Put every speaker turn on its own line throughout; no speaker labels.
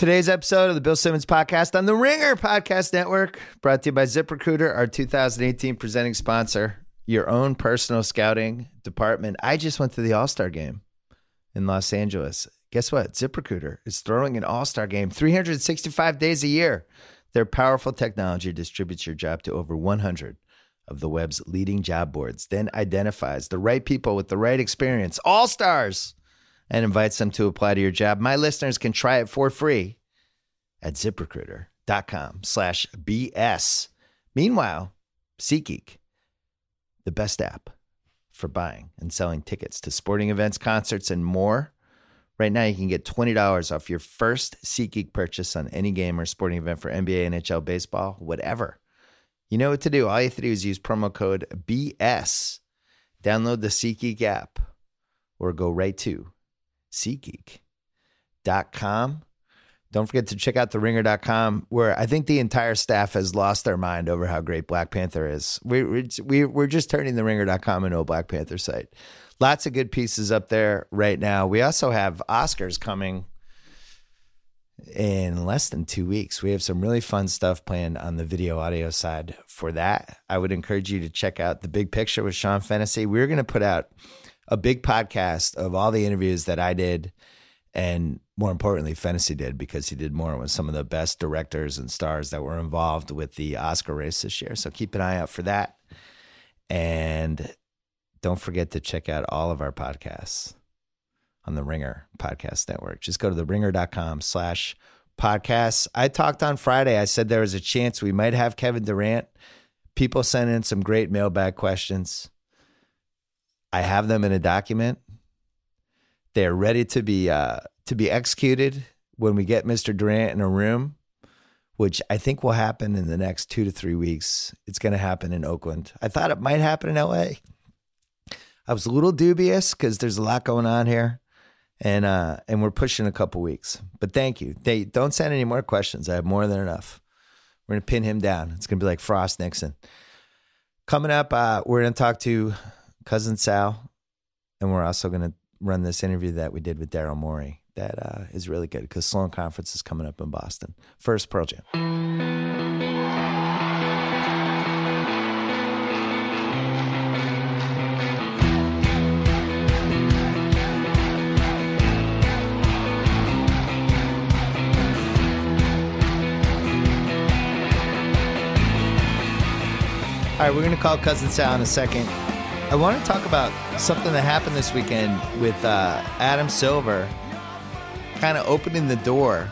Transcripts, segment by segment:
Today's episode of the Bill Simmons podcast on the Ringer Podcast Network, brought to you by ZipRecruiter, our 2018 presenting sponsor, your own personal scouting department. I just went to the All Star game in Los Angeles. Guess what? ZipRecruiter is throwing an All Star game 365 days a year. Their powerful technology distributes your job to over 100 of the web's leading job boards, then identifies the right people with the right experience, all stars and invites them to apply to your job. My listeners can try it for free at ziprecruiter.com slash BS. Meanwhile, SeatGeek, the best app for buying and selling tickets to sporting events, concerts, and more. Right now, you can get $20 off your first SeatGeek purchase on any game or sporting event for NBA, NHL, baseball, whatever. You know what to do. All you have to do is use promo code BS. Download the SeatGeek app or go right to SeatGeek.com. Don't forget to check out theringer.com, where I think the entire staff has lost their mind over how great Black Panther is. We, we, we're just turning theringer.com into a Black Panther site. Lots of good pieces up there right now. We also have Oscars coming in less than two weeks. We have some really fun stuff planned on the video audio side for that. I would encourage you to check out the big picture with Sean Fennessy. We're going to put out a big podcast of all the interviews that I did and more importantly, Fennessy did because he did more with some of the best directors and stars that were involved with the Oscar race this year. So keep an eye out for that. And don't forget to check out all of our podcasts on the Ringer Podcast Network. Just go to theringer.com slash podcasts. I talked on Friday. I said there was a chance we might have Kevin Durant. People sent in some great mailbag questions. I have them in a document. They're ready to be uh, to be executed when we get Mr. Durant in a room, which I think will happen in the next two to three weeks. It's going to happen in Oakland. I thought it might happen in LA. I was a little dubious because there's a lot going on here, and uh, and we're pushing a couple weeks. But thank you. They don't send any more questions. I have more than enough. We're gonna pin him down. It's gonna be like Frost Nixon. Coming up, uh, we're gonna talk to cousin Sal, and we're also going to run this interview that we did with Daryl Morey that uh, is really good because Sloan Conference is coming up in Boston. First, Pearl Jam. All right, we're going to call Cousin Sal in a second. I want to talk about something that happened this weekend with uh, Adam Silver kind of opening the door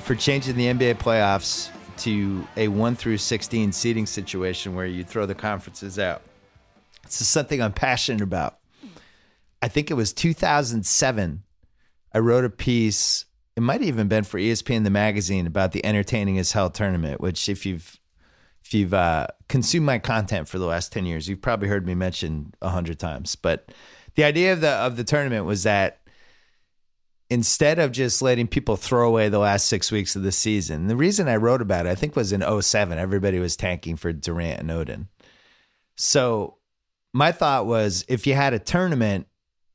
for changing the NBA playoffs to a 1 through 16 seeding situation where you throw the conferences out. This is something I'm passionate about. I think it was 2007. I wrote a piece, it might have even been for ESPN the magazine about the entertaining as hell tournament, which if you've if you've uh, consumed my content for the last 10 years, you've probably heard me mention a hundred times. But the idea of the of the tournament was that instead of just letting people throw away the last six weeks of the season, the reason I wrote about it, I think was in 07. Everybody was tanking for Durant and Oden. So my thought was if you had a tournament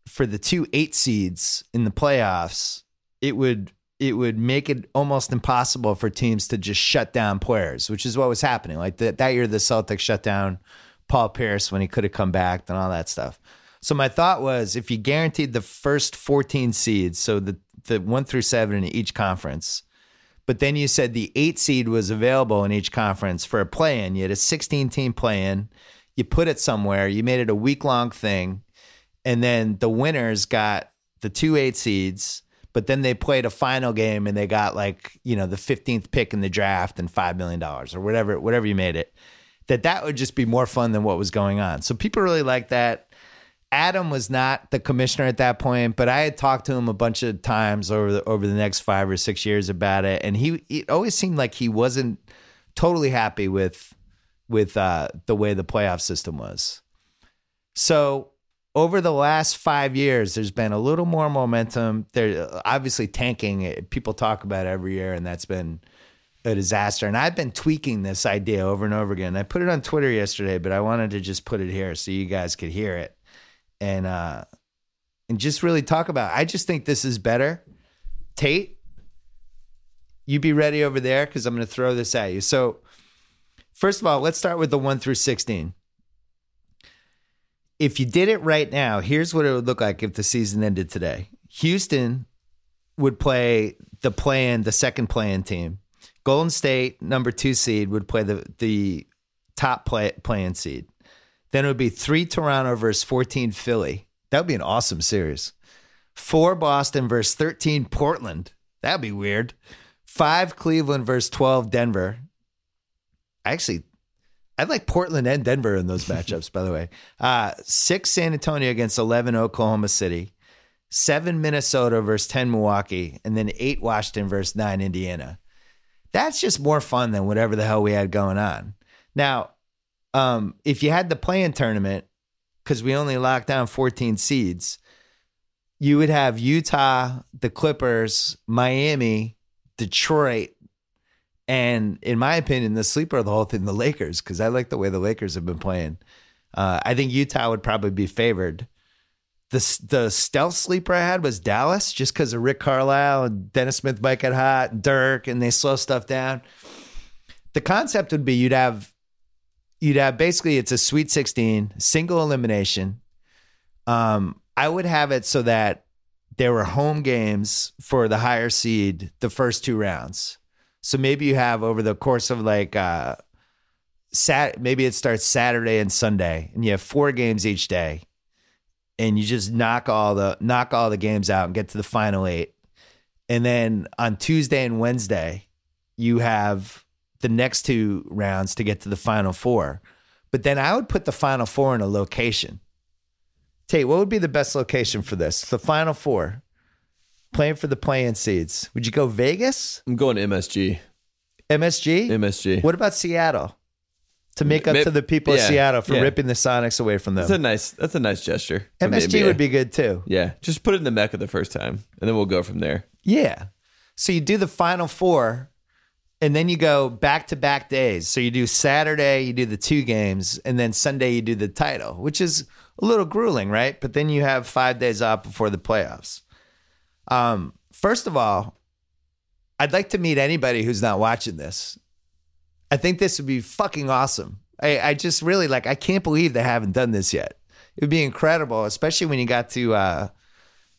for the two eight seeds in the playoffs, it would it would make it almost impossible for teams to just shut down players, which is what was happening. Like the, that year, the Celtics shut down Paul Pierce when he could have come back and all that stuff. So my thought was, if you guaranteed the first 14 seeds, so the the one through seven in each conference, but then you said the eight seed was available in each conference for a play-in. You had a 16 team play-in. You put it somewhere. You made it a week long thing, and then the winners got the two eight seeds but then they played a final game and they got like you know the 15th pick in the draft and five million dollars or whatever whatever you made it that that would just be more fun than what was going on. So people really like that. Adam was not the commissioner at that point but i had talked to him a bunch of times over the over the next five or six years about it. And he it always seemed like he wasn't totally happy with with uh, the way the playoff system was. So over the last five years, there's been a little more momentum. They're obviously, tanking. People talk about every year, and that's been a disaster. And I've been tweaking this idea over and over again. I put it on Twitter yesterday, but I wanted to just put it here so you guys could hear it and uh, and just really talk about. It. I just think this is better. Tate, you be ready over there because I'm going to throw this at you. So, first of all, let's start with the one through 16. If you did it right now, here's what it would look like if the season ended today. Houston would play the plan, the second play-in team. Golden State, number two seed, would play the the top play, play-in seed. Then it would be three Toronto versus 14 Philly. That would be an awesome series. Four Boston versus 13 Portland. That'd be weird. Five Cleveland versus 12 Denver. Actually, I'd like Portland and Denver in those matchups, by the way. Uh, six San Antonio against 11 Oklahoma City. Seven Minnesota versus 10 Milwaukee. And then eight Washington versus nine Indiana. That's just more fun than whatever the hell we had going on. Now, um, if you had the play-in tournament, because we only locked down 14 seeds, you would have Utah, the Clippers, Miami, Detroit, and in my opinion, the sleeper of the whole thing, the Lakers, because I like the way the Lakers have been playing. Uh, I think Utah would probably be favored. The the stealth sleeper I had was Dallas, just because of Rick Carlisle and Dennis Smith might get hot, and Dirk, and they slow stuff down. The concept would be you'd have you'd have basically it's a Sweet 16 single elimination. Um, I would have it so that there were home games for the higher seed the first two rounds. So maybe you have over the course of like uh sat maybe it starts Saturday and Sunday and you have four games each day and you just knock all the knock all the games out and get to the final 8. And then on Tuesday and Wednesday you have the next two rounds to get to the final 4. But then I would put the final 4 in a location. Tate, what would be the best location for this? The final 4 playing for the play-in seeds. Would you go Vegas?
I'm going to MSG.
MSG?
MSG.
What about Seattle? To make up
Maybe-
to the people of Seattle for
yeah.
ripping the Sonics away from them.
That's a nice. That's a nice gesture.
MSG would be good too.
Yeah, just put it in the Mecca the first time, and then we'll go from there.
Yeah. So you do the final four, and then you go back to back days. So you do Saturday, you do the two games, and then Sunday you do the title, which is a little grueling, right? But then you have five days off before the playoffs. Um, first of all, I'd like to meet anybody who's not watching this. I think this would be fucking awesome. I, I just really like. I can't believe they haven't done this yet. It would be incredible, especially when you got to, uh,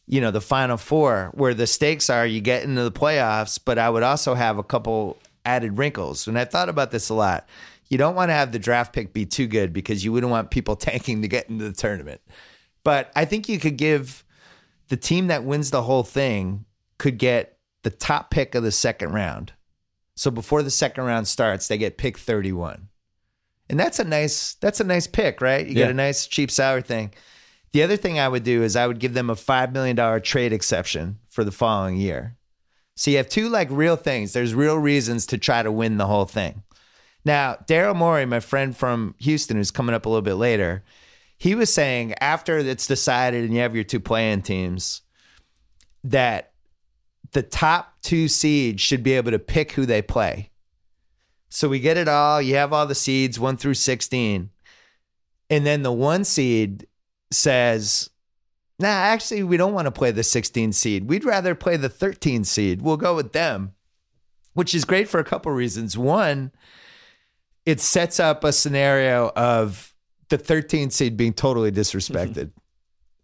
you know, the final four, where the stakes are you get into the playoffs. But I would also have a couple added wrinkles, and I thought about this a lot. You don't want to have the draft pick be too good because you wouldn't want people tanking to get into the tournament. But I think you could give the team that wins the whole thing could get the top pick of the second round. So before the second round starts, they get pick 31. And that's a nice that's a nice pick, right? You get a nice cheap salary thing. The other thing I would do is I would give them a 5 million dollar trade exception for the following year. So you have two like real things. There's real reasons to try to win the whole thing. Now, Daryl Morey, my friend from Houston, who's coming up a little bit later, he was saying after it's decided and you have your two play-in teams, that the top two seeds should be able to pick who they play. So we get it all. You have all the seeds, one through 16. And then the one seed says, nah, actually, we don't want to play the 16 seed. We'd rather play the 13 seed. We'll go with them, which is great for a couple reasons. One, it sets up a scenario of the 13 seed being totally disrespected.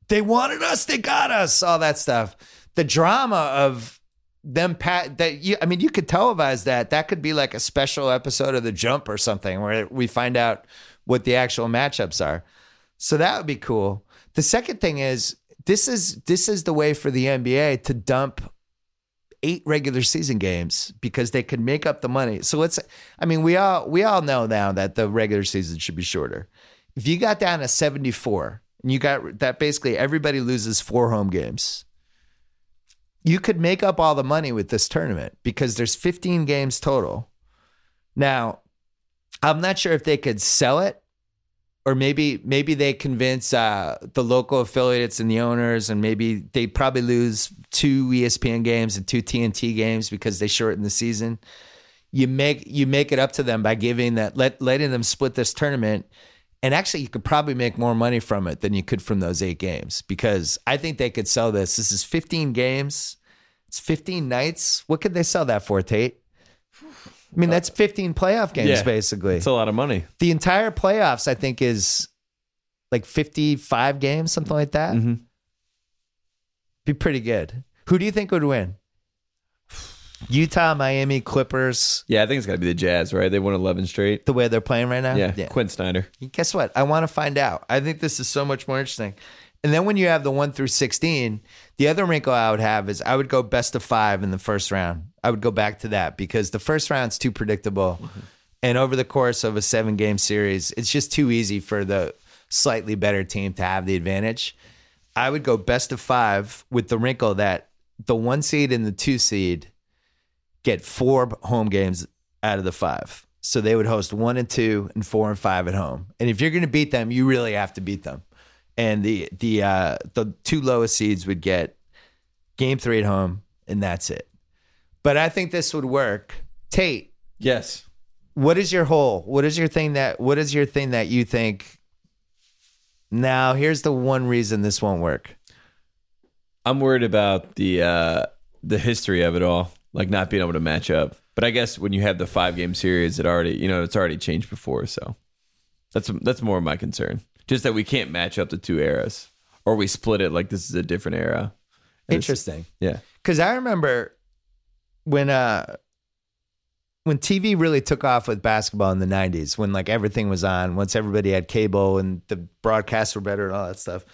they wanted us, they got us, all that stuff. The drama of them pat that you I mean you could televise that. That could be like a special episode of the jump or something where we find out what the actual matchups are. So that would be cool. The second thing is this is this is the way for the NBA to dump eight regular season games because they can make up the money. So let's I mean we all we all know now that the regular season should be shorter. If you got down to 74 and you got that basically everybody loses four home games. You could make up all the money with this tournament because there's 15 games total. Now, I'm not sure if they could sell it or maybe maybe they convince uh, the local affiliates and the owners, and maybe they probably lose two ESPN games and two TNT games because they shorten the season. You make you make it up to them by giving that let letting them split this tournament, and actually you could probably make more money from it than you could from those eight games because I think they could sell this. This is 15 games. It's 15 nights. What could they sell that for, Tate? I mean, that's 15 playoff games
Yeah.
basically.
It's a lot of money.
the entire playoffs, I think, is like 55 games, something like that.
Mhm.
Be pretty good. Who do you think would win? Utah, Miami, Clippers,
Yeah, I think it's got to be the Jazz, right? They won 11 straight.
the way they're playing right now?
Yeah, Quin Snyder.
Guess what? I want to find out. I think this is so much more interesting. And then when you have the one through 16, the other wrinkle I would have is I would go best of five in the first round. I would go back to that because the first round's too predictable. Mm-hmm. And over the course of a seven game series, it's just too easy for the slightly better team to have the advantage. I would go best of five with the wrinkle that the one seed and the two seed get four home games out of the five. So they would host one and two and four and five at home. And if you're going to beat them, you really have to beat them. And the the uh, the two lowest seeds would get game three at home, and that's it. But I think this would work. Tate,
Yes.
what is your hole? What is your thing that? What is your thing that you think? Now, here's the one reason this won't work.
I'm worried about the uh, the history of it all, like not being able to match up. But I guess when you have the five game series, it already you know it's already changed before, so that's that's more of my concern. Just that we can't match up the two eras, or we split it like this is a different era. And
Interesting.
Yeah.
because I remember when uh when TV really took off with basketball in the '90s, when like everything was on, once everybody had cable and the broadcasts were better and all that stuff.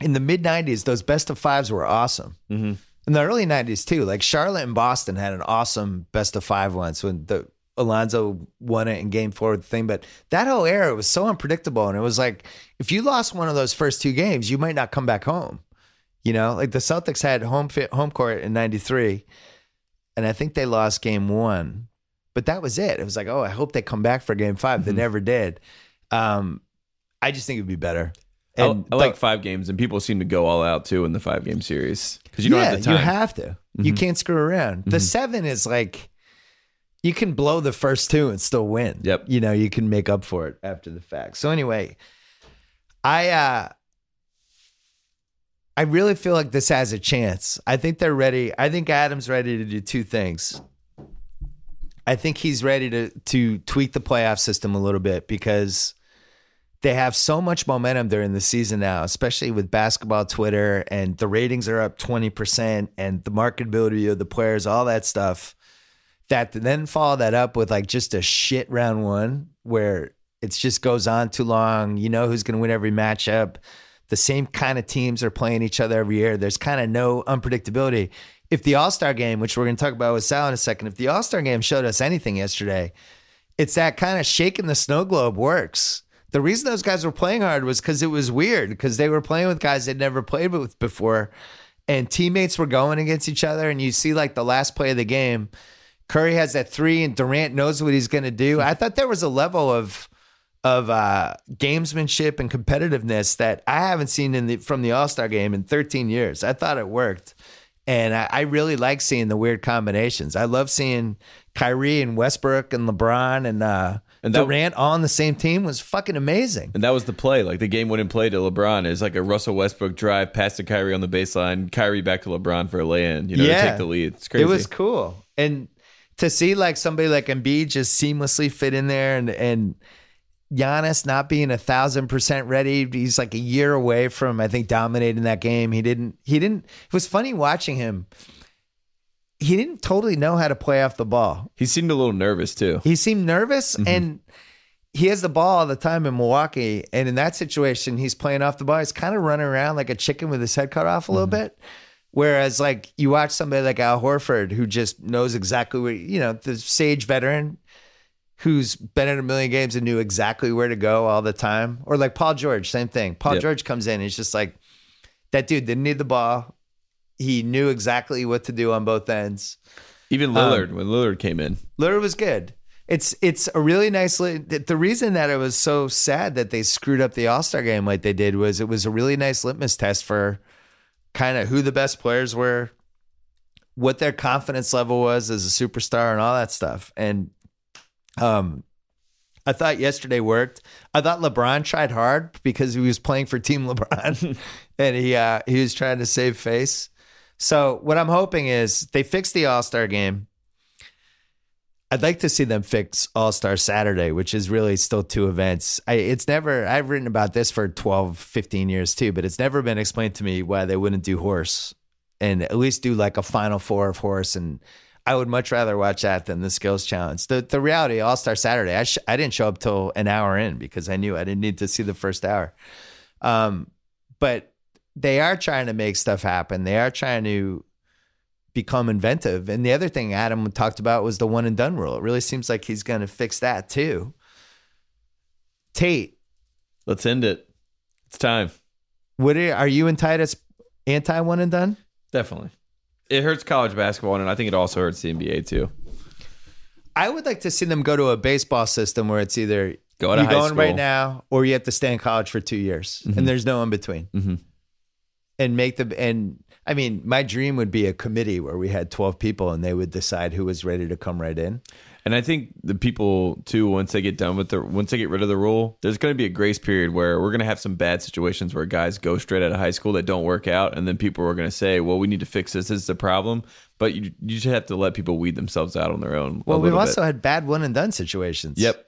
In the mid '90s, those best of fives were awesome.
Mhm.
In the early '90s too, like Charlotte and Boston had an awesome best of five once when the Alonzo won it in Game Four the thing. But that whole era was so unpredictable, and it was like if you lost one of those first two games, you might not come back home. You know, like the Celtics had home fit home court in '93, and I think they lost Game One, but that was it. It was like, oh, I hope they come back for Game 5 They never did. Um, I just think it'd be better.
I,
And
I like
the-
five games, and people seem to go all out too in the five game series because you don't
yeah,
have the time.
you have to. You can't screw around. The seven is like you can blow the first two and still win.
Yep.
You know, you can make up for it after the fact. So anyway, I uh I really feel like this has a chance. I think they're ready. I think Adam's ready to do two things. I think he's ready to to tweak the playoff system a little bit because they have so much momentum during the season now, especially with basketball Twitter and the ratings are up 20% and the marketability of the players, all that stuff. That then follow that up with like just a shit round one where it just goes on too long. You know who's going to win every matchup. The same kind of teams are playing each other every year. There's kind of no unpredictability. If the All Star game, which we're going to talk about with Sal in a second, if the All Star game showed us anything yesterday, it's that kind of shaking the snow globe works. The reason those guys were playing hard was because it was weird because they were playing with guys they'd never played with before, and teammates were going against each other. And you see like the last play of the game, Curry has that three, and Durant knows what he's going to do. I thought there was a level of of uh, gamesmanship and competitiveness that I haven't seen in the from the All Star game in 13 years. I thought it worked, and I, I really like seeing the weird combinations. I love seeing Kyrie and Westbrook and LeBron and, uh,
And that-
Durant on the same team was fucking amazing.
And that was the play. Like the game winning play to LeBron is like a Russell Westbrook drive past to Kyrie on the baseline, Kyrie back to LeBron for a lay in, you know, to take the lead. It's crazy.
It was cool. And to see like somebody like Embiid just seamlessly fit in there and and Giannis not being a thousand percent ready. He's like a year away from I think dominating that game. He didn't he didn't it was funny watching him. He didn't totally know how to play off the ball.
he seemed a little nervous too.
He seemed nervous mm-hmm. and he has the ball all the time in Milwaukee. And in that situation, he's playing off the ball. He's kind of running around like a chicken with his head cut off a little mm-hmm. bit. Whereas, like, you watch somebody like Al Horford who just knows exactly where, you know, the sage veteran who's been in a million games and knew exactly where to go all the time. Or like Paul George, same thing. Paul
Yep.
George comes in, he's just like, that dude didn't need the ball. He knew exactly what to do on both ends.
Even Lillard, when Lillard came in.
Lillard was good. It's it's a really nice. li- The reason that it was so sad that they screwed up the All Star game like they did was it was a really nice litmus test for kind of who the best players were, what their confidence level was as a superstar, and all that stuff. And um, I thought yesterday worked. I thought LeBron tried hard because he was playing for Team LeBron, and he uh, he was trying to save face. So what I'm hoping is they fix the All Star game. I'd like to see them fix All Star Saturday, which is really still two events. I, it's never, I've written about this for 12, 15 years too, but it's never been explained to me why they wouldn't do horse and at least do like a final four of horse. And I would much rather watch that than the skills challenge. The, the reality, All Star Saturday, I, sh- I didn't show up till an hour in because I knew I didn't need to see the first hour. Um, but they are trying to make stuff happen. They are trying to become inventive. And the other thing Adam talked about was the one and done rule. It really seems like he's going to fix that too. Tate,
Let's end it. It's time.
what are, are you and Titus anti one and done?
Definitely. It hurts college basketball, and I think it also hurts the NBA too.
I would like to see them go to a baseball system where it's either
Go to
you're
high
going right now or you have to stay in college for two years, and there's no in between.
Mhm.
And make the and I mean, my dream would be a committee where we had 12 people and they would decide who was ready to come right in.
And I think the people too, once they get done with the, once they get rid of the rule, there's going to be a grace period where we're going to have some bad situations where guys go straight out of high school that don't work out, and then people are going to say, "Well, we need to fix this. This is the problem." But you you just have to let people weed themselves out on their own.
Well, we've also
bit.
had bad one and done situations.
yep,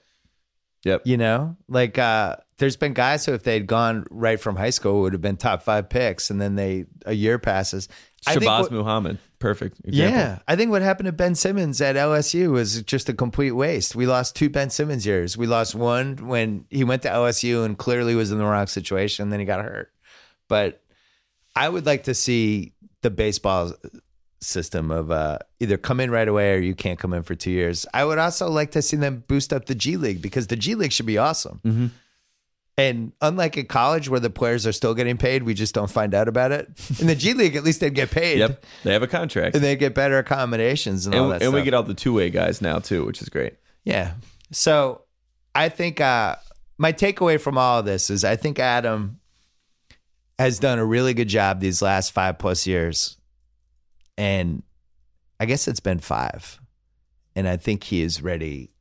yep.
You know, like uh, there's been guys who, if they'd gone right from high school, would have been top five picks, and then they a year passes.
Shabazz
what-
Muhammad, perfect. Example.
yeah, I think what happened to Ben Simmons at LSU was just a complete waste. We lost two Ben Simmons years. We lost one when he went to LSU and clearly was in the wrong situation. and Then he got hurt. But I would like to see the baseball system of uh, either come in right away or you can't come in for two years. I would also like to see them boost up the G League because the G League should be awesome.
Mhm.
And unlike in college where the players are still getting paid, we just don't find out about it. In the G League, at least they'd get paid.
Yep, they have a contract,
And they get better accommodations and, all that
and
stuff.
we get all the two way guys now too, which is great.
Yeah. So I think uh, my takeaway from all of this is I think Adam has done a really good job these last five plus years. And I guess it's been five. And I think he is ready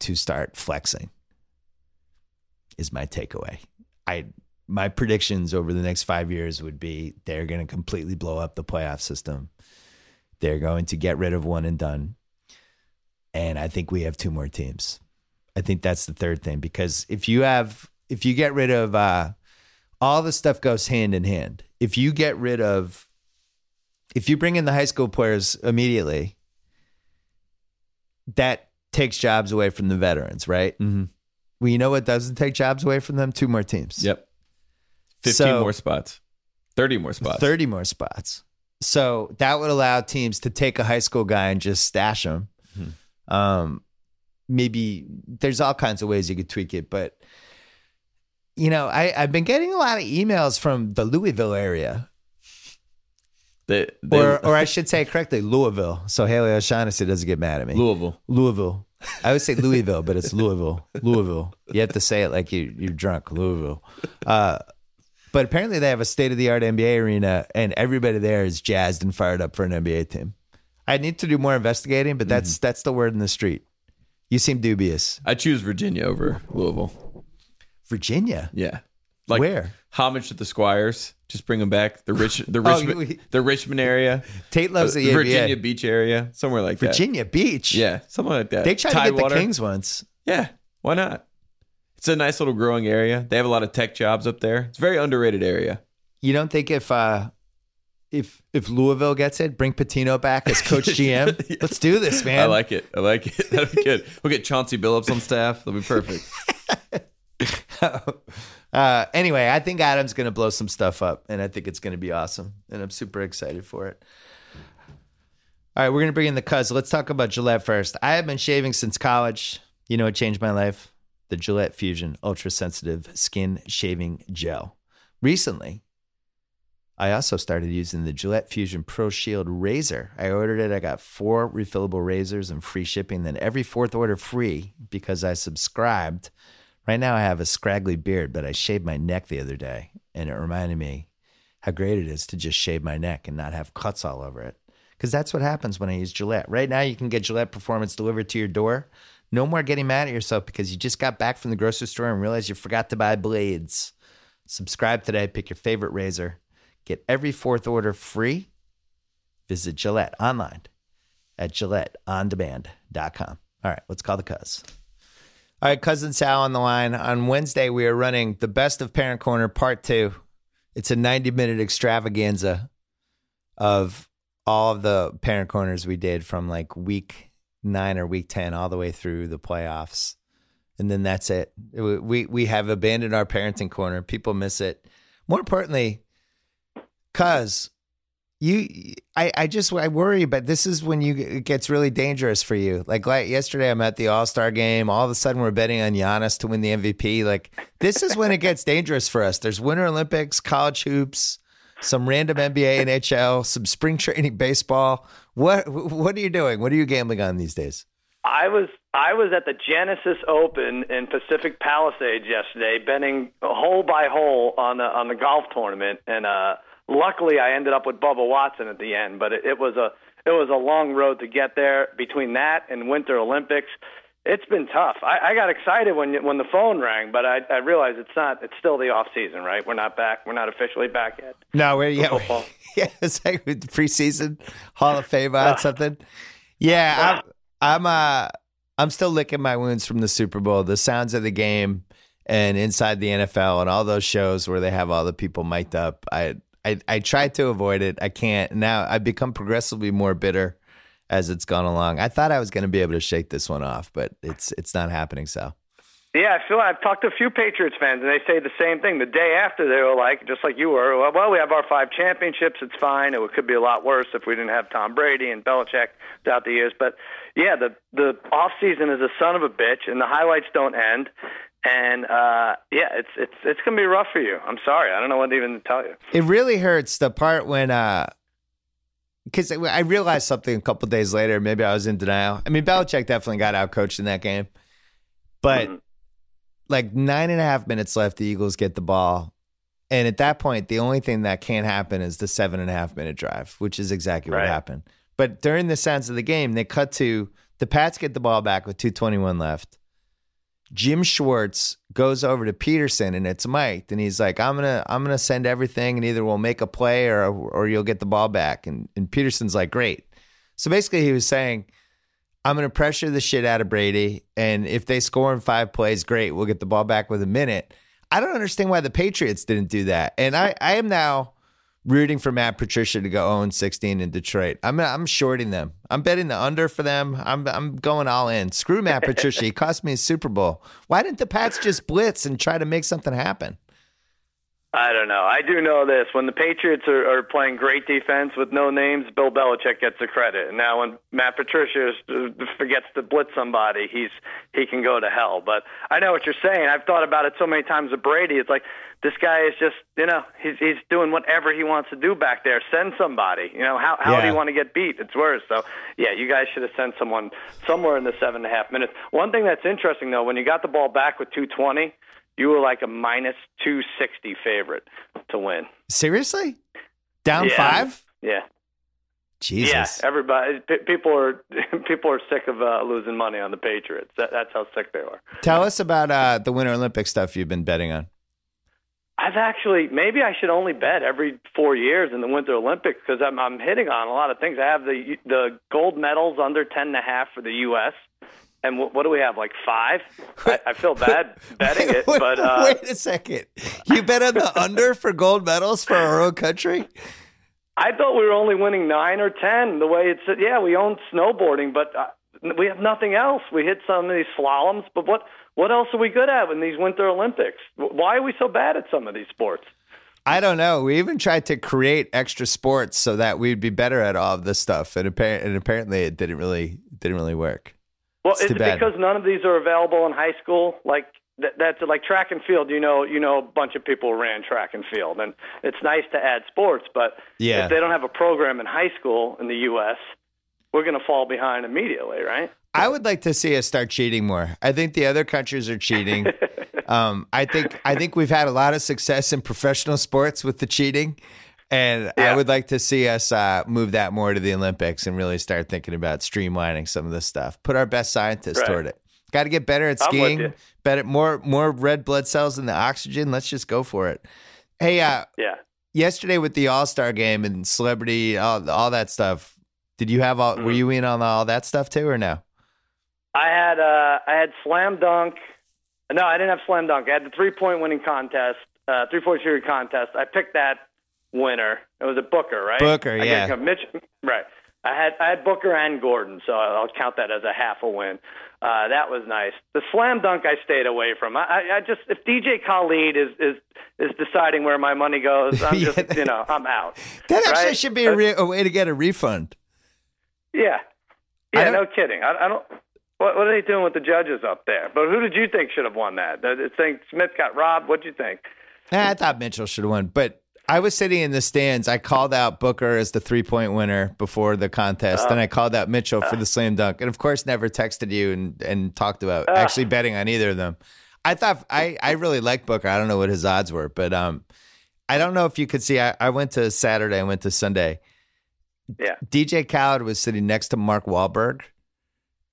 to start flexing, is my takeaway. I my predictions over the next five years would be they're going to completely blow up the playoff system. They're going to get rid of one and done and I think we have two more teams. I think that's the third thing because if you have if you get rid of uh, all the stuff goes hand in hand. If you get rid of if you bring in the high school players immediately, that takes jobs away from the veterans, right?
Mm-hmm.
Well, you know what doesn't take jobs away from them? Two more teams.
Yep, fifteen
So-
more spots, thirty more spots.
30 more spots. So that would allow teams to take a high school guy and just stash him. Um, maybe there's all kinds of ways you could tweak it, but you know, I, I've been getting a lot of emails from the Louisville area,
They, they,
or or I should say correctly, Louisville. So Haley O'Shaughnessy doesn't get mad at me.
Louisville.
Louisville. I would say Louisville, but it's Louisville. Louisville. You have to say it like you you're drunk. Louisville. Uh, but apparently they have a state of the art NBA arena, and everybody there is jazzed and fired up for an NBA team. I need to do more investigating, but that's that's the word in the street. You seem dubious.
I choose Virginia over Louisville.
Virginia.
Yeah, like
Where?
homage to the Squires. Just bring them back. The rich, the
Oh,
Richmond, the Richmond area,
Tate loves the,
the
NBA.
Virginia Beach area, somewhere like
Virginia Beach.
Yeah, something like that.
They tried to
Tidewater.
get the Kings once.
Yeah, why not? It's a nice little growing area. They have a lot of tech jobs up there. It's a very underrated area.
You don't think if uh if if Louisville gets it, bring Pitino back as coach GM? Let's do this, man.
I like it. I like it. That'd be good. We'll get Chauncey Billups on staff. That'll be perfect.
Uh, anyway, I think Adam's going to blow some stuff up, and I think it's going to be awesome, and I'm super excited for it. All right, we're going to bring in the cuz. Let's talk about Gillette first. I have been shaving since college. You know, it changed my life. The Gillette Fusion Ultra Sensitive Skin Shaving Gel. Recently, I also started using the Gillette Fusion Pro Shield razor. I ordered it. I got four refillable razors and free shipping. Then every fourth order free because I subscribed. Right now, I have a scraggly beard, but I shaved my neck the other day, and it reminded me how great it is to just shave my neck and not have cuts all over it. Because that's what happens when I use Gillette. Right now, you can get Gillette Performance delivered to your door. No more getting mad at yourself because you just got back from the grocery store and realized you forgot to buy blades. Subscribe today, pick your favorite razor, get every fourth order free, Visit Gillette online at GilletteOnDemand.com. All right, let's call the cuz. All right, cousin Sal on the line. On Wednesday, we are running the best of Parent Corner Part Two. It's a 90 minute extravaganza of all of the Parent Corners we did from like week nine or week 10 all the way through the playoffs. And then that's it. We, we have abandoned our parenting corner. People miss it. More importantly, cuz you I, I just I worry but this is when you it gets really dangerous for you. Like, like yesterday i'm at the all-star game all of a sudden we're betting on Giannis to win the mvp like this is when it gets dangerous for us. There's winter olympics college hoops some random nba and nhl some spring training baseball. What what are you doing? What are you gambling on these days?
I was i was at the genesis open in pacific palisades yesterday betting hole by hole on the on the golf tournament. And uh Luckily, I ended up with Bubba Watson at the end, but it, it was a it was a long road to get there. Between that and Winter Olympics, it's been tough. I, I got excited when when the phone rang, but I, I realized it's not. It's still the off season, right? We're not back. We're not officially back yet.
No, we're yeah, we, yeah. It's like preseason Hall of Fame on something. Yeah, I'm I'm uh I'm still licking my wounds from the Super Bowl. The sounds of the game and inside the NFL and all those shows where they have all the people mic'd up. I I I tried to avoid it. I can't. Now I've become progressively more bitter as it's gone along. I thought I was going to be able to shake this one off, but it's it's not happening. So.
Yeah, I feel I've talked to a few Patriots fans, and they say the same thing. The day after, they were like, just like you were, well, we have our five championships. It's fine. It could be a lot worse if we didn't have Tom Brady and Belichick throughout the years. But yeah, the the off season is a son of a bitch, and the highlights don't end. And uh, yeah, it's it's it's gonna be rough for you. I'm sorry, I don't know what to even tell you.
It really hurts the part when uh, because I realized something a couple days later. Maybe I was in denial. I mean, Belichick definitely got out coached in that game, but mm-hmm. like nine and a half minutes left, the Eagles get the ball, and at that point, the only thing that can't happen is the seven and a half minute drive, which is exactly right. what happened. But during the sense of the game, they cut to the Pats get the ball back with two twenty one left. Jim Schwartz goes over to Pederson and it's Mike and he's like, I'm gonna I'm gonna send everything and either we'll make a play or or you'll get the ball back. And and Pederson's like, Great. So basically he was saying, I'm gonna pressure the shit out of Brady, and if they score in five plays, great, we'll get the ball back with a minute. I don't understand why the Patriots didn't do that. And I, I am now rooting for Matt Patricia to go 0 16 in Detroit. I'm I'm shorting them. I'm betting the under for them. I'm I'm going all in. Screw Matt Patricia. he cost me a Super Bowl. Why didn't the Pats just blitz and try to make something happen?
I don't know. I do know this. When the Patriots are, are playing great defense with no names, Bill Belichick gets the credit. And now when Matt Patricia uh, forgets to blitz somebody, he's he can go to hell. But I know what you're saying. I've thought about it so many times with Brady. It's like this guy is just, you know, he's he's doing whatever he wants to do back there. Send somebody. You know, how how yeah. do you want to get beat? It's worse. So yeah, you guys should have sent someone somewhere in the seven and a half minutes. One thing that's interesting though, when you got the ball back with 220 you were like a minus 260 favorite to win.
Seriously? Down
yeah.
five?
Yeah.
Jesus.
Yeah, everybody. P- people are people are sick of uh, losing money on the Patriots. That, that's how sick they are.
Tell us about uh, the Winter Olympic stuff you've been betting on.
I've actually maybe I should only bet every four years in the Winter Olympics because I'm I'm hitting on a lot of things. I have the the gold medals under ten and a half for the U.S. And what, what do we have? Like five? I, I feel bad betting it,
wait,
but uh,
wait a second. You bet on the under for gold medals for our own country?
I thought we were only winning nine or ten. The way it's yeah, we own snowboarding, but uh, we have nothing else. We hit some of these slaloms, but what what else are we good at in these Winter Olympics? Why are we so bad at some of these sports?
I don't know. We even tried to create extra sports so that we'd be better at all of this stuff, and, and apparently it didn't really didn't really work.
Well, it's is it because none of these are available in high school? Like that, that's like track and field. You know, you know, a bunch of people ran track and field, and it's nice to add sports, but yeah. if they don't have a program in high school in the U.S., we're going to fall behind immediately, right?
I would like to see us start cheating more. I think the other countries are cheating. um, I think I think we've had a lot of success in professional sports with the cheating. And yeah. I would like to see us uh, move that more to the Olympics and really start thinking about streamlining some of this stuff. Put our best scientists right. toward it. Got to get better at skiing. Better, more more red blood cells in the oxygen. Let's just go for it. Hey, uh,
yeah.
yesterday with the All Star game and celebrity, all, all that stuff. Did you have all? Were
Mhm.
you in on all that stuff too, or no?
I had uh, I had slam dunk. No, I didn't have slam dunk. I had the three point winning contest, uh, three point shooting contest. I picked that winner. It was a Booker, right?
Booker,
I
yeah.
Mitch, right. I had I had Booker and Gordon, so I'll count that as a half a win. Uh, that was nice. The slam dunk I stayed away from. I, I, just if DJ Khaled is is is deciding where my money goes, I'm just
Yeah.
you know I'm out.
That actually
Right?
should be a, re- a way to get a refund.
Yeah, yeah, no kidding. I, I don't. What, what are they doing with the judges up there? But who did you think should have won that? You think Smith got robbed? What would you think?
Eh, I thought Mitchell should have won, but I was sitting in the stands. I called out Booker as the three point winner before the contest, and I called out Mitchell for the slam dunk, and of course, never texted you and, and talked about actually betting on either of them. I thought I, I really like Booker. I don't know what his odds were, but um, I don't know if you could see. I, I went to Saturday, I went to Sunday.
Yeah.
DJ Khaled was sitting next to Mark Wahlberg,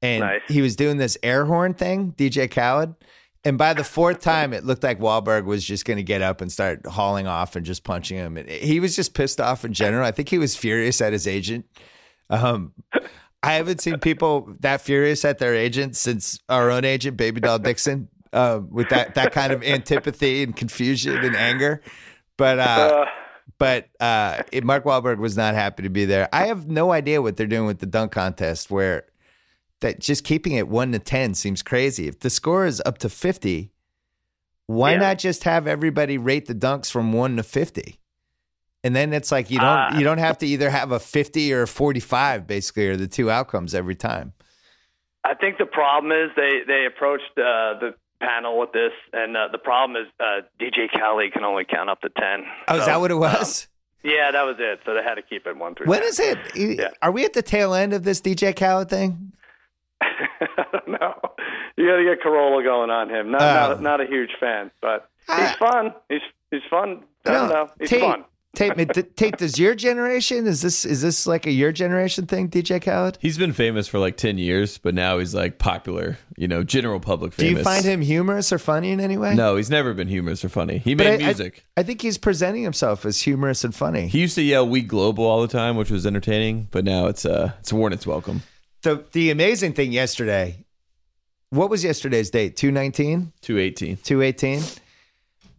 and
Nice.
he was doing this air horn thing, DJ Khaled. And by the fourth time, it looked like Wahlberg was just going to get up and start hauling off and just punching him. And he was just pissed off in general. I think he was furious at his agent. Um, I haven't seen people that furious at their agent since our own agent, Baby Doll Dixon, uh, with that that kind of antipathy and confusion and anger. But uh,
Uh,
but uh, it, Mark Wahlberg was not happy to be there. I have no idea what they're doing with the dunk contest, where that just keeping it one to ten seems crazy. If the score is up to fifty, why
Yeah.
not just have everybody rate the dunks from one to fifty? And then it's like you don't
Uh,
you don't have to either have a fifty or a forty five, basically, are the two outcomes every time.
I think the problem is they they approached uh, the panel with this, and uh, the problem is uh, DJ Khaled can only count up to ten.
Oh, is that what it
um,
was?
yeah, that was it. So they had to keep it one through.
when
10.
is it?
Yeah.
Are we at the tail end of this DJ Khaled thing?
I don't know. You got to get Corolla going on him. Not,
Oh.
not not a huge fan, but he's fun. He's he's fun. I don't know. He's
Tate,
fun.
Tate, Tate, does your generation is this is this like a your generation thing, DJ Khaled?
He's been famous for like 10 years, but now he's like popular, you know, general public
Do you find him humorous or funny in any way?
No, he's never been humorous or funny. He
But
made
I- I-
music.
I, think he's presenting himself as humorous and funny.
he used to yell "We Global" all the time, which was entertaining, but now it's uh it's worn its welcome.
the the amazing thing yesterday, what was yesterday's date? 219?
218.
218?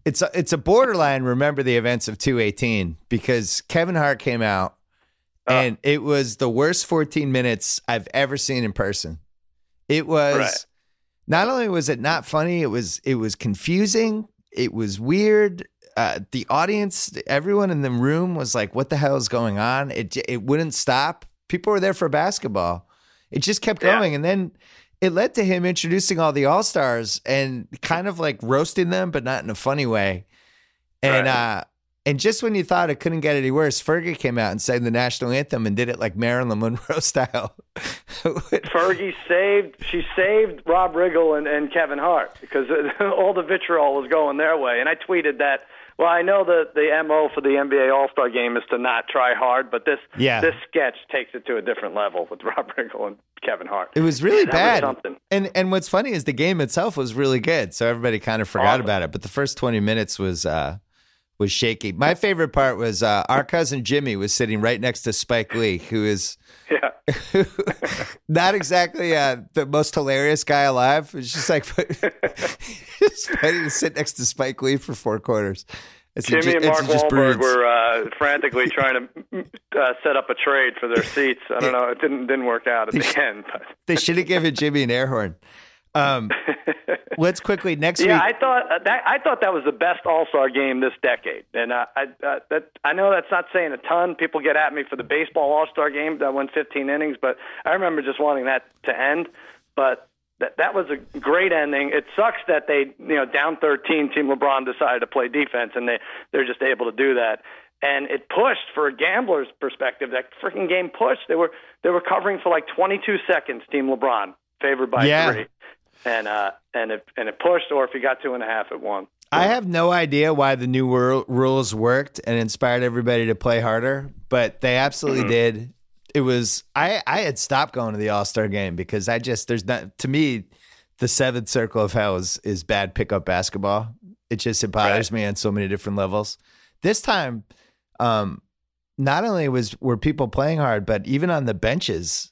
It's a, it's a borderline remember the events of 218 because Kevin Hart came out and it was the worst 14 minutes I've ever seen in person. It was
Right.
not only was it not funny, it was it was confusing, it was weird. Uh, the audience, everyone in the room was like, "What the hell is going on?" It it wouldn't stop. People were there for basketball. It just kept
Yeah.
going, and then it led to him introducing all the all stars and kind of like roasting them, but not in a funny way. And
Right.
uh, and just when you thought it couldn't get any worse, Fergie came out and sang the national anthem and did it like Marilyn Monroe style.
Fergie saved she saved Rob Riggle and, and Kevin Hart because all the vitriol was going their way. And I tweeted that. Well, I know that the mo for the NBA All Star Game is to not try hard, but this
Yeah.
this sketch takes it to a different level with Rob Riggle and Kevin Hart.
It was really
was
bad.
something.
And and what's funny is the game itself was really good, so everybody kind of forgot
Awesome.
about it. But the first twenty minutes was uh, was shaky. My favorite part was uh, our cousin Jimmy was sitting right next to Spike Lee, who is
Yeah.
not exactly uh, the most hilarious guy alive. It's just like it's funny to sit next to Spike Lee for four quarters. It's
Jimmy and Mark Wahlberg were uh, frantically trying to uh, set up a trade for their seats. I don't know. It didn't didn't work out at the end. But.
They should have given Jimmy an air horn. Um, let's quickly next
Yeah,
week.
I thought uh, that I thought that was the best All Star game this decade, and uh, I uh, that I know that's not saying a ton. People get at me for the baseball All Star game that went 15 innings, but I remember just wanting that to end. But that that was a great ending. It sucks that they you know down 13, Team LeBron decided to play defense, and they they're just able to do that. And it pushed for a gambler's perspective. That freaking game pushed. They were they were covering for like 22 seconds. Team LeBron favored by
Yeah.
three and uh, and it and it pushed, or if you got two and a half, it won.
I have no idea why the new wor- rules worked and inspired everybody to play harder, but they absolutely
Mm-hmm.
did. It was I I had stopped going to the All Star game because I just there's not to me the seventh circle of hell is is bad pickup basketball. It just it bothers me on so many different levels. This time um, not only was were people playing hard, but even on the benches,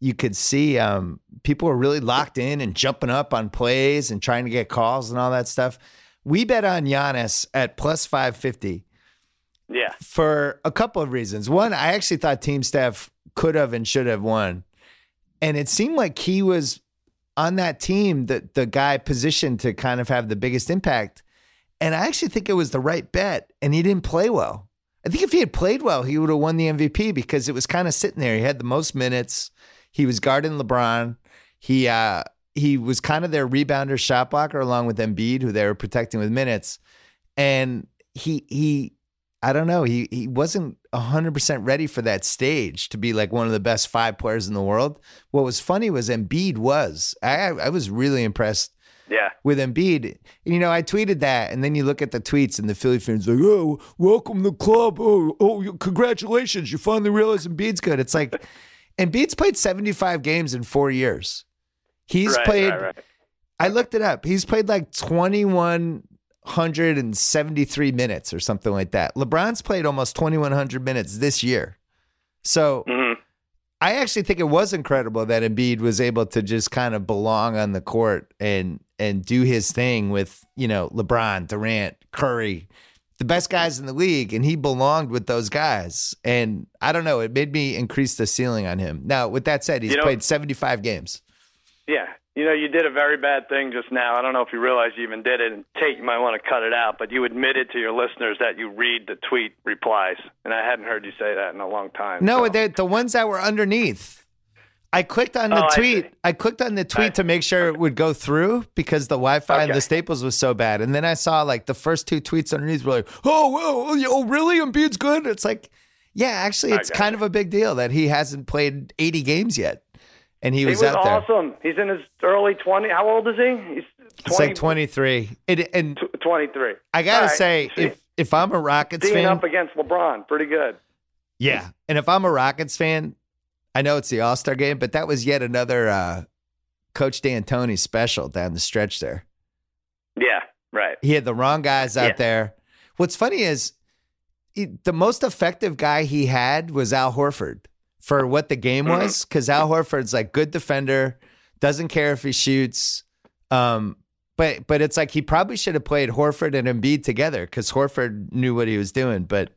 you could see um, people were really locked in and jumping up on plays and trying to get calls and all that stuff. We bet on Giannis at plus five fifty
Yeah.
for a couple of reasons. One, I actually thought Team Steph could have and should have won. And it seemed like he was on that team, the, the guy positioned to kind of have the biggest impact. And I actually think it was the right bet. And he didn't play well. I think if he had played well, he would have won the MVP because it was kind of sitting there. He had the most minutes. He was guarding LeBron. He uh he was kind of their rebounder shot blocker along with Embiid, who they were protecting with minutes. And he he I don't know. He he wasn't hundred percent ready for that stage to be like one of the best five players in the world. What was funny was Embiid was. I I was really impressed
Yeah.
with Embiid. And, you know, I tweeted that, and then you look at the tweets, and the Philly fans like, "Oh, welcome to the club! Oh, oh, congratulations! You finally realized Embiid's good." It's like Embiid's played seventy five games in four years. He's
Right,
played.
right, right.
I looked it up. He's played like twenty one hundred and seventy three minutes or something like that. LeBron's played almost twenty one hundred minutes this year. So
Mhm.
I actually think it was incredible that Embiid was able to just kind of belong on the court and and do his thing with, you know, LeBron, Durant, Curry, the best guys in the league, and he belonged with those guys. And I don't know, it made me increase the ceiling on him. Now, with that said, he's
You know-
played 75 games.
Yeah. You know, you did a very bad thing just now. I don't know if you realize you even did it. And Tate, you might want to cut it out, but you admitted to your listeners that you read the tweet replies. And I hadn't heard you say that in a long time.
No,
so.
the the ones that were underneath. I clicked on the
Oh,
tweet.
see.
I, clicked on the tweet
I-
to make sure it would go through because the Wi-Fi and the staples was so bad. And then I saw like the first two tweets underneath were like, "Oh, well, oh, oh really? Embiid's good." It's like, yeah, actually, it's kind
it.
of a big deal that he hasn't played 80 games yet, and he
he
was,
was
out there.
awesome. He's in his early 20. How old is he? He's 20,
It's like 23. It, and
23.
I gotta
right.
say,
See,
if if I'm a Rockets
being
fan,
up against LeBron, pretty good.
Yeah. And if I'm a Rockets fan, I know it's the All Star game, but that was yet another uh, Coach D'Antoni special down the stretch there.
Yeah, right.
He had the wrong guys out
Yeah.
there. What's funny is he, the most effective guy he had was Al Horford for what the game
Mm-hmm.
was, because Al Horford's like good defender, doesn't care if he shoots. Um, but but it's like he probably should have played Horford and Embiid together because Horford knew what he was doing. But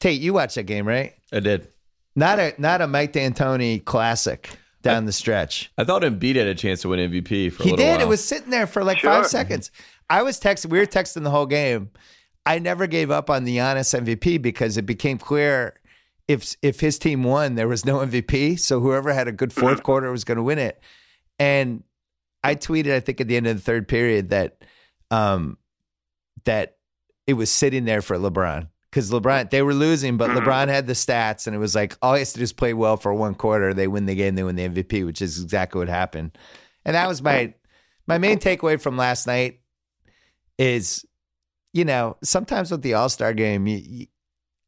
Tate, you watched that game, right?
I did.
Not a not a Mike D'Antoni classic down the stretch.
I thought Embiid had a chance to win MVP for
He
little
did.
while.
It was sitting there for like
Sure.
five seconds. I was texting. We were texting the whole game. I never gave up on the Giannis MVP because it became clear if if his team won, there was no MVP. So whoever had a good fourth quarter was going to win it. And I tweeted, I think at the end of the third period that um that it was sitting there for LeBron because LeBron they were losing, but mm-hmm. LeBron had the stats, and it was like all he has to do is play well for one quarter. They win the game, they win the MVP, which is exactly what happened. And that was my my main takeaway from last night is, you know, sometimes with the All Star game, you, you,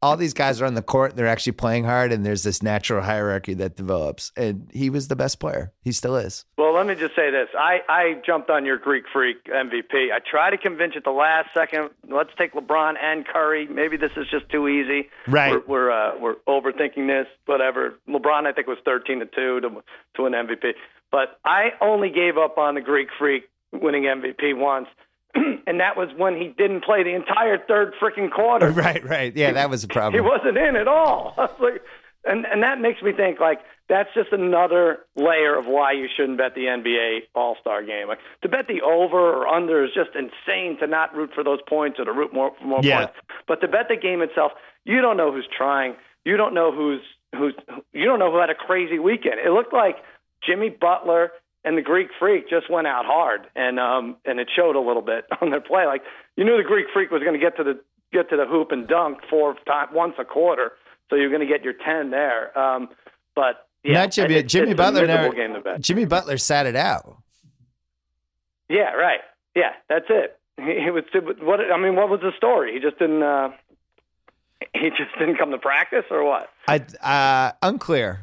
all these guys are on the court, and they're actually playing hard, and there's this natural hierarchy that develops. And he was the best player. He still is.
Well, let me just say this. I, I jumped on your Greek Freak MVP. I tried to convince you at the last second. Let's take LeBron and Curry. Maybe this is just too easy.
Right.
We're we're, uh, we're overthinking this. Whatever. LeBron, I think was thirteen to two to to win MVP. But I only gave up on the Greek Freak winning MVP once, and that was when he didn't play the entire third freaking quarter.
Right, right. Yeah, that was a problem.
He wasn't in at all. Like, and and that makes me think like that's just another layer of why you shouldn't bet the NBA All Star Game. Like to bet the over or under is just insane. To not root for those points or to root more for more
Yeah.
points, but to bet the game itself, you don't know who's trying. You don't know who's who's. You don't know who had a crazy weekend. It looked like Jimmy Butler and the Greek Freak just went out hard, and um and it showed a little bit on their play. Like you knew the Greek Freak was going to get to the get to the hoop and dunk four times once a quarter, so you're going to get your ten there. Um, but yeah,
Not Jimmy.
it's-
Jimmy Butler never.
game to bet.
Jimmy Butler sat it out.
Yeah, right. Yeah, that's it. He, he was what? I mean, what was the story? He just didn't. Uh, he just didn't come to practice, or what?
I uh, unclear.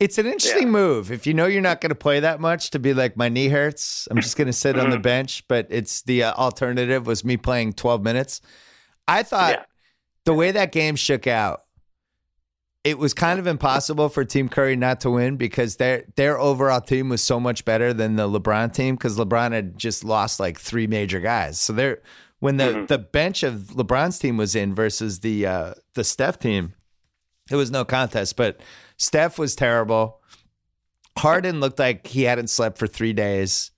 It's an interesting
Yeah.
move if you know you're not going to play that much to be like my knee hurts. I'm just going to sit
Mm-hmm.
on the bench, but it's the uh, alternative was me playing 12 minutes. I thought
Yeah.
the way that game shook out, it was kind of impossible for Team Curry not to win because their their overall team was so much better than the LeBron team because LeBron had just lost like three major guys. So they're when the
Mm-hmm.
the bench of LeBron's team was in versus the uh, the Steph team, it was no contest. But Steph was terrible. Harden looked like he hadn't slept for three days,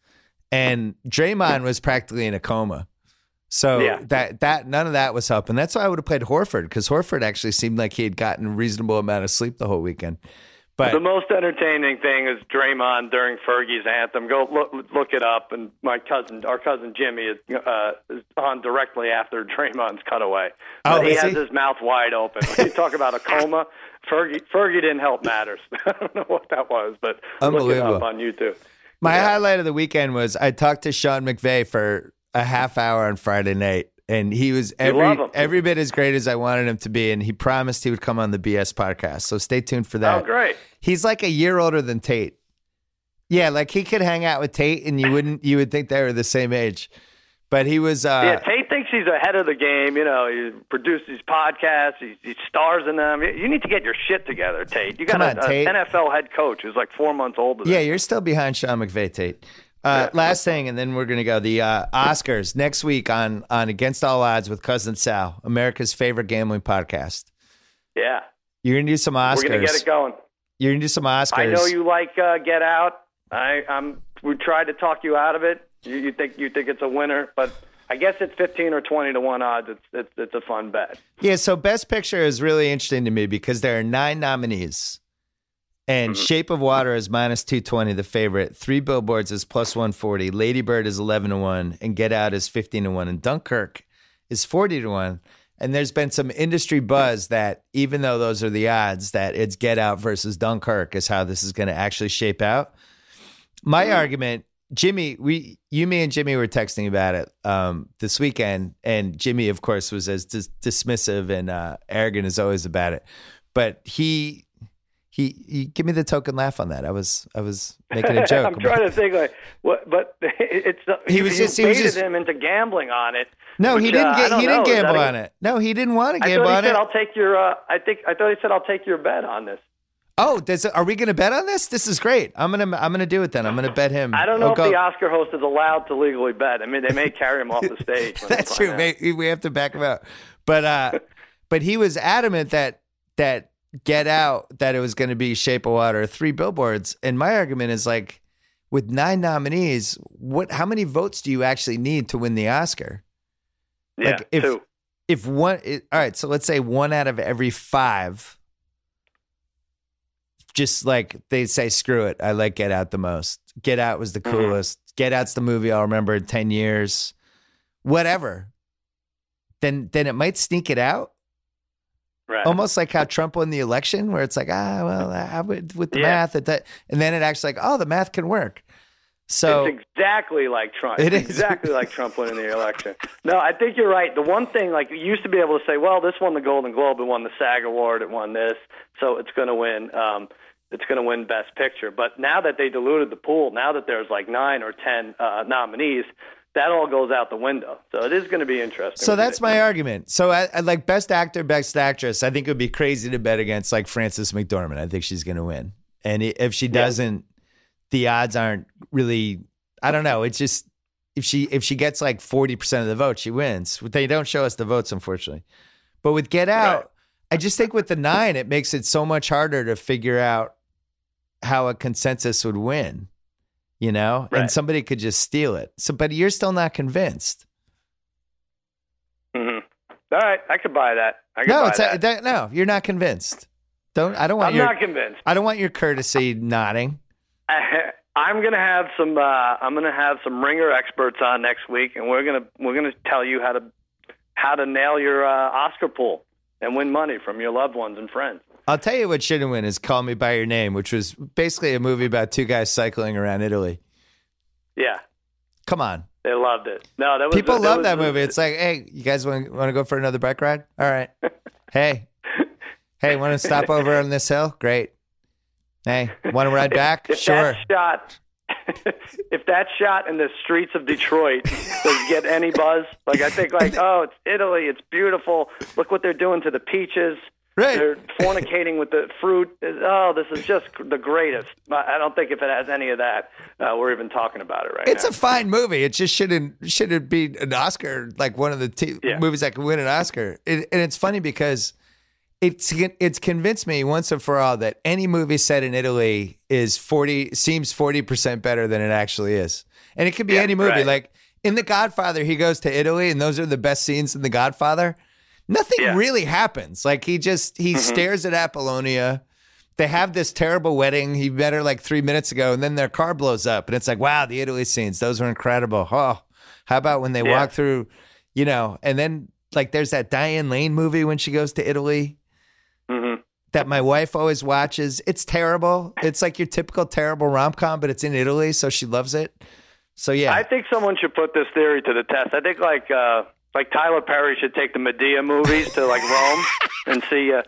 and Draymond was practically in a coma. So
Yeah.
that that none of that was helping. That's why I would have played Horford because Horford actually seemed like he had gotten a reasonable amount of sleep the whole weekend. But
The most entertaining thing is Draymond during Fergie's anthem. Go look, look it up. And my cousin, our cousin Jimmy, is, uh, is on directly after Draymond's cutaway.
Oh,
But he has
he?
his mouth wide open. When you talk about a coma, Fergie, Fergie didn't help matters. I don't know what that was, but look it up on YouTube.
my
Yeah.
highlight of the weekend was I talked to Sean McVay for a half hour on Friday night, and he was every every bit as great as I wanted him to be, and he promised he would come on the BS podcast. So stay tuned for that.
Oh, great.
He's like a year older than Tate. Yeah, like he could hang out with Tate, and you wouldn't you would think they were the same age. But he was. Uh,
Yeah, Tate thinks he's ahead of the game. You know, he produces these podcasts, he, he stars in them. You- need to get your shit together, Tate. You got
Come
a, a NFL head coach who's like four months older. Than
Yeah, you're still behind Sean McVay, Tate. Uh, last thing, and then we're gonna go the uh, Oscars next week on on Against All Odds with Cousin Sal, America's favorite gambling podcast.
yeah.
You're gonna do some Oscars.
We're gonna get it going.
You're gonna do some Oscars.
I know you like uh, Get Out. I, I'm. We tried to talk you out of it. You, you think you think it's a winner, but I guess it's 15 or 20 to one odds. It's it's, it's a fun bet.
Yeah, so Best Picture is really interesting to me because there are nine nominees. And
Mm-hmm.
Shape of Water is minus 220, the favorite. Three Billboards is plus 140. Lady Bird is 11 to 1. And Get Out is 15 to 1. And Dunkirk is 40 to 1. And there's been some industry buzz that even though those are the odds, that it's Get Out versus Dunkirk is how this is going to actually shape out. My
Mm-hmm.
argument, Jimmy, we, you, me, and Jimmy were texting about it um, this weekend, and Jimmy, of course, was as dis- dismissive and uh, arrogant as always about it. But he, he, he, give me the token laugh on that. I was, I was making a joke.
I'm trying to think like what, but it's
He was
you
just- he was just-
him into gambling on it.
no, he didn't
uh,
get, he didn't gamble on it. No, he didn't want to
I
gamble
thought he
on
said,
it.
"I'll take your." Uh, I think I thought he said, "I'll take your bet on this."
Oh, does, are we going to bet on this? This is great. I'm gonna, I'm gonna do it then. I'm gonna bet him.
I don't know
I'll
if
go-
the Oscar host is allowed to legally bet. I mean, they may carry him off the stage.
That's true.
out.
May- We have to back him out. But uh, but he was adamant that that Get Out that it was going to be Shape of Water, three billboards. And my argument is like, with nine nominees, what? How many votes do you actually need to win the Oscar?
Yeah,
like, if-
two.
If one, it, all right, so let's say one out of every five. Just like they say, screw it. I like Get Out the most. Get Out was the
Mhm.
coolest. Get Out's the movie I'll remember in ten years. Whatever. Then then it might sneak it out.
Right.
Almost like how Trump won the election, where it's like, ah, well, I would, with the
Yeah.
math, it, that, and then it actually like, oh, the math can work. So
it's exactly like Trump.
It
It's exactly like Trump winning the election. No, I think you're right. The one thing, like you used to be able to say, well, this won the Golden Globe, it won the SAG Award, it won this, so it's going to win. Um, it's going to win Best Picture. But now that they diluted the pool, now that there's like nine or ten uh, nominees, that all goes out the window. So it is going to be interesting.
So that's my argument. So, I, I like best actor, best actress. I think it would be crazy to bet against like Frances McDormand. I think she's going to win, and if she doesn't, the odds aren't really. I don't know. It's just if she if she gets like forty percent of the vote, she wins. They don't show us the votes, unfortunately. But with Get Out,
Right.
I just think with the nine, it makes it so much harder to figure out how a consensus would win. You know, and somebody could just steal it. So, but you're still not convinced.
hmm All right, I could buy that. I could
No,
buy
it's
that.
that, no. You're not convinced. Don't. I don't want
I'm
your.
not convinced.
I don't want your courtesy nodding.
I'm gonna have some. Uh, I'm gonna have some ringer experts on next week, and we're gonna we're gonna tell you how to how to nail your uh, Oscar pool and win money from your loved ones and friends.
I'll tell you what shouldn't win is "Call Me by Your Name," which was basically a movie about two guys cycling around Italy.
Yeah,
Come on,
they loved it. No, that was
people
that
love
was-
that movie. It's like, hey, you guys want want to go for another bike ride? All right. hey, hey, want to stop over on this hill? Great. Hey, want to ride back?
if
Sure.
that shot if that shot in the streets of Detroit does get any buzz, like I think like, oh, it's Italy, it's beautiful. Look what they're doing to the peaches.
Right.
They're fornicating with the fruit. Oh, this is just the greatest. I don't think if it has any of that, uh, we're even talking about it right
It's
now.
a fine movie. It just shouldn't shouldn't be an Oscar like one of the t-
Yeah.
movies that can win an Oscar. It, and it's funny because it's it's convinced me once and for all that any movie set in Italy is forty seems forty percent better than it actually is, and it could be
Yeah,
any movie.
right.
Like in The Godfather, he goes to Italy, and those are the best scenes in The Godfather. Nothing
Yeah.
really happens. Like he just he stares at Apollonia. They have this terrible wedding. He met her like three minutes ago, and then their car blows up, and it's like, wow, the Italy scenes, those were incredible. Oh, how about when they
Yeah.
walk through, you know, and then like there's that Diane Lane movie when she goes to Italy
Mhm.
that my wife always watches. It's terrible. It's like your typical terrible rom com, but it's in Italy, so she loves it. So yeah,
I think someone should put this theory to the test. I think like uh, like Tyler Perry should take the Madea movies to like Rome and see uh,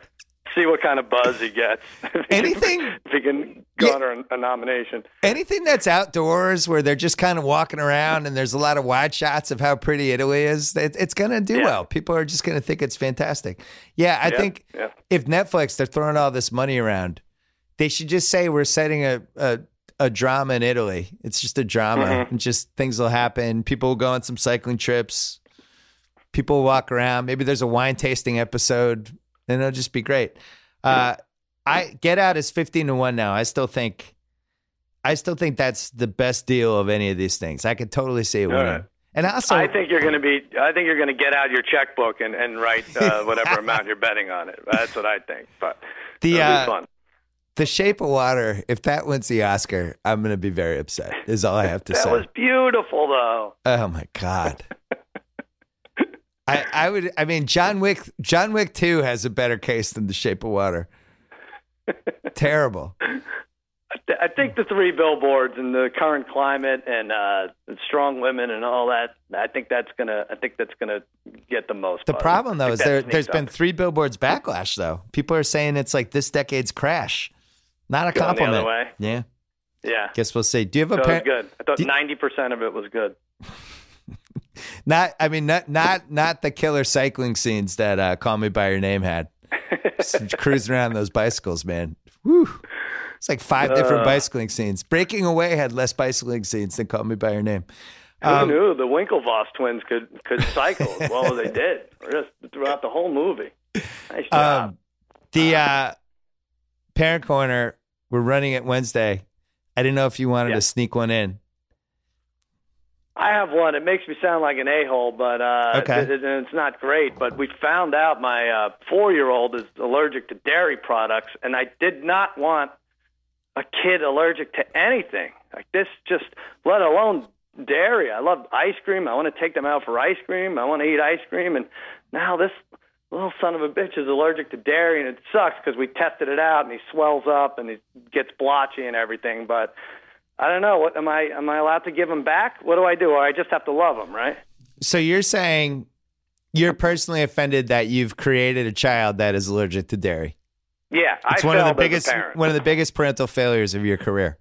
see what kind of buzz he gets.
Anything-
if he can
Yeah.
garner a nomination.
anything that's outdoors where they're just kind of walking around and there's a lot of wide shots of how pretty Italy is, it, it's going to do
Yeah.
well. People are just going to think it's fantastic. Yeah, I
Yeah,
think
yeah.
if Netflix they're throwing all this money around, they should just say we're setting a a, a drama in Italy. It's just a drama.
Mm-hmm.
And just things will happen. People will go on some cycling trips. People walk around. Maybe there's a wine tasting episode, and it'll just be great. Uh, I Get Out is fifteen to one now. I still think, I still think that's the best deal of any of these things. I could totally see it winning. And also,
I think you're going to be. I think you're going to get out your checkbook and and write uh, whatever amount you're betting on it. That's what I think. But
The, uh,
fun.
The Shape of Water, if that wins the Oscar, I'm going to be very upset. Is all I have to
That
say.
That was beautiful, though.
Oh my god. I, I would I mean John Wick John Wick 2 has a better case than The Shape of Water. Terrible.
I th- I think the three billboards and the current climate and uh, and strong women and all that. I think that's gonna. I think that's gonna get the most.
The
buzz.
problem though is there there's been three billboards backlash though. People are saying it's like this decade's crash. Not a
Going
compliment. Yeah.
Yeah,
Guess we'll see. Do you have a
so it was
par-
good. I thought ninety percent of it was good.
Not I mean not not not the killer cycling scenes that uh, Call Me by Your Name had. Cruising around those bicycles, man. Woo. It's like five different
Uh.
bicycling scenes. Breaking Away had less bicycling scenes than Call Me by Your Name.
Who
Um,
knew the Winklevoss twins could could cycle as well as they did, just throughout the whole movie. Nice job.
Um, the uh, Parent Corner, we're running it Wednesday. I didn't know if you wanted
Yeah.
to sneak one in.
I have one. It makes me sound like an a-hole, but uh,
Okay.
it- it- it's not great. But we found out my uh, four-year-old is allergic to dairy products, and I did not want a kid allergic to anything like this. Just let alone dairy. I love ice cream. I want to take them out for ice cream. I want to eat ice cream, and now this little son of a bitch is allergic to dairy, and it sucks because we tested it out, and he swells up and he gets blotchy and everything, but. I don't know. What am I? Am I allowed to give him back? What do I do? Or I just have to love him, right?
So you're saying you're personally offended that you've created a child that is allergic to dairy.
Yeah,
It's
I
one of the
failed as a
biggest one of the biggest parental failures of your career.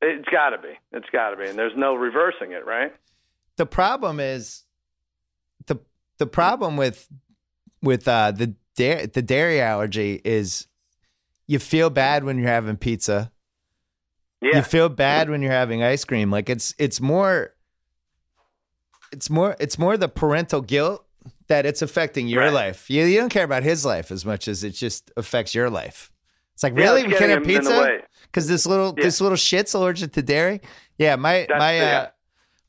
It's got to be. It's got to be, and there's no reversing it, right?
the problem is the the problem with with uh, the da- the dairy allergy is you feel bad when you're having pizza.
Yeah,
You feel bad when you're having ice cream. Like it's it's more it's more it's more the parental guilt that it's affecting your
Right.
life. You you don't care about his life as much as it just affects your life. It's like really
it's
we can't have
him in the way.
pizza because this little
Yeah.
this little shit's allergic to dairy. Yeah, my
That's
my uh,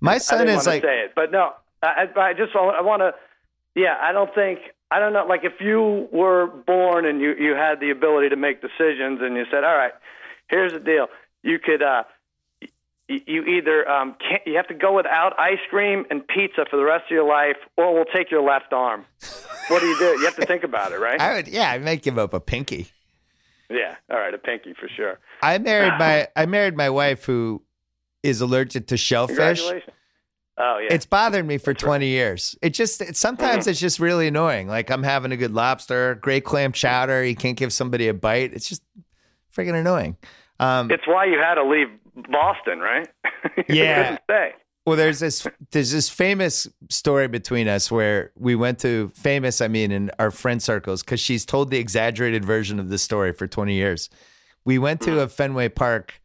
my
I
son is
want
like
to say it, but no, I, I I just I want to. Yeah, I don't think I don't know. Like if you were born and you you had the ability to make decisions, and you said, "All right, here's the deal. You could uh, you either um, can't, you have to go without ice cream and pizza for the rest of your life, or we'll take your left arm." what do you do? You have to think about it, right?
I would yeah, I might give up a pinky.
yeah. All right, a pinky for sure.
I married my I married my wife who is allergic to shellfish.
Oh yeah.
It's bothered me for 20 years. It just it, sometimes it's just really annoying. Like I'm having a good lobster, great clam chowder, you can't give somebody a bite. It's just freaking annoying. Um,
It's why you had to leave Boston, right?
Yeah. Well, there's this there's this famous story between us where we went to famous, I mean, in our friend circles, because she's told the exaggerated version of this story for 20 years. We went to hmm. a Fenway Park.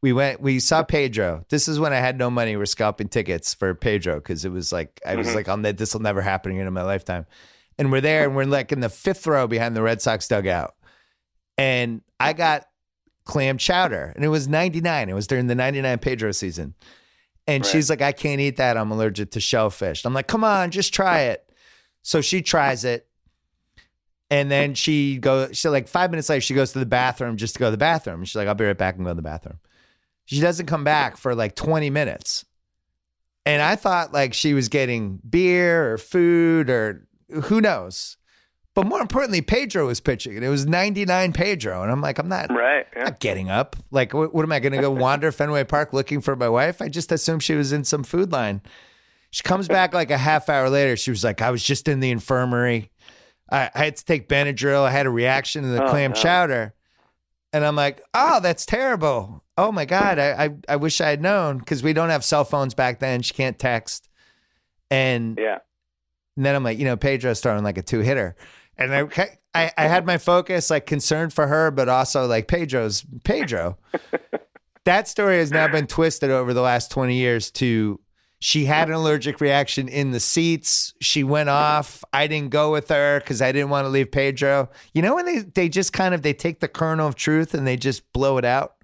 We went. We saw Pedro. This is when I had no money. We're scalping tickets for Pedro because it was like I was mm-hmm. like, "I'll this will never happen again in my lifetime." And we're there, and we're like in the fifth row behind the Red Sox dugout, and I mm-hmm. got clam chowder, and it was 99. It was during the 99 Pedro season. And she's like, I can't eat that. I'm allergic to shellfish. I'm like, come on, just try it. So she tries it. And then she goes, she like five minutes later, she goes to the bathroom just to go to the bathroom. And she's like, I'll be right back and go to the bathroom. She doesn't come back for like 20 minutes. And I thought like she was getting beer or food or who knows. But more importantly, Pedro was pitching and it was 99 Pedro. And I'm like, I'm not,
Right. Yeah.
not getting up. Like, what, what am I going to go wander Fenway Park looking for my wife? I just assumed she was in some food line. She comes back like a half hour later. She was like, I was just in the infirmary. I, I had to take Benadryl. I had a reaction to the
Oh,
clam
no.
chowder. And I'm like, oh, that's terrible. Oh my God. I, I, I wish I had known because we don't have cell phones back then. She can't text. And
Yeah.
and then I'm like, you know, Pedro's throwing like a two hitter. And I, I, I had my focus like concerned for her, but also like Pedro's Pedro. that story has now been twisted over the last 20 years to she had an allergic reaction in the seats. She went off. I didn't go with her because I didn't want to leave Pedro. You know when they, they just kind of they take the kernel of truth and they just blow it out?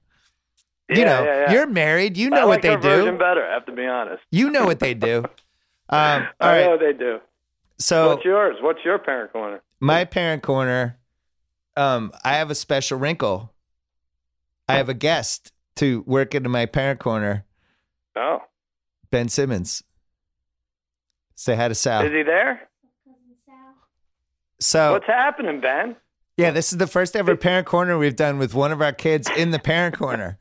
you know,
yeah, yeah.
you're married. You know
I
what
like
they do.
better. I have to be honest.
You know what they do. Um, all
I know
right.
what they do.
So
What's yours? What's your parent corner?
My parent corner um i have a special wrinkle. I have a guest to work into my parent corner.
Oh,
ben simmons. Say hi to sal.
Is he there?
so
What's happening, Ben?
yeah this is the first ever parent corner we've done with one of our kids in the parent corner.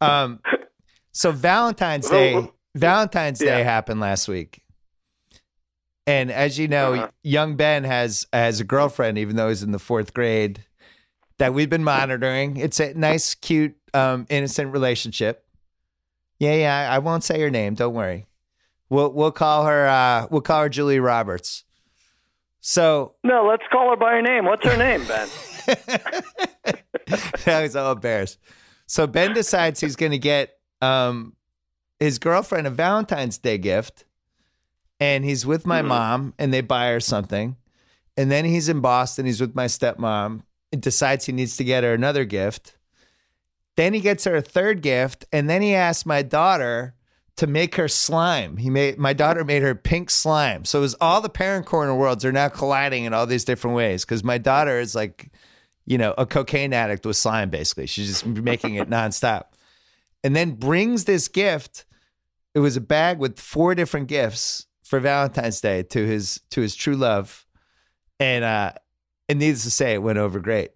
Um so valentine's day valentine's day happened last week and as you know
Uh-huh.
young ben has has a girlfriend even though he's in the fourth grade that we've been monitoring it's a nice cute um innocent relationship yeah yeah i won't say her name don't worry we'll we'll call her uh we'll call her julie roberts so
No, let's call her by her name. What's her name, Ben?
now he's all embarrassed. So Ben decides he's going to get um, his girlfriend a Valentine's Day gift, and he's with my mm-hmm. mom, and they buy her something. And then he's in Boston. He's with my stepmom. And decides he needs to get her another gift. Then he gets her a third gift, and then he asks my daughter to make her slime. He made my daughter made her pink slime. So it was all the parent corner worlds are now colliding in all these different ways because my daughter is like, you know, a cocaine addict with slime. Basically, she's just making it nonstop, and then brings this gift. It was a bag with four different gifts for Valentine's Day to his to his true love, and uh, and needless to say, it went over great.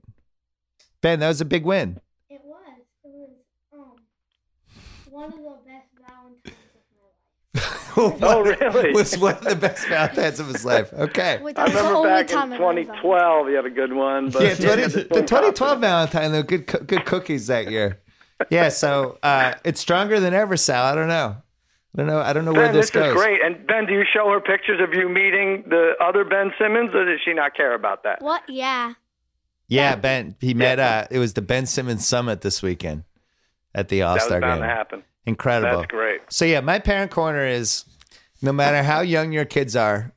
Ben, that was a big win.
It was. It was um one of the best Valentines of my life.
Oh, really?
was one of the best Valentines of his life. Okay.
Wait,
I
that was the
remember back in 2012, you had a good one. But
yeah, 20, the
this point,
2012 Valentine though, good good cookies that year. Yeah, so uh, it's stronger than ever, Sal. I don't know. I don't know. I don't know where
Ben,
this
this
goes.
is great. And Ben, do you show her pictures of you meeting the other Ben Simmons, or does she not care about that?
What? Yeah.
Yeah, Ben. He met. Uh, it was the Ben Simmons Summit this weekend at the All
That was
Star
bound
game.
to happen.
Incredible.
That's great.
So yeah, my parent corner is no matter how young your kids are,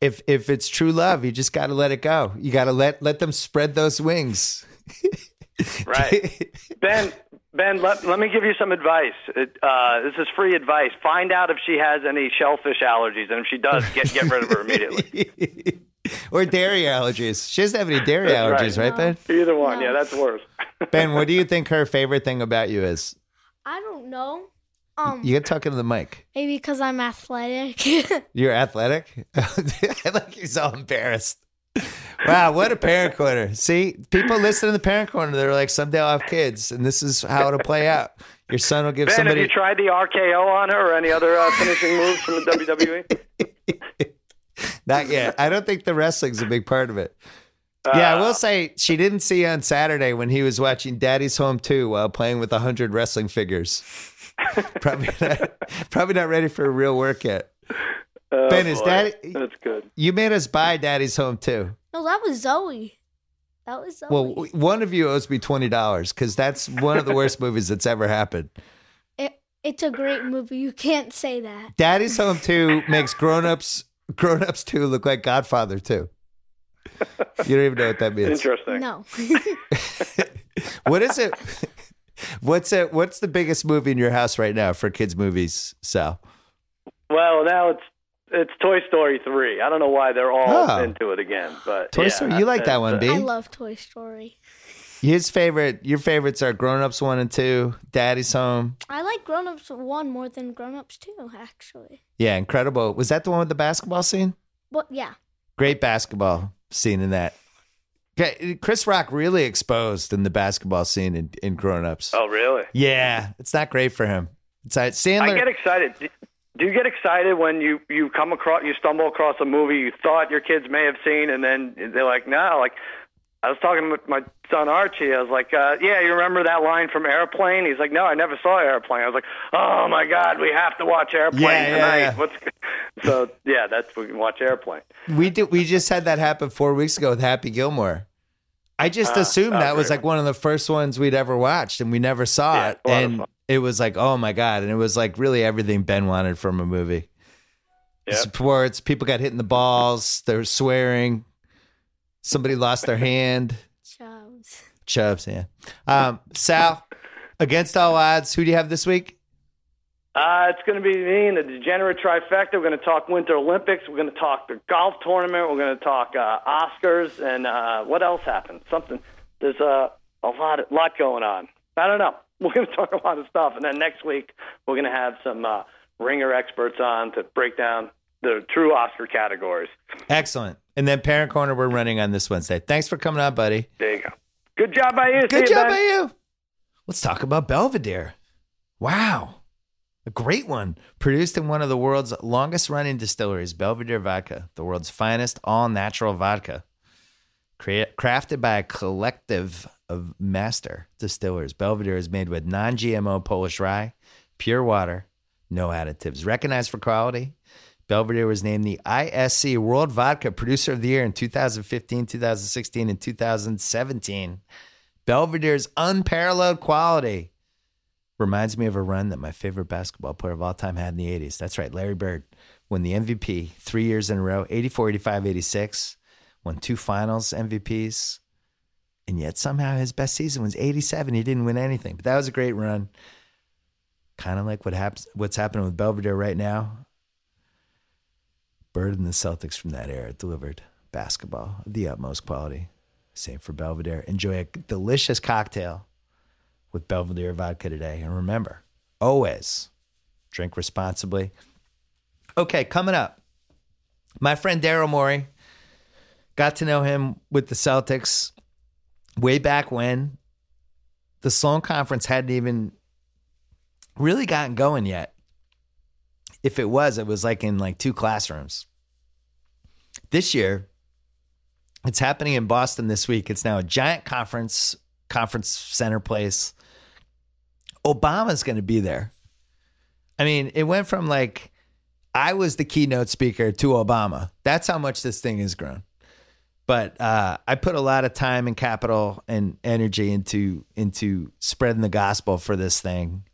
if if it's true love, you just got to let it go. You got to let let them spread those wings.
Right. Ben, Ben, let, let me give you some advice. It, uh, this is free advice. Find out if she has any shellfish allergies, and if she does, get get rid of her immediately.
or dairy allergies. She doesn't have any dairy
That's
allergies,
right.
right, Ben?
Either one,
No.
yeah, that's worse.
Ben, what do you think her favorite thing about you is?
I don't know. Um,
You get talking to the mic.
maybe because I'm athletic.
You're athletic. I like he's so embarrassed. Wow, what a parent corner. See, people listen to the parent corner. They're like, someday I'll have kids, and this is how it'll play out. Your son will give
Ben,
somebody.
have you tried the RKO on her or any other uh, finishing moves from the WWE?
Not yet. I don't think the wrestling's a big part of it. Yeah, I
Uh,
will say she didn't see on Saturday when he was watching Daddy's Home 2 while playing with 100 wrestling figures. probably, not, probably not ready for a real work yet.
Oh,
Ben, is
boy.
Daddy-
That's good.
You made us buy Daddy's Home too.
No, that was Zoe. That was Zoe.
Well, one of you owes me $20 because that's one of the worst movies that's ever happened.
it, it's a great movie. You can't say that.
Daddy's Home 2 makes grown-ups grown-ups 2 look like Godfather 2. You don't even know what that means.
Interesting.
No.
What is it? What's it? What's the biggest movie in your house right now for kids movies, Sal?
Well, now it's it's Toy Story three. I don't know why they're all
Oh.
into it again, but
Toy
yeah,
Story. You like that one,
uh,
B?
I love Toy Story.
His favorite, your favorites are Grown Ups One and Two, Daddy's Home.
I like Grown Ups 1 more than Grown Ups 2, actually.
Yeah, incredible. Was that the one with the basketball scene?
But yeah.
Great basketball scene in that. Okay, Chris Rock really exposed in the basketball scene in, in Grown Ups.
Oh, really?
Yeah, it's not great for him. It's uh,
I
Sandler.
get excited. Do- you get excited when you you come across you stumble across a movie you thought your kids may have seen, and then they're like, no, like. I was talking with my son Archie. I was like, uh, "Yeah, you remember that line from Airplane?" He's like, "No, I never saw Airplane." I was like, "Oh my God, we have to watch Airplane
Yeah, yeah,
tonight."
yeah.
What's so? Yeah, that's we can watch Airplane.
We did. We just had that happen four weeks ago with Happy Gilmore. I just
Ah,
assumed
oh,
that was like one of the first ones we'd ever watched, and we never saw
Yeah,
it.
it's a lot of
And. It was like, oh my god! And it was like really everything Ben wanted from a movie.
Yep.
Sports. People got hit in the balls. They were swearing. Somebody lost their hand.
Chubs.
Chubs, Yeah. Um, Sal, against all odds, who do you have this week?
Uh, it's going to be me and the degenerate trifecta. We're going to talk Winter Olympics. We're going to talk the golf tournament. We're going to talk uh, Oscars and uh, what else happened? Something. There's uh, a lot, a lot going on. I don't know. We're going to talk a lot of stuff, and then next week we're going to have some uh, ringer experts on to break down the true Oscar categories.
Excellent. And then Parent Corner, we're running on this Wednesday. Thanks for coming on, buddy.
There you go. Good job by you.
Good
you,
job
Ben.
by you. Let's talk about Belvedere. Wow. A great one. Produced in one of the world's longest running distilleries, Belvedere Vodka, the world's finest all natural vodka. Crafted by a collective of master distillers, Belvedere is made with non GMO Polish rye, pure water, no additives. Recognized for quality, Belvedere was named the ISC World Vodka Producer of the Year in 2015, 2016, and 2017. Belvedere's unparalleled quality reminds me of a run that my favorite basketball player of all time had in the 80s. That's right, Larry Bird won the MVP three years in a row 84, 85, 86, won two finals MVPs. And yet somehow his best season was 87. He didn't win anything, but that was a great run. Kind of like what happens, what's happening with Belvedere right now. Bird and the Celtics from that era delivered basketball of the utmost quality. Same for Belvedere. Enjoy a delicious cocktail with Belvedere vodka today. And remember, always drink responsibly. Okay, coming up, my friend Daryl Morey. Got to know him with the Celtics way back when the Sloan Conference hadn't even really gotten going yet. If it was, it was like in like two classrooms. This year, it's happening in Boston this week. It's now a giant conference, conference center place. Obama's going to be there. I mean, it went from like I was the keynote speaker to Obama. That's how much this thing has grown. But uh, I put a lot of time and capital and energy into into spreading the gospel for this thing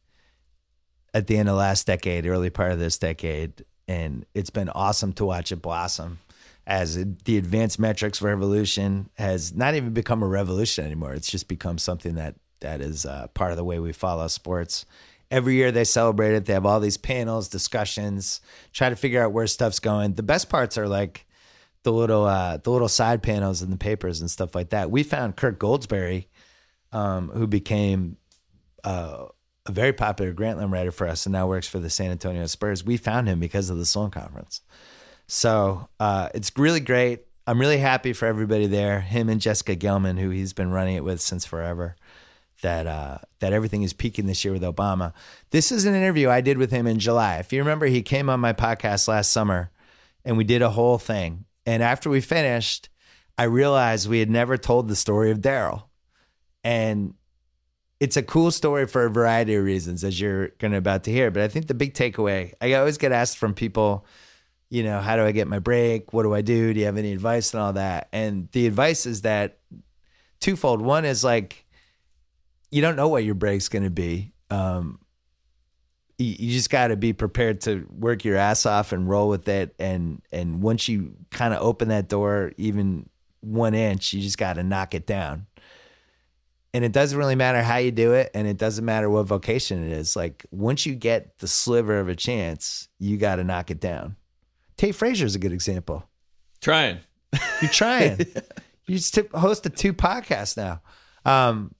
at the end of last decade, early part of this decade, and it's been awesome to watch it blossom as it, the advanced metrics revolution has not even become a revolution anymore. It's just become something that that is uh, part of the way we follow sports. Every year they celebrate it. They have all these panels, discussions, try to figure out where stuff's going. The best parts are like the little uh, the little side panels in the papers and stuff like that. We found Kirk Goldsberry, um, who became uh, a very popular Grantland writer for us and now works for the San Antonio Spurs. We found him because of the Sloan Conference. So uh, it's really great. I'm really happy for everybody there. Him and Jessica Gelman, who he's been running it with since forever. That uh, that everything is peaking this year with Obama. This is an interview I did with him in July. If you remember, he came on my podcast last summer, and we did a whole thing. And after we finished, I realized we had never told the story of Daryl. And it's a cool story for a variety of reasons, as you're going to about to hear. But I think the big takeaway, I always get asked from people, you know, how do I get my break? What do I do? Do you have any advice and all that? And the advice is that twofold. One is like, you don't know what your break's going to be. Um, you, just got to be prepared to work your ass off and roll with it. And and once you kind of open that door, even one inch, you just got to knock it down. And it doesn't really matter how you do it, and it doesn't matter what vocation it is. Like once you get the sliver of a chance, you got to knock it down. Tate Frazier is a good example.
Trying.
You're trying. you just host a two podcasts now. Um,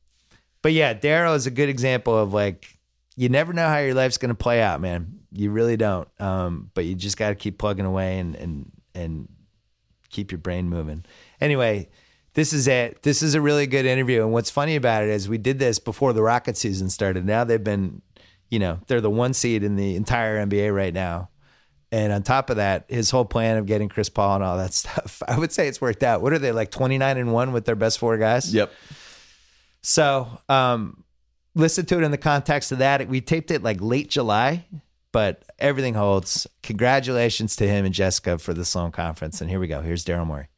but yeah, Daryl is a good example of like you never know how your life's going to play out, man. You really don't. Um, but you just got to keep plugging away and and and keep your brain moving. Anyway, this is it. This is a really good interview. And what's funny about it is we did this before the Rocket season started. Now they've been, you know, they're the one seed in the entire NBA right now. And on top of that, his whole plan of getting Chris Paul and all that stuff, I would say it's worked out. What are they like 29 and 1 with their best four guys?
Yep.
So, um, listen to it in the context of that. We taped it like late July, but everything holds. Congratulations to him and Jessica for the Sloan Conference. And here we go. Here's Daryl Morey.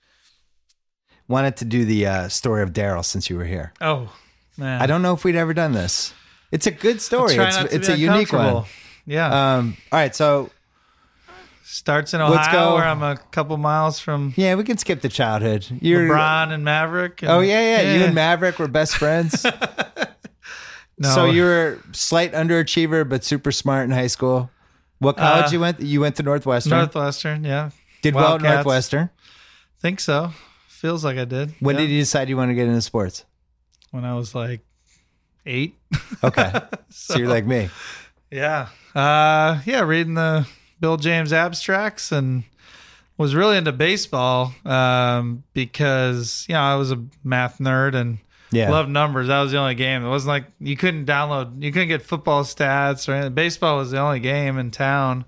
Wanted to do the uh, story of Daryl since you were here.
Oh man,
I don't know if we'd ever done this. It's a good story. It's, it's a unique one.
Yeah,
Um, all right, so
starts in
let's
Ohio,
go.
where I'm a couple miles from
yeah, we can skip the childhood. You're
LeBron and Maverick. And,
Oh yeah, yeah, You and Maverick were best friends.
No,
So you were slight underachiever, but super smart in high school. What college
Uh,
you went? You went to Northwestern.
Northwestern. Yeah,
did well at Northwestern.
think so. Feels like I did.
When
Yeah.
did you decide you want to get into sports?
When I was like eight.
Okay, so, you're like me.
Yeah. Uh yeah, reading the Bill James abstracts and was really into baseball um because you know, I was a math nerd and
Yeah,
loved numbers. That was the only game. It wasn't like you couldn't download you couldn't get football stats or anything. Baseball was the only game in town.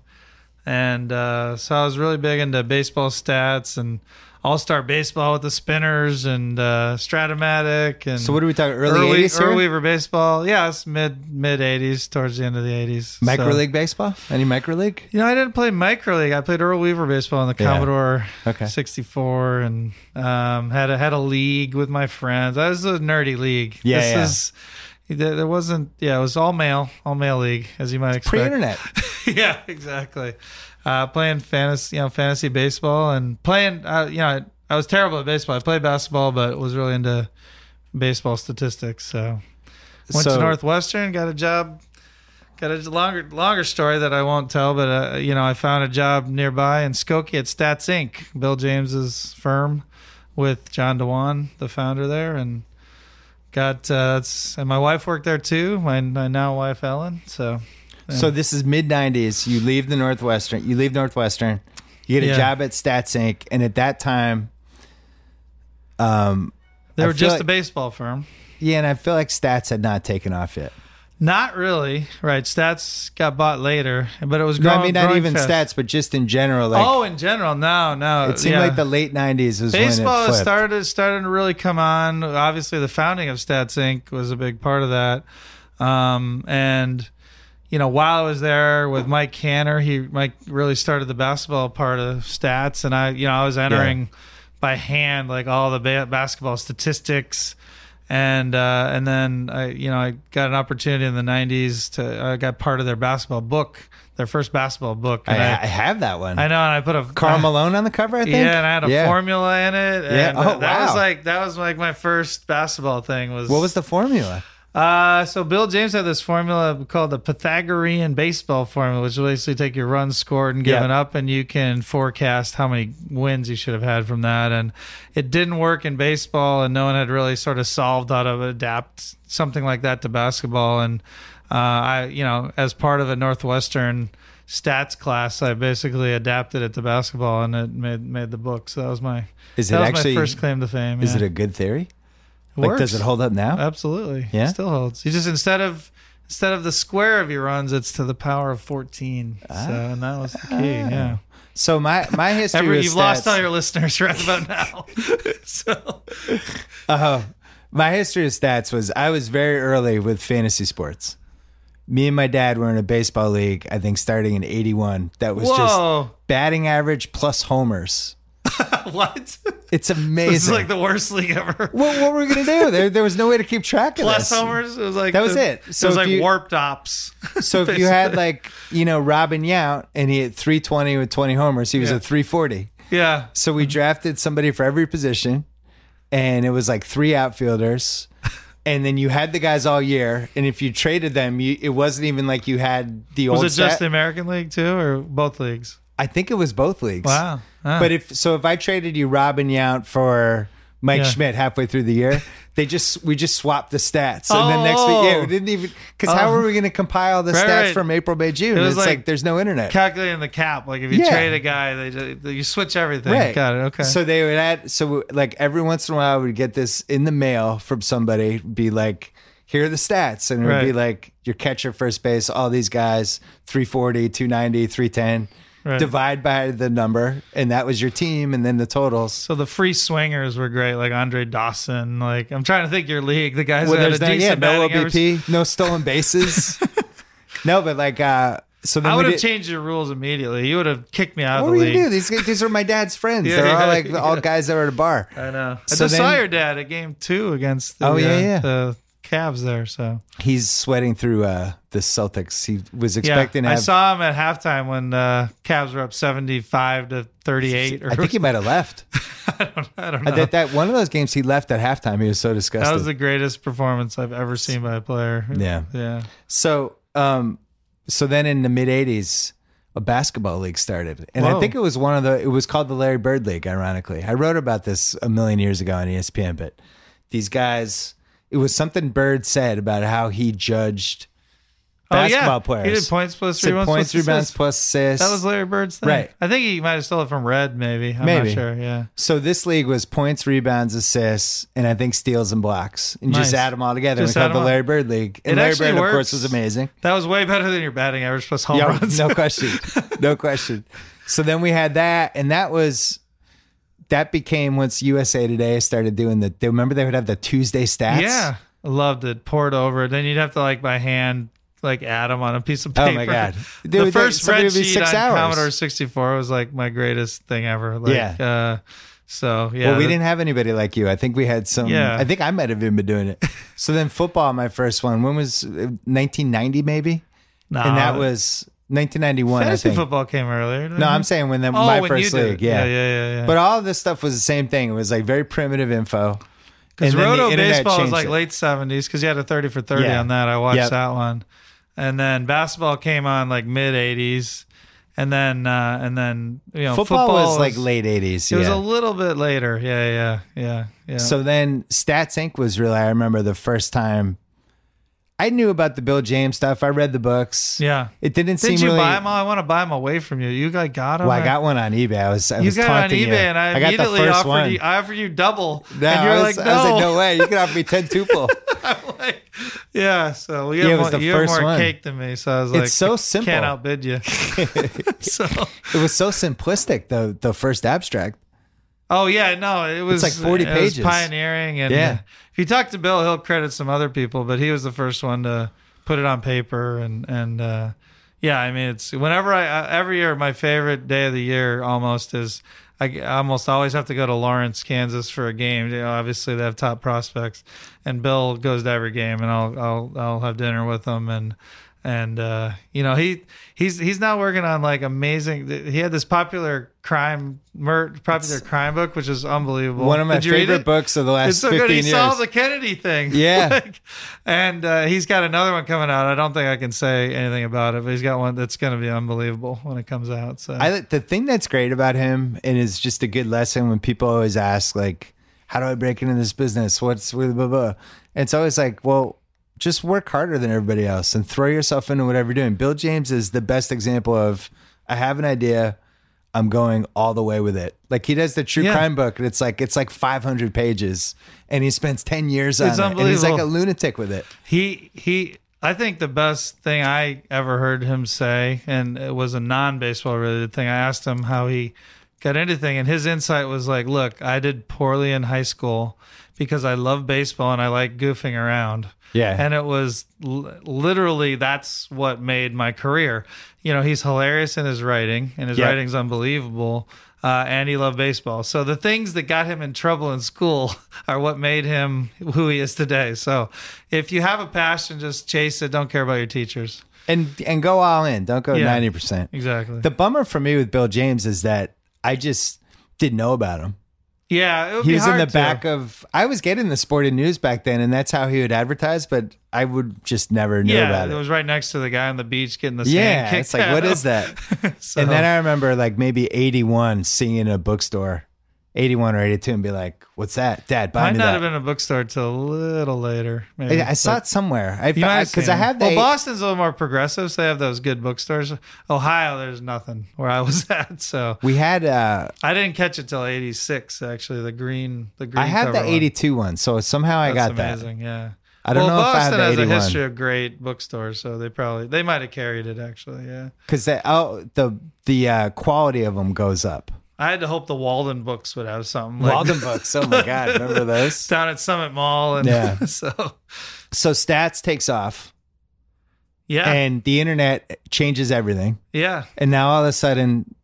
And uh so I was really big into baseball stats and all-star baseball with the spinners and uh Strat-O-Matic and
So what are we talking? Early eighties
Earl
here.
Weaver baseball. Yeah, it's mid mid eighties, towards the end of the eighties.
Micro league baseball? Any micro league?
You know, I didn't play micro league. I played Earl Weaver baseball in the
Yeah.
Commodore
Okay.
sixty four, and um, had a had a league with my friends. That was a nerdy league.
Yeah,
this
yeah.
is. There there wasn't, yeah, it was all male, all male league, as you might expect.
Pre-internet.
yeah, exactly. Uh, playing fantasy, you know, fantasy baseball and playing. Uh, you know, I, I was terrible at baseball. I played basketball, but was really into baseball statistics. So went
So-
to Northwestern, got a job. Got a longer longer story that I won't tell, but uh, you know, I found a job nearby in Skokie at Stats Inc., Bill James's firm, with John Dewan, the founder there, and got uh, that's and my wife worked there too. My, my now wife Ellen. So
So this is mid '90s. You leave the Northwestern. You leave Northwestern. You get a
Yeah.
job at Stats Inc. And at that time, um,
they
I
were
feel
just
like-
a baseball firm.
yeah, and I feel like Stats had not taken off yet.
Not really, right? Stats got bought later, but it was
No,
growing.
I mean not
growing
even
fast.
Stats, but just in general. Like
oh, in general, no, no.
it seemed
yeah.
like the late '90s was
baseball
when it
has
flipped.
started started to really come on. Obviously, the founding of Stats Inc. was a big part of that. Um, and you know, while I was there with Mike Canner, he Mike really started the basketball part of Stats, and I, you know, I was entering by hand like all the ba- basketball statistics. And uh, and then I you know I got an opportunity in the '90s to I got part of their basketball book, their first basketball book.
I,
And
I have that one.
I know, and I put a
Karl Malone on the cover. I think.
yeah, and I had a
Yeah.
formula in it. And
Yeah. Oh,
that was like that was like my first basketball thing. Was
What was the formula?
Uh so Bill James had this formula called the Pythagorean baseball formula, which basically take your runs scored and given
Yeah.
up, and you can forecast how many wins you should have had from that. And it didn't work in baseball, and no one had really sort of solved how to adapt something like that to basketball. And uh, I, you know, as part of a Northwestern stats class, I basically adapted it to basketball, and it made made the book. So that was my
Is it
that was
actually?
my first claim to fame.
Is
yeah.
it a good theory?
It
Like, does it hold up now?
Absolutely.
Yeah?
It still holds. You just instead of instead of the square of your runs, it's to the power of fourteen. So and that was the key.
Ah.
Yeah.
So my my history
Every, you've lost all your listeners right about now. so
uh huh, my history of stats was I was very early with fantasy sports. Me and my dad were in a baseball league, I think starting in 81. That was
Whoa.
just batting average plus homers.
what?
It's
This is
amazing.
like the worst league ever.
what, what were we going to do? There, there was no way to keep track of
Plus
this.
homers. It was like
That was
the-
it. So
it was
if
like
you-
warped ops.
So if you had like, you know, Robin Yount and he hit 320 with 20 homers, he was
Yeah.
at 340.
yeah.
So we drafted somebody for every position, and it was like three outfielders. And then you had the guys all year, and if you traded them, you, it wasn't even like you had the old.
Was it just
stat-
the American League too, or both leagues?
I think it was both leagues.
Wow. Ah.
But if so, if I traded you Robin Yount for Mike
Yeah.
Schmidt halfway through the year, they just we just swapped the stats, and then next week, yeah,
Oh.
we didn't even because how
Oh.
were we going to compile the
Right,
stats
right.
from April, May, June?
It was
It's like,
like-
there's no internet.
calculating the cap, like if you
Yeah.
trade a guy, they just, you switch everything.
Right.
Got it. Okay.
So they would add. So like every once in a while, I would get this in the mail from somebody. Be like, here are the stats, and it would be like your catcher, first base, all these guys, 340, 290, 310.
Right.
Divide by the number, and that was your team, and then the totals.
So the free swingers were great, like Andre Dawson. Like I'm trying to think your league, the guys
Well,
that had a
no,
decent
yeah, no. OBP, no stolen bases. no, but like, uh, so
I would have
did-
changed your rules immediately. You would have kicked me out
What
of the
you
league.
gonna do? These these are my dad's friends.
Yeah,
They're all
yeah,
like all guys that were at a bar.
I know. I
So
just
then-
saw your dad at game two against the,
Oh, yeah,
uh,
yeah.
the Cavs there. So
He's sweating through uh, the Celtics. He was
yeah,
expecting
I
have.
saw him at halftime when uh, Cavs were up seventy five to thirty eight. Or
I think he might have left.
I don't, I don't know.
that, that one of those games he left at halftime. He was so disgusted.
That was the greatest performance I've ever seen by a player.
Yeah.
yeah.
so, um, so then in the mid '80s, a basketball league started, and I think it was one of the. It was called the Larry Bird League. Ironically, I wrote about this a million years ago on ESPN. But these guys, it was something Bird said about how he judged basketball
oh, yeah.
players.
He did points plus rebounds.
points,
plus
rebounds,
assists.
plus assists.
That was Larry Bird's thing.
Right.
I think he might have stole it from Red, maybe. I'm
Maybe.
not sure. Yeah.
So this league was points, rebounds, assists, and I think steals and blocks, and just add them all together.
Just
and we called the. Larry Bird League. And
It
Larry Bird, of course, was amazing.
That was way better than your batting average plus home
Yeah,
runs.
no question, no question. So then we had that, and that was that became once USA Today started doing the. They remember they would have the Tuesday stats.
Yeah. I loved it. Poured over. Then you'd have to like by hand like add them on a piece of paper.
Oh my God.
the
Dude,
first
somebody would be
spreadsheet
six
on
hours.
Commodore 64 was like my greatest thing ever. Like,
Yeah.
Uh, so yeah.
well, we
that-
didn't have anybody like you. I think we had some.
Yeah.
I think I might have even been doing it. So then football, my first one. When was 1990 maybe?
Nah,
and that was 1991. I
fantasy
think.
football came earlier.
No? I'm saying when the,
Oh,
my
when
first league. Yeah.
yeah, yeah, yeah. yeah.
But all of this stuff was the same thing. It was like very primitive info.
Because Roto baseball was like
it.
late seventies because you had a thirty for thirty
Yeah.
on that. I watched
Yep.
that one, and then basketball came on like mid eighties, and then uh, and then you know
football, was like late 80s.
It was a little bit later. Yeah, yeah, yeah, yeah.
So then Stats Inc. was really, I remember the first time I knew about the Bill James stuff. I read the books.
yeah.
It didn't
Did
seem
you
really.
buy them all? I want to buy them away from you. You like got them?
well, I got one on eBay. I was, I
You
was
got on eBay,
you.
and I,
got the
immediately offered
one.
you. I offered you double,
No,
and you're
I,
like, no.
I was like, no way. You can offer me 10 tuple.
I'm like, yeah. So you
Yeah,
have
was
more, you have more
one.
cake than me. So I was like,
It's so
I
simple.
Can't outbid you. so.
it was so simplistic, the, the first abstract.
Oh yeah, no, it was
like 40
it
pages.
pioneering, and
Yeah.
if you talk to Bill, he'll credit some other people, but he was the first one to put it on paper, and and uh, yeah, I mean, it's whenever I uh, every year my favorite day of the year almost is. I almost always have to go to Lawrence, Kansas for a game. You know, obviously, they have top prospects, and Bill goes to every game, and I'll I'll I'll have dinner with him, and and uh, you know he he's he's now working on like amazing. He had this popular crime mur- popular crime book, which is unbelievable.
One of my
Did you read
favorite
it?
books of the last
It's so
15
good. He
years.
solved the Kennedy thing.
Yeah.
Like, and uh, he's got another one coming out. I don't think I can say anything about it, but he's got one that's going to be unbelievable when it comes out. So
I the thing that's great about him and is just a good lesson when people always ask like, "How do I break into this business? What's blah blah blah?" It's always like, well. Just work harder than everybody else and throw yourself into whatever you're doing. Bill James is the best example of I have an idea, I'm going all the way with it. Like he does the true
Yeah.
crime book, and it's like it's like 500 pages, and he spends 10 years on
It's
it, and he's like a lunatic with it.
he he I think the best thing I ever heard him say, and it was a non-baseball related thing. I asked him how he got anything, and his insight was like, "Look, I did poorly in high school because I love baseball and I like goofing around."
Yeah.
and it was l- literally that's what made my career. You know, he's hilarious in his writing, and his
Yep.
writing's unbelievable. Uh, and he loved baseball. So the things that got him in trouble in school are what made him who he is today. So if you have a passion, just chase it. Don't care about your teachers.
and and go all in. Don't go
Yeah.
ninety percent.
Exactly.
The bummer for me with Bill James is that I just didn't know about him.
Yeah,
He was in the
to.
back of. I was getting the sporting news back then, and that's how he would advertise. But I would just never know
Yeah,
about
it
it.
was right next to the guy on the beach getting the
yeah, it's like what is that?
So-
and then I remember like maybe eighty one seeing a bookstore, eighty one or eighty two, and be like, "What's that, Dad? Buy
might
me
not
that."
have been a bookstore till a little later. Maybe.
I, I saw it somewhere. I
You might
because
seen
I have the
Well, Boston's a little more progressive, so they have those good bookstores. Ohio, there's nothing where I was at, so
we had uh
I didn't catch it till '86. Actually, the green, the green.
I had the
cover one.
eighty two one, so somehow I
That's
got that.
amazing. Yeah.
I don't
well,
know if I have
Boston
the
has a
81.
history of great bookstores, so they probably they might have carried it actually. Yeah.
because oh the the uh, quality of them goes up.
I had to hope the Waldenbooks would have something. Like
Waldenbooks. Oh my god, remember those?
down at Summit Mall, and
Yeah.
so
So stats takes off,
yeah,
and the internet changes everything.
yeah,
And now all of a sudden,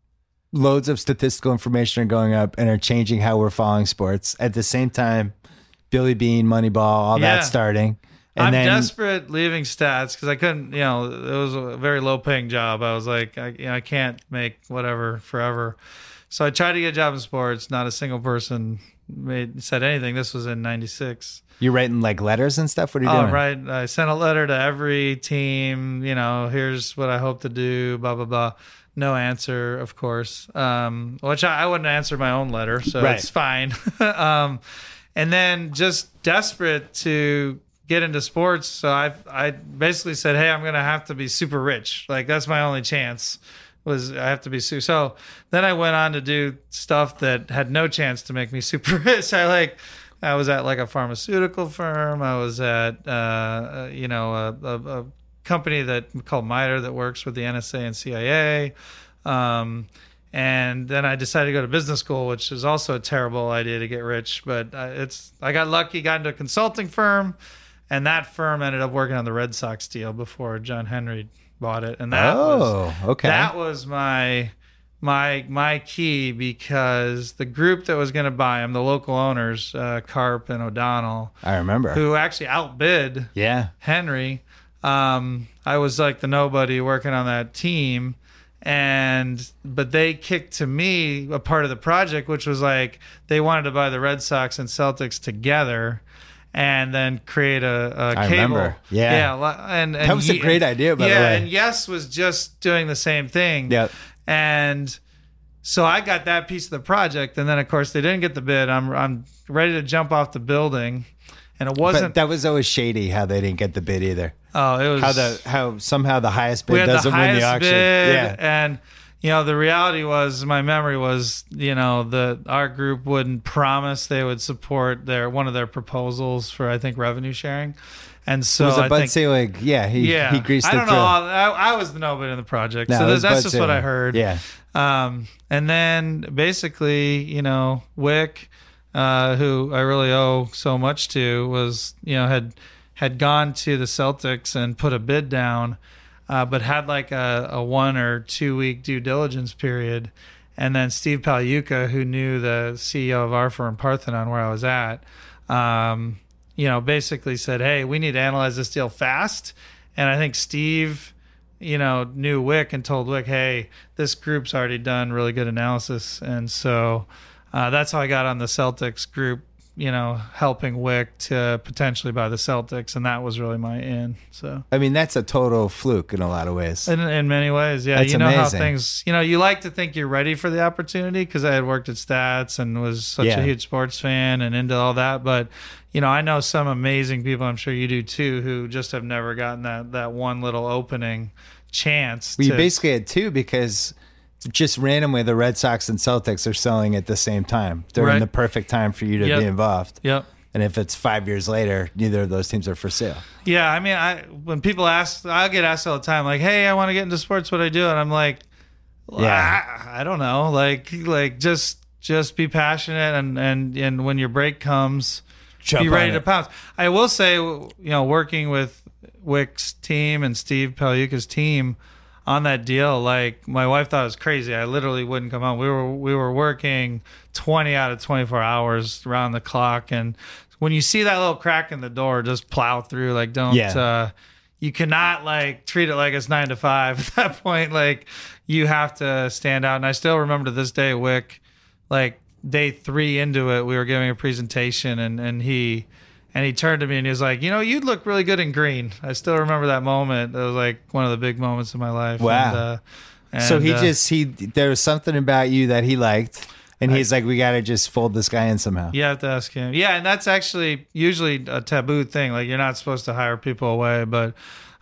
loads of statistical information are going up and are changing how we're following sports. At the same time, Billy Beane, Moneyball, all
Yeah.
that starting. And
I'm
then
desperate leaving stats because I couldn't, you know, it was a very low paying job. I was like, I, you know, I can't make whatever forever. So I tried to get a job in sports. Not a single person made said anything. This was in '96.
you're writing like letters and stuff. What are you
Oh,
doing?
right. I sent a letter to every team. You know, here's what I hope to do. Blah blah blah. No answer, of course. Um, which I, I wouldn't answer my own letter, so
Right.
it's fine. um, and then just desperate to get into sports, so I I basically said, hey, I'm gonna have to be super rich. Like that's my only chance. Was I have to be su- so? Then I went on to do stuff that had no chance to make me super rich. I like I was at like a pharmaceutical firm. I was at uh, uh, you know a, a, a company that called MITRE that works with the NSA and CIA. Um, and then I decided to go to business school, which is also a terrible idea to get rich. But uh, it's I got lucky, got into a consulting firm, and that firm ended up working on the Red Sox deal before John Henry bought it. And that was
Oh, okay.
that was my my my key because the group that was going to buy them, the local owners, uh, Karp and O'Donnell,
I remember.
who actually outbid
yeah.
Henry. Um, I was like the nobody working on that team, and but they kicked to me a part of the project, which was like they wanted to buy the Red Sox and Celtics together. And then create a, a
I
cable.
remember. Yeah.
yeah, and, and
That was a great idea, by the
yeah,
way.
and Yes was just doing the same thing.
Yep.
And so I got that piece of the project, and then of course they didn't get the bid. I'm I'm ready to jump off the building, and it wasn't.
that was always shady how they didn't get the bid either.
oh, it was
How the how somehow the highest bid doesn't
the
win the auction.
bid,
Yeah.
and you know the reality was my memory was you know the our group wouldn't promise they would support their one of their proposals for I think revenue sharing, and so
it was a
I
Bud
think
Selig. Yeah, he
yeah
he greased
I don't know. I, I was the nobody in the project,
No,
so that's just what I heard.
Yeah.
Um, and then basically, you know, Wyc, uh, who I really owe so much to, was you know had had gone to the Celtics and put a bid down, uh, but had like a, a one or two week due diligence period. And then Steve Pagliuca, who knew the CEO of our firm Parthenon, where I was at, um, you know, basically said, "Hey, we need to analyze this deal fast." And I think Steve you know, knew Wyc and told Wyc, hey, this group's already done really good analysis. And so uh, that's how I got on the Celtics group, you know, helping Wyc to potentially buy the Celtics. And that was really my in. So.
I mean, that's a total fluke in a lot of ways.
In, in many ways, yeah.
That's
you know
amazing.
how things, you know, you like to think you're ready for the opportunity because I had worked at Stats and was such
Yeah.
a huge sports fan and into all that. But, you know, I know some amazing people, I'm sure you do too, who just have never gotten that, that one little opening chance.
Well,
to-
basically had two because just randomly the Red Sox and Celtics are selling at the same time during
Right.
the perfect time for you to
Yep.
be involved.
Yep.
And if it's five years later, neither of those teams are for sale.
Yeah, I mean, I when people ask, I get asked all the time, like, "Hey, I want to get into sports. What do I do?" And I'm like, well,
Yeah.
I, I don't know. Like, like just just be passionate, and and and when your break comes,
Jump
be ready to pounce. I will say, you know, working with Wyc's team and Steve Pagliuca's team on that deal, like my wife thought it was crazy. I literally wouldn't come home. We were we were working twenty out of twenty four hours around the clock, and when you see that little crack in the door, just plow through. Like, don't.
Yeah.
Uh, you cannot like treat it like it's nine to five. At that point, like you have to stand out. And I still remember to this day, Wyc, like day three into it, we were giving a presentation, and and he and he turned to me and he was like, you know, you'd look really good in green. I still remember that moment. It was like one of the big moments in my life.
Wow.
And, uh,
so he
uh,
just he there was something about you that he liked, and he's like, we got to just fold this guy in somehow.
You have to ask him. Yeah, and that's actually usually a taboo thing. Like you're not supposed to hire people away, but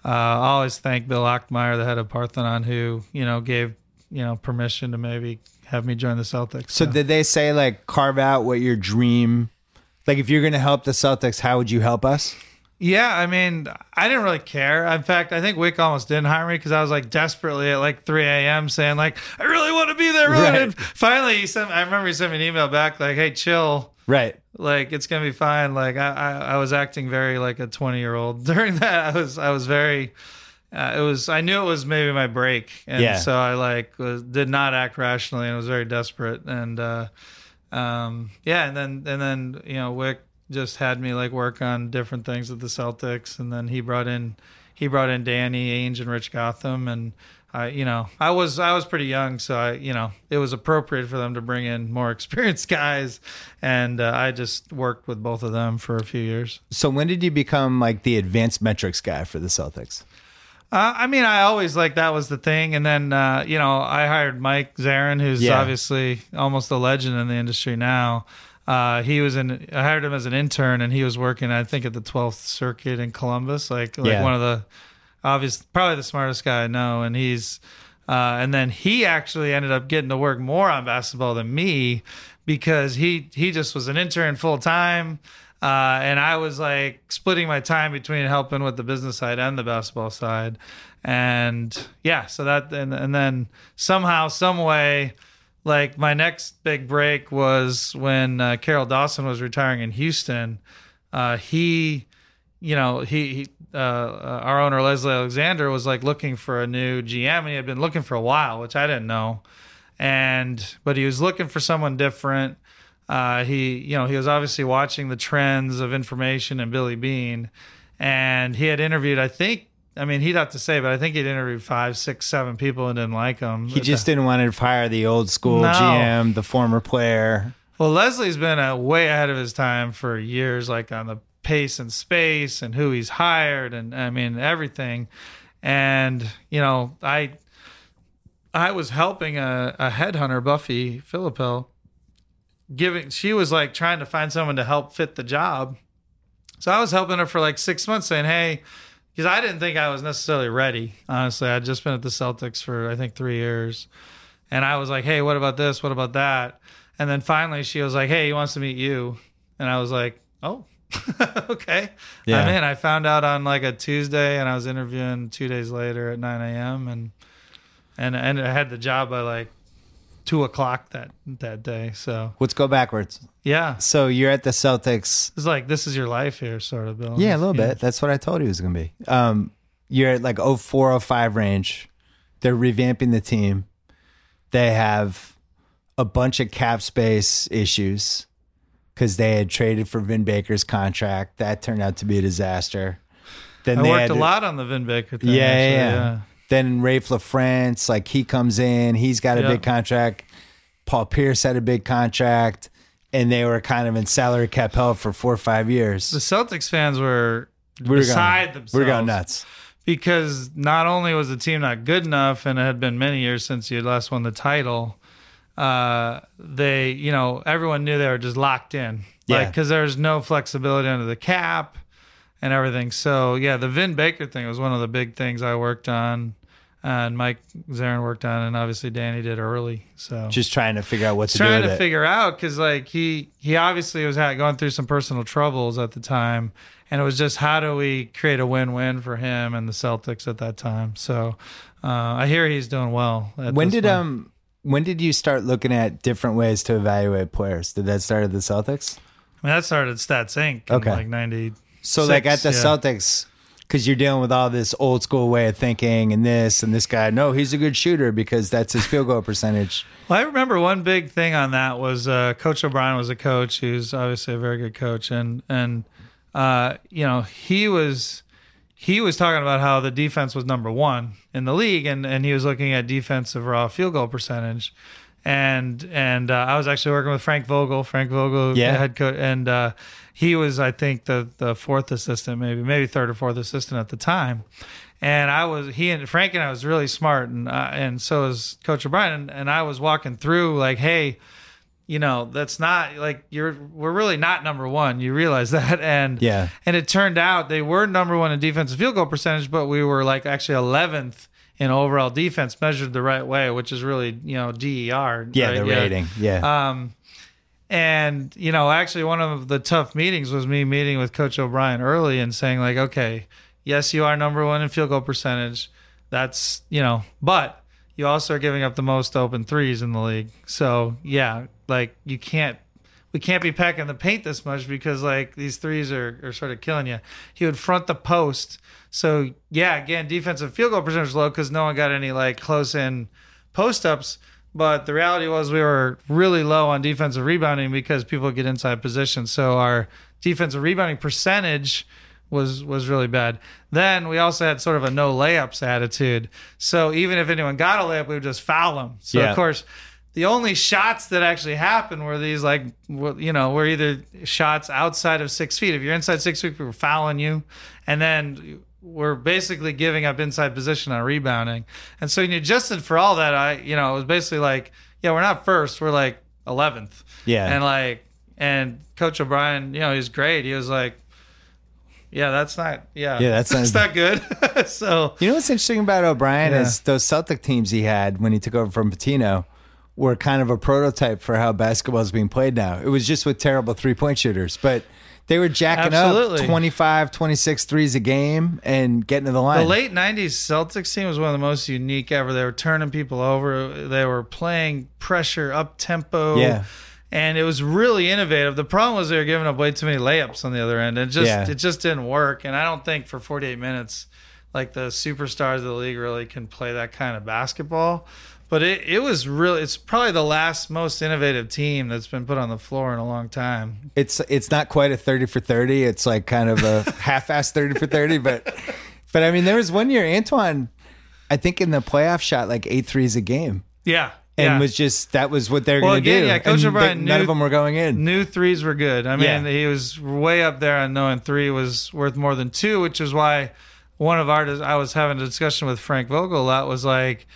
uh, I always thank Bill Achtmeyer, the head of Parthenon, who you know gave you know permission to maybe have me join the Celtics.
So did they say like carve out what your dream? Like if you're going to help the Celtics, how would you help us?
Yeah, I mean, I didn't really care. In fact, I think Wyc almost didn't hire me because I was like desperately at like 3 a.m. saying like, I really want to be there. Really.
Right.
And finally, he sent. I remember he sent me an email back like, Hey, chill.
Right.
Like it's gonna be fine. Like I, I, I was acting very like a 20 year old during that. I was, I was very. Uh, it was. I knew it was maybe my break, and
Yeah.
so I like was, did not act rationally, and was very desperate. And uh, um, yeah, and then and then you know Wyc just had me like work on different things with the Celtics, and then he brought in he brought in Danny Ainge and Rich Gotham, and I you know I was I was pretty young, so I you know it was appropriate for them to bring in more experienced guys, and uh, I just worked with both of them for a few years.
So when did you become like the advanced metrics guy for the Celtics?
Uh, I mean, I always like that was the thing, and then uh, you know I hired Mike Zarren, who's
Yeah.
obviously almost a legend in the industry now. Uh, he was in. I hired him as an intern, and he was working, I think, at the 12th Circuit in Columbus, like like
Yeah.
one of the obvious, probably the smartest guy I know. And he's, uh, and then he actually ended up getting to work more on basketball than me because he he just was an intern full time. Uh, and I was like splitting my time between helping with the business side and the basketball side, and yeah, so that and and then somehow, some way, like my next big break was when uh, Carroll Dawson was retiring in Houston. Uh, he, you know, he, he uh, uh, our owner Leslie Alexander was like looking for a new GM, and he had been looking for a while, which I didn't know. And but he was looking for someone different. Uh, he, you know, he was obviously watching the trends of information and Billy Beane, and he had interviewed. I think, I mean, he'd have to say, but I think he'd interviewed five, six, seven people and didn't like them.
He just didn't want to fire the old school
No.
GM, the former player.
Well, Leslie's been uh, way ahead of his time for years, like on the pace and space and who he's hired, and I mean everything. And you know, I I was helping a, a headhunter, Buffy Filippell, giving. She was like trying to find someone to help fit the job. So I was helping her for like six months, saying, "Hey." Because I didn't think I was necessarily ready. Honestly, I'd just been at the Celtics for I think three years, and I was like, "Hey, what about this? What about that?" And then finally, she was like, "Hey, he wants to meet you," and I was like, "Oh, okay."
Yeah.
I'm in. I found out on like a Tuesday, and I was interviewing two days later at 9 a.m. and and and I had the job by like two o'clock that that day. So
Let's go backwards.
yeah,
So you're at the Celtics.
it's like this is your life here, sort of, Bill.
Yeah, a little bit. That's what I told you it was going to be. Um, you're at like 04, 05 range. They're revamping the team. They have a bunch of cap space issues because they had traded for Vin Baker's contract. That turned out to be a disaster. Then
I
they
worked
had
a
to-
lot on the Vin Baker thing.
Yeah,
actually,
yeah,
yeah.
Then Raef LaFrentz, like he comes in, he's got a
Yeah.
big contract. Paul Pierce had a big contract, and they were kind of in salary cap hell for four or five years.
The Celtics fans were
We were
beside
going,
themselves.
we were going nuts.
because not only was the team not good enough, and it had been many years since you last won the title, uh, they, you know, everyone knew they were just locked in, like
Yeah.
because there's no flexibility under the cap and everything. So yeah, the Vin Baker thing was one of the big things I worked on. and Mike Zarren worked on, and obviously Danny did early. So
Just trying to figure out what to do
trying to
it.
figure out because like he he obviously was going through some personal troubles at the time and it was just how do we create a win-win for him and the celtics at that time so uh, i hear he's doing well at
when did
point.
um when did you start looking at different ways to evaluate players? Did that start at the Celtics?
I mean, that started at stats inc in
Okay.
like 90
So like at the
yeah.
Celtics, because you're dealing with all this old school way of thinking and this and this guy. No, he's a good shooter because that's his field goal percentage.
Well, I remember one big thing on that was uh, Coach O'Brien was a coach who's obviously a very good coach, and and uh, you know he was he was talking about how the defense was number one in the league, and and he was looking at defensive raw field goal percentage, and and uh, I was actually working with Frank Vogel, Frank Vogel,
Yeah.
head coach, and uh, he was I think the the fourth assistant, maybe maybe third or fourth assistant at the time and I was he and Frank and I was really smart, and uh, and so was Coach O'Brien, and, and I was walking through like, hey, you know, that's not like you're we're really not number one. You realize that, and
Yeah.
and it turned out they were number one in defensive field goal percentage, but we were like actually eleventh in overall defense measured the right way, which is really you know DER.
Yeah,
right?
the rating. Yeah.
Um, and you know, actually, one of the tough meetings was me meeting with Coach O'Brien early and saying like, okay, yes, you are number one in field goal percentage. That's you know, but you also are giving up the most open threes in the league. So yeah, like you can't. We can't be packing the paint this much because like these threes are, are sort of killing you. He would front the post. So yeah, again, defensive field goal percentage low because no one got any like close in post ups. But the reality was we were really low on defensive rebounding because people get inside position. So our defensive rebounding percentage was was really bad. Then we also had sort of a no layups attitude. So even if anyone got a layup, we would just foul them. So
Yeah.
of course, the only shots that actually happened were these like you know were either shots outside of six feet. If you're inside six feet, we were fouling you, and then we're basically giving up inside position on rebounding. And so when you adjusted for all that, I you know it was basically like yeah we're not first, we're like eleventh.
Yeah.
and like and Coach O'Brien, you know he's great. He was like. Yeah, that's not. Yeah,
Yeah, that's
that's
not-
not good. so
You know what's interesting about O'Brien
Yeah.
is those Celtic teams he had when he took over from Pitino were kind of a prototype for how basketball is being played now. It was just with terrible three point shooters, but they were jacking
Absolutely.
up 25, 26 threes a game and getting to the line.
The late '90s Celtics team was one of the most unique ever. They were turning people over. They were playing pressure up tempo.
Yeah.
and it was really innovative. The problem was they were giving up way too many layups on the other end. It just
Yeah.
it just didn't work. And I don't think for 48 minutes, like the superstars of the league really can play that kind of basketball. But it, it was really it's probably the last most innovative team that's been put on the floor in a long time.
it's it's not quite a 30 for 30. It's like kind of a half-ass 30 for 30, but but I mean there was one year Antoine I think in the playoff shot like eight threes a game.
Yeah.
And
yeah.
was just that was what they're
Well,
going to do.
yeah, Coach
And
O'Brien
they- none of them were going in.
New threes were good. I mean,
Yeah.
he was way up there on knowing three was worth more than two, which is why one of our I was having a discussion with Frank Vogel a lot was like,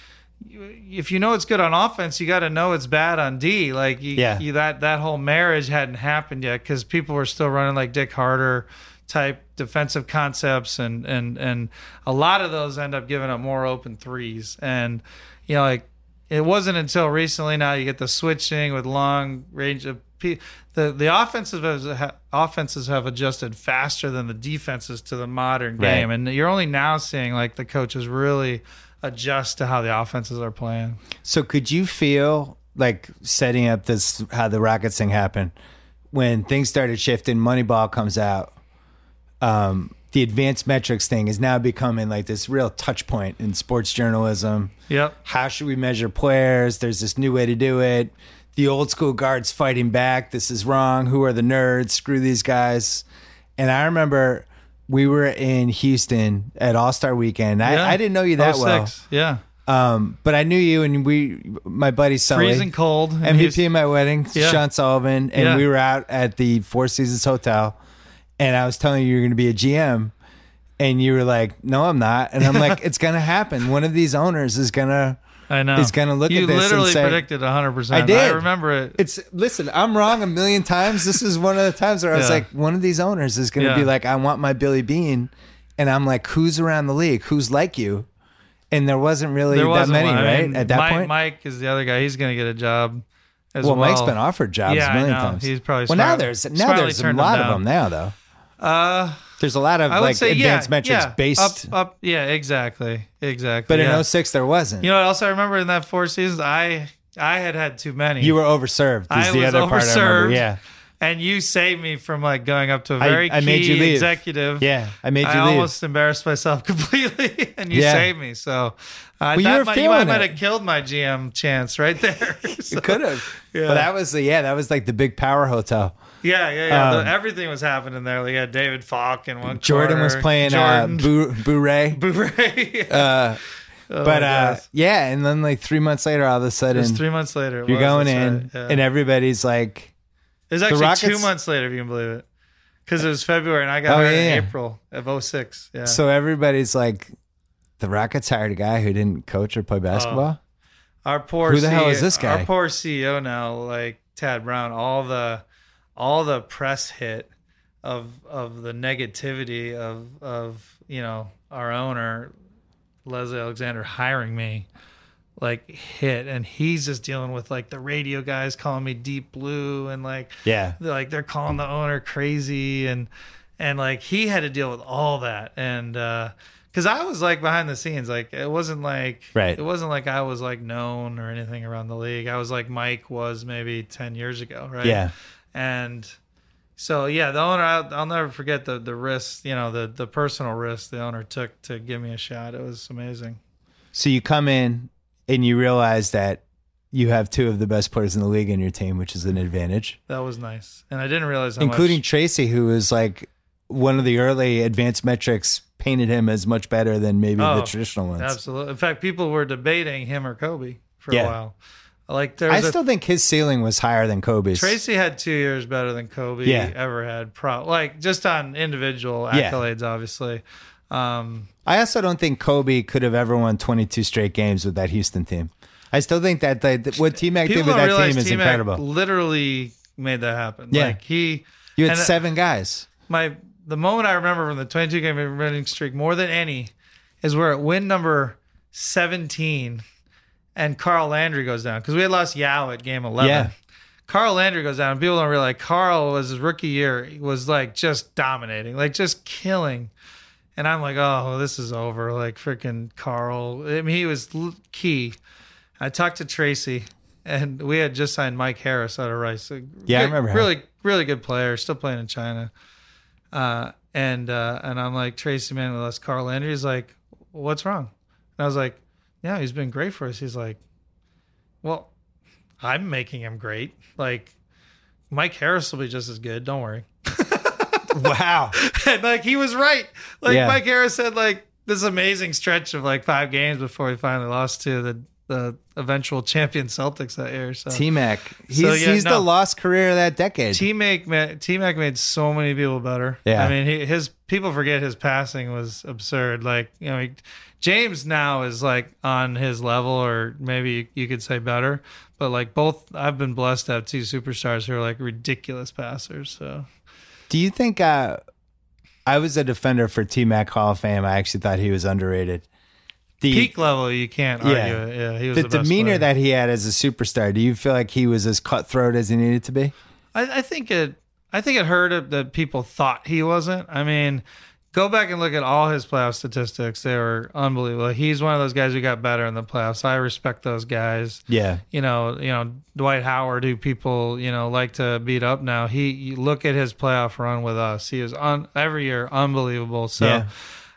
if you know it's good on offense, you got to know it's bad on D. Like, you,
Yeah.
you, that that whole marriage hadn't happened yet because people were still running like Dick Harter type defensive concepts, and and and a lot of those end up giving up more open threes, and you know like it wasn't until recently now you get the switching with long range of the the offensive has, offenses have adjusted faster than the defenses to the modern
Right.
game, and you're only now seeing like the coaches really adjust to how the offenses are playing.
So could you feel like setting up this how the Rockets thing happened when things started shifting? Moneyball comes out. Um, the advanced metrics thing is now becoming like this real touch point in sports journalism.
Yep.
How should we measure players? There's this new way to do it. The old school guards fighting back. This is wrong. Who are the nerds? Screw these guys. And I remember we were in Houston at All Star Weekend. I,
Yeah.
I didn't know you that well.
Yeah.
Um, but I knew you, and we, my buddy Sully,
Freezing cold.
MVP in my wedding,
Yeah.
Sean Sullivan, and
Yeah.
we were out at the Four Seasons Hotel, and I was telling you you're going to be a GM, and you were like, "No, I'm not," and I'm like, "It's going to happen. One of these owners is going to."
I know.
is gonna look
you
at this and
literally
say-
predicted 100%.
I did.
I remember it.
It's listen. I'm wrong a million times. This is one of the times where I was
Yeah.
like, one of these owners is going to
Yeah.
be like, "I want my Billy Beane," and I'm like, "Who's around the league? Who's like you?" and there wasn't really
There
that
wasn't
many,
one. I
right?
mean,
At that
Mike,
point,
Mike is the other guy. He's going to get a job as
well,
well.
Mike's been offered jobs
Yeah,
a
I
million
know.
times.
He's probably
well now
smart-
there's now there's a
turned
lot of them now though.
Uh,
There's a lot of
I
like
say
advanced
yeah,
metrics
yeah,
based,
up, up. Yeah, exactly, exactly.
but
yeah.
in 06 there wasn't.
you know what else I remember in that four seasons? I I had had too many.
you were overserved. Is
I
the
was
other part I remember.
overserved.
Yeah,
and you saved me from like going up to a very
I
key
made you leave.
executive.
yeah. I made you
I
leave.
almost embarrassed myself completely, and you
Yeah.
saved me. So, uh,
you were
might, you
feeling
might, might have killed my GM chance right there. So-
You could have.
Yeah.
But that was the yeah, that was like the big power hotel.
Yeah, yeah, yeah.
Um,
The- everything was happening there. Like, had David Falk and one
Jordan was
corner,
playing uh,
Jordan,
Boo. Booray. Uh,
Oh,
but uh, yeah, and then like three months later, all of a sudden
was three months later.
you're going in,
right, yeah.
and everybody's like,
it was actually two months later, if you can believe it, because it was February, and I got
Oh, yeah, yeah.
in April of 06. Yeah.
so everybody's like, the Rockets hired a guy who didn't coach or play basketball.
Our poor
Who the hell
CEO
is this guy?
Our poor CEO now, like Tad Brown, all the all the press hit of of the negativity of of you know our owner Leslie Alexander hiring me like hit. And he's just dealing with like the radio guys calling me deep blue and like
yeah,
they're like they're calling the owner crazy. And and like he had to deal with all that. And uh because i was like behind the scenes. Like it wasn't like
Right.
it wasn't like i was like known or anything around the league. I was like mike was maybe 10 years ago right?
Yeah.
And so yeah the owner I'll, I'll never forget the the risk you know the the personal risk the owner took to give me a shot. It was amazing.
So you come in and you realize that you have two of the best players in the league in your team, which is an advantage,
that was nice. And i didn't realize how
including
much,
Tracy, who was like one of the early advanced metrics painted him as much better than maybe the
Oh,
traditional ones.
absolutely in fact people were debating him or kobe for
Yeah.
a while like there's
I
a
still think his ceiling was higher than Kobe's.
Tracy had two years better than Kobe
Yeah.
ever had. Pro like just on individual
Yeah.
accolades, obviously. Um,
I also don't think Kobe could have ever won 22 straight games with that Houston team. I still think that what T Mac did with that team is
T-Mac
incredible.
Literally made that happen.
Yeah.
Like he,
You had
uh,
seven guys.
my the moment I remember from the 22 game winning streak more than any is where at win number 17 and Carl Landry goes down because we had lost Yao at game 11.
Yeah.
Carl Landry goes down. and People don't realize Carl was his rookie year. He was like just dominating, like just killing. And I'm like, oh, this is over. Like freaking Carl. I mean, he was key. I talked to Tracy, and we had just signed Mike Harris out of Rice. A
Yeah, I
good-
remember him.
Really, really good player. Still playing in China. Uh, and uh, and I'm like Tracy, man, we lost Carl Landry. He's like, what's wrong? And I was like, yeah, he's been great for us. He's like, well, I'm making him great. Like, Mike Harris will be just as good. Don't worry.
Wow.
and like he was right. Like
Yeah.
Mike Harris said, like this amazing stretch of like five games before he finally lost to the the eventual champion Celtics that year. So
T Mac. He's,
So, yeah,
he's the lost career of that decade.
T Mac T Mac made so many people better.
Yeah.
I mean, he, his people forget his passing was absurd. Like you know, he, James now is like on his level, or maybe you could say better. But like both, I've been blessed to have two superstars who are like ridiculous passers. So
Do you think uh, I was a defender for T Mac Hall of Fame? I actually thought he was underrated. The,
peak level, you can't
Yeah.
argue it. Yeah, he was
the,
the,
demeanor
player.
that he had as a superstar, do you feel like he was as cutthroat as he needed to be?
I, I think it. I think it hurt that people thought he wasn't. I mean, go back and look at all his playoff statistics; they were unbelievable. He's one of those guys who got better in the playoffs. I respect those guys.
Yeah.
You know, you know Dwight Howard, who people you know like to beat up now. He you look at his playoff run with us. He was on every year unbelievable. So.
Yeah.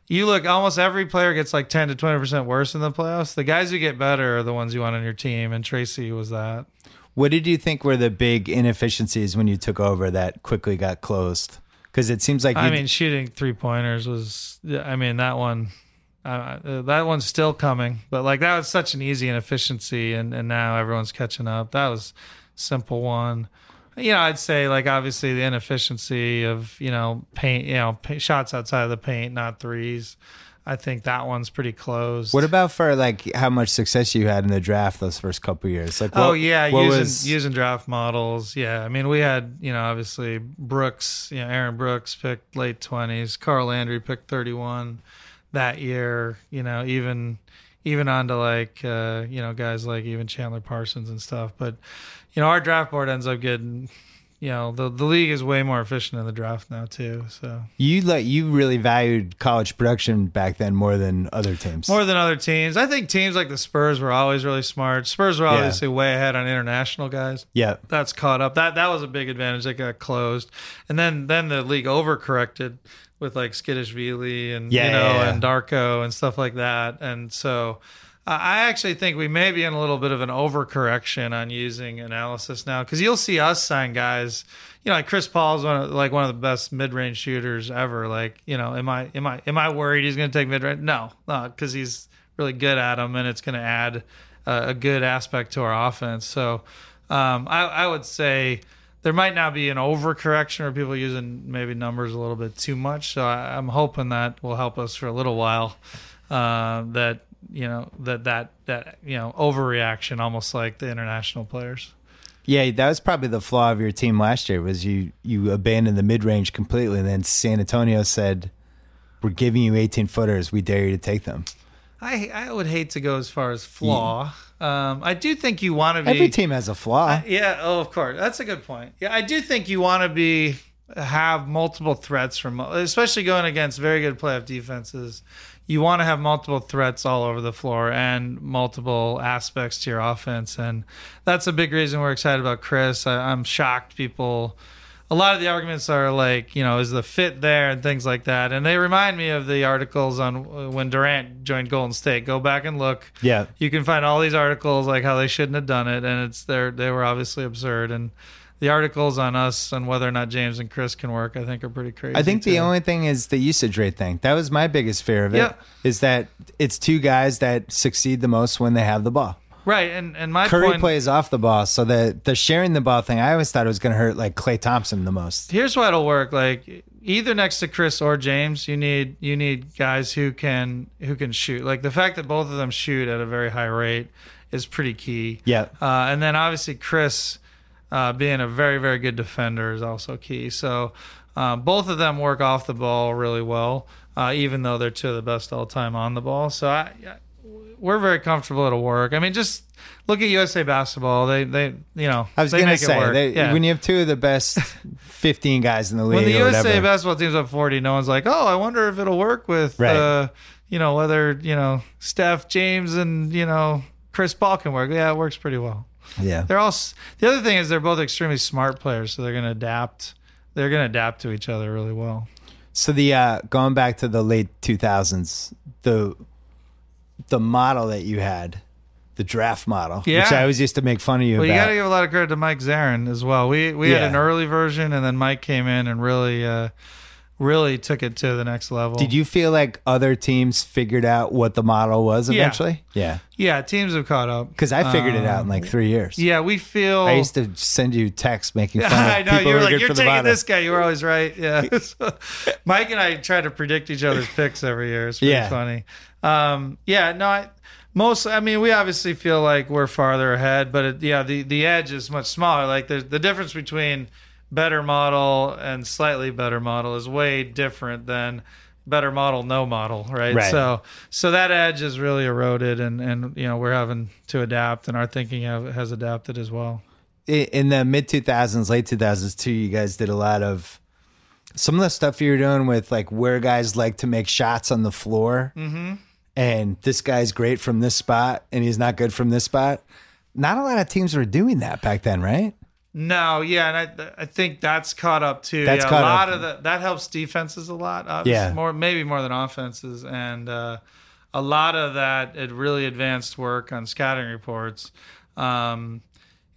You look, almost every player gets like 10 to 20% worse in the playoffs. The guys who get better are the ones you want on your team, and Tracy was that.
What did you think were the big inefficiencies when you took over that quickly got closed? Because it seems like
I mean, shooting three pointers was. I mean, that one, uh, that one's still coming. But like that was such an easy inefficiency, and and now everyone's catching up. That was simple one. You know, I'd say like obviously the inefficiency of you know paint, you know, shots outside of the paint, not threes. I think that one's pretty close.
what about for like how much success you had in the draft those first couple years? Like,
Oh yeah,
what
using
was-
using draft models. Yeah, I mean we had you know obviously Brooks, you know Aaron Brooks picked late twenties. Carl Landry picked thirty one that year. You know even even on to like uh, you know guys like even Chandler Parsons and stuff. But you know our draft board ends up getting you know the the league is way more efficient in the draft now too. So
You like you really valued college production back then more than other teams.
more than other teams, I think teams like the Spurs were always really smart. Spurs were obviously way ahead on international guys.
yeah.
that's caught up. That that was a big advantage. That got closed, and then then the league overcorrected with like Tskitishvili and
Yeah,
you know
yeah, yeah.
and Darko and stuff like that. And so uh, I actually think we may be in a little bit of an overcorrection on using analysis now because you'll see us sign guys. You know, like Chris Paul's one of, like one of the best mid-range shooters ever. Like, you know, am I am I am I worried he's going to take mid-range? No, because he's really good at them, and it's going to add uh, a good aspect to our offense. So um, I, I would say there might not be an overcorrection or people using maybe numbers a little bit too much. So I, I'm hoping that will help us for a little while. Uh, that you know that that that you know overreaction, almost like the international players.
Yeah, that was probably the flaw of your team last year was you you abandoned the mid range completely and then San Antonio said we're giving you 18 footers. We dare you to take them.
I I would hate to go as far as flaw. Um, I do think you want to be
Every team has a flaw.
Yeah, oh, of course. That's a good point. Yeah, I do think you want to be have multiple threats from, especially going against very good playoff defenses. You want to have multiple threats all over the floor and multiple aspects to your offense, and that's a big reason we're excited about Chris. I, I'm shocked people. A lot of the arguments are like, you know, is the fit there and things like that, and they remind me of the articles on uh, when Durant joined Golden State. Go back and look
yeah.
you can find all these articles like how they shouldn't have done it and it's they they were obviously absurd and the articles on us and whether or not James and Chris can work I think are pretty crazy.
I think the only thing is the usage rate thing. That was my biggest fear of it.
Yeah.
Is that it's two guys that succeed the most when they have the ball.
right and and my
Curry
point
plays off the ball, so the the sharing the ball thing. I always thought it was going to hurt like Klay Thompson the most.
here's why it'll work like either next to Chris or James you need you need guys who can who can shoot like the fact that both of them shoot at a very high rate is pretty key
Yeah.
uh, and then obviously Chris uh, being a very very good defender is also key. So uh, both of them work off the ball really well uh, even though they're two of the best all time on the ball. So I, I we're very comfortable it'll work. I mean just look at USA basketball. They they you know
I was going to say they,
Yeah.
when you have two of the best 15 guys in the league,
when the USA
whatever,
basketball team's up 40, no one's like, oh, I wonder if it'll work with,
Right.
uh, you know, whether, you know, Steph, James, and, you know, Chris Paul can work. Yeah, it works pretty well.
Yeah,
They're all, s- the other thing is they're both extremely smart players, so they're going to adapt. They're going to adapt to each other really well.
So the uh, going back to the late 2000s, the the model that you had, the draft model, which
Yeah.
I always used to make fun of you
Well, you
about.
got to give a lot of credit to Mike Zarren as well. We we had
Yeah.
an early version, and then Mike came in and really, uh, really took it to the next level.
Did you feel like other teams figured out what the model was
Yeah.
eventually? Yeah,
Yeah, teams have caught up.
because I figured it out in like three years.
Um, Yeah, we feel.
I used to send you texts making fun of
I know
people
you were like
good
you're
for the
taking
model.
this guy. You were always right. Yeah. So, Mike and I try to predict each other's picks every year. It's pretty
Yeah.
funny. Um, yeah. No. I, most. I mean, we obviously feel like we're farther ahead, but it, yeah, the the edge is much smaller. Like there's the difference between better model and slightly better model is way different than better model no model right?
Right.
so so that edge is really eroded and and you know we're having to adapt and our thinking have, has adapted as well
in the mid 2000s, late 2000s too, you guys did a lot of some of the stuff you were doing with like where guys like to make shots on the floor. Mm-hmm. And this guy's great from this spot and he's not good from this spot. Not a lot of teams were doing that back then, right?
No, yeah, and I I think that's caught up too.
That's
yeah,
caught
a lot
up.
of the that helps defenses a lot. Obviously,
Yeah.
more maybe more than offenses, and uh, a lot of that it really advanced work on scouting reports, um,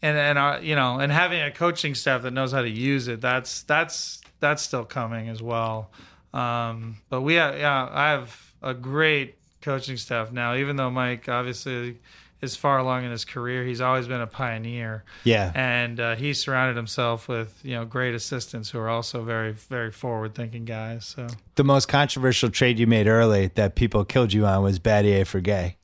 and and uh, you know, and having a coaching staff that knows how to use it. That's that's that's still coming as well. Um, but we have, yeah, I have a great coaching staff now. Even though Mike obviously is far along in his career, he's always been a pioneer
Yeah.
and uh, he surrounded himself with you know great assistants who are also very very forward thinking guys. So
The most controversial trade you made early that people killed you on was Battier for Gay.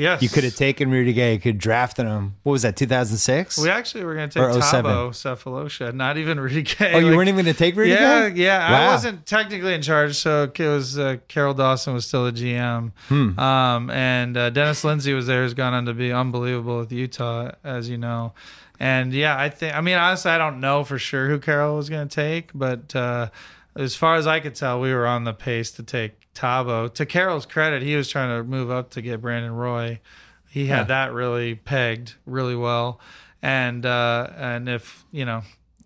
Yes.
You could have taken Rudy Gay. You could have drafted him. What was that? 2006.
We actually were going to
Or
take
07.
Thabo Sefolosha, not even Rudy Gay.
oh, you
Like,
weren't even going to take Rudy
yeah,
Gay?
yeah. I
Wow.
wasn't technically in charge, so it was uh, Carroll Dawson was still the GM,
Hmm.
um, and uh, Dennis Lindsey was there. Who's gone on to be unbelievable with Utah, as you know. And yeah, I think. I mean, honestly, I don't know for sure who Carroll was going to take, but uh, as far as I could tell, we were on the pace to take Thabo. To Carroll's credit, he was trying to move up to get Brandon Roy. He had that really pegged really well, and uh, and if you know.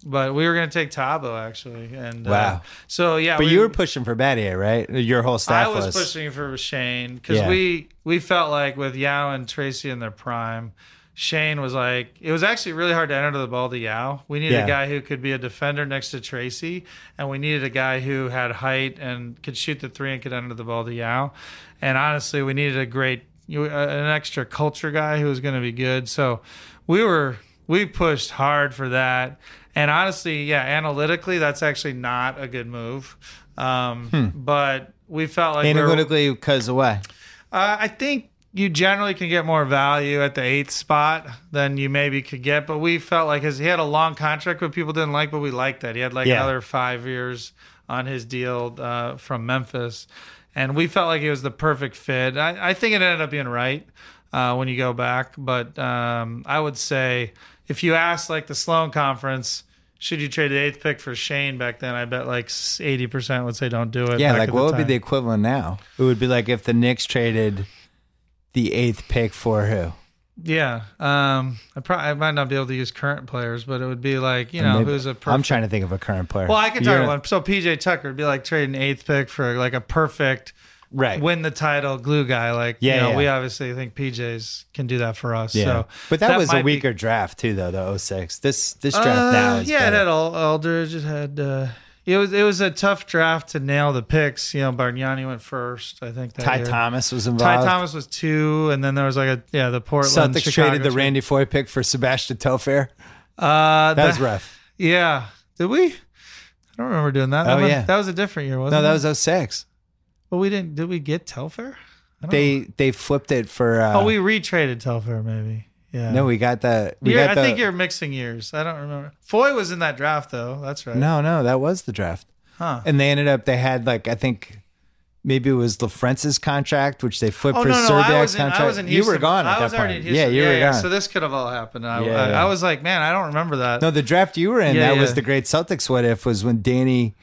But we were going to take Thabo actually, and uh,
Wow.
so yeah.
But
we-
you were pushing for Battier, right? Your whole staff
I was, pushing for Shane because
Yeah.
we we felt like with Yao and Tracy in their prime, Shane was like it was actually really hard to enter the ball to Yao. We needed
Yeah.
a guy who could be a defender next to Tracy, and we needed a guy who had height and could shoot the three and could enter the ball to Yao. And honestly, we needed a great an extra culture guy who was going to be good. So we were we pushed hard for that. And honestly, yeah, analytically, that's actually not a good move. Um, But we felt like
Analytically, because of why?
uh, I think you generally can get more value at the eighth spot than you maybe could get. But we felt like his, he had a long contract, but people didn't like, but we liked that. He had like
Yeah.
another five years on his deal uh, from Memphis. And we felt like he was the perfect fit. I, I think it ended up being right uh, when you go back. But um, I would say if you ask like the Sloan conference, should you trade the eighth pick for Shane back then? I bet like 80% would say don't do it.
Yeah, like what would be the equivalent now? It would be like if the Knicks traded the eighth pick for who?
Yeah, um, I probably I might not be able to use current players, but it would be like you know
Maybe-
who's a
I'm trying to think of a current player.
well, I can tell
You're-
one. So PJ Tucker would be like trading eighth pick for like a perfect
Right.
win the title glue guy. Like
Yeah,
you know,
yeah.
we obviously think PJ's can do that for us.
yeah.
So
but that, was a
might be-
weaker draft too, though. The 06. This this draft
Uh,
now is
yeah,
better.
it had all Aldridge. It had. Uh, it was it was a tough draft to nail the picks. You know, Bargnani went first. I think that
Ty
year.
Thomas was involved. Ty.
Thomas was two, and then there was like a yeah the Portland
Celtics
Chicago
traded the
trade.
Randy Foye pick for Sebastian Telfair.
Uh,
That was rough.
Yeah. Did we? I don't remember doing that. That
Oh,
was,
yeah.
That was a different year, wasn't it?
No,
it?
that was 06.
But we didn't. Did we get Telfair?
They they flipped it for. Uh.
Oh, we retraded Telfair, maybe. Yeah.
no, we got the. We got
I
the,
think you're mixing years. I don't remember. Foy was in that draft, though. That's right.
No, no, that was the draft.
Huh.
And they ended up. They had like I think. Maybe it was LaFrentz's contract, which they flipped
Oh
for
no, no! I
Szczerbiak's
was in.
contract.
I was in
you were gone at
I was
that
already
point.
in Houston.
Yeah, you were gone.
So this could have all happened. I,
Yeah,
I,
yeah.
I was like, man, I don't remember that.
No, the draft you were in,
Yeah,
that was the great Celtics what if was when Danny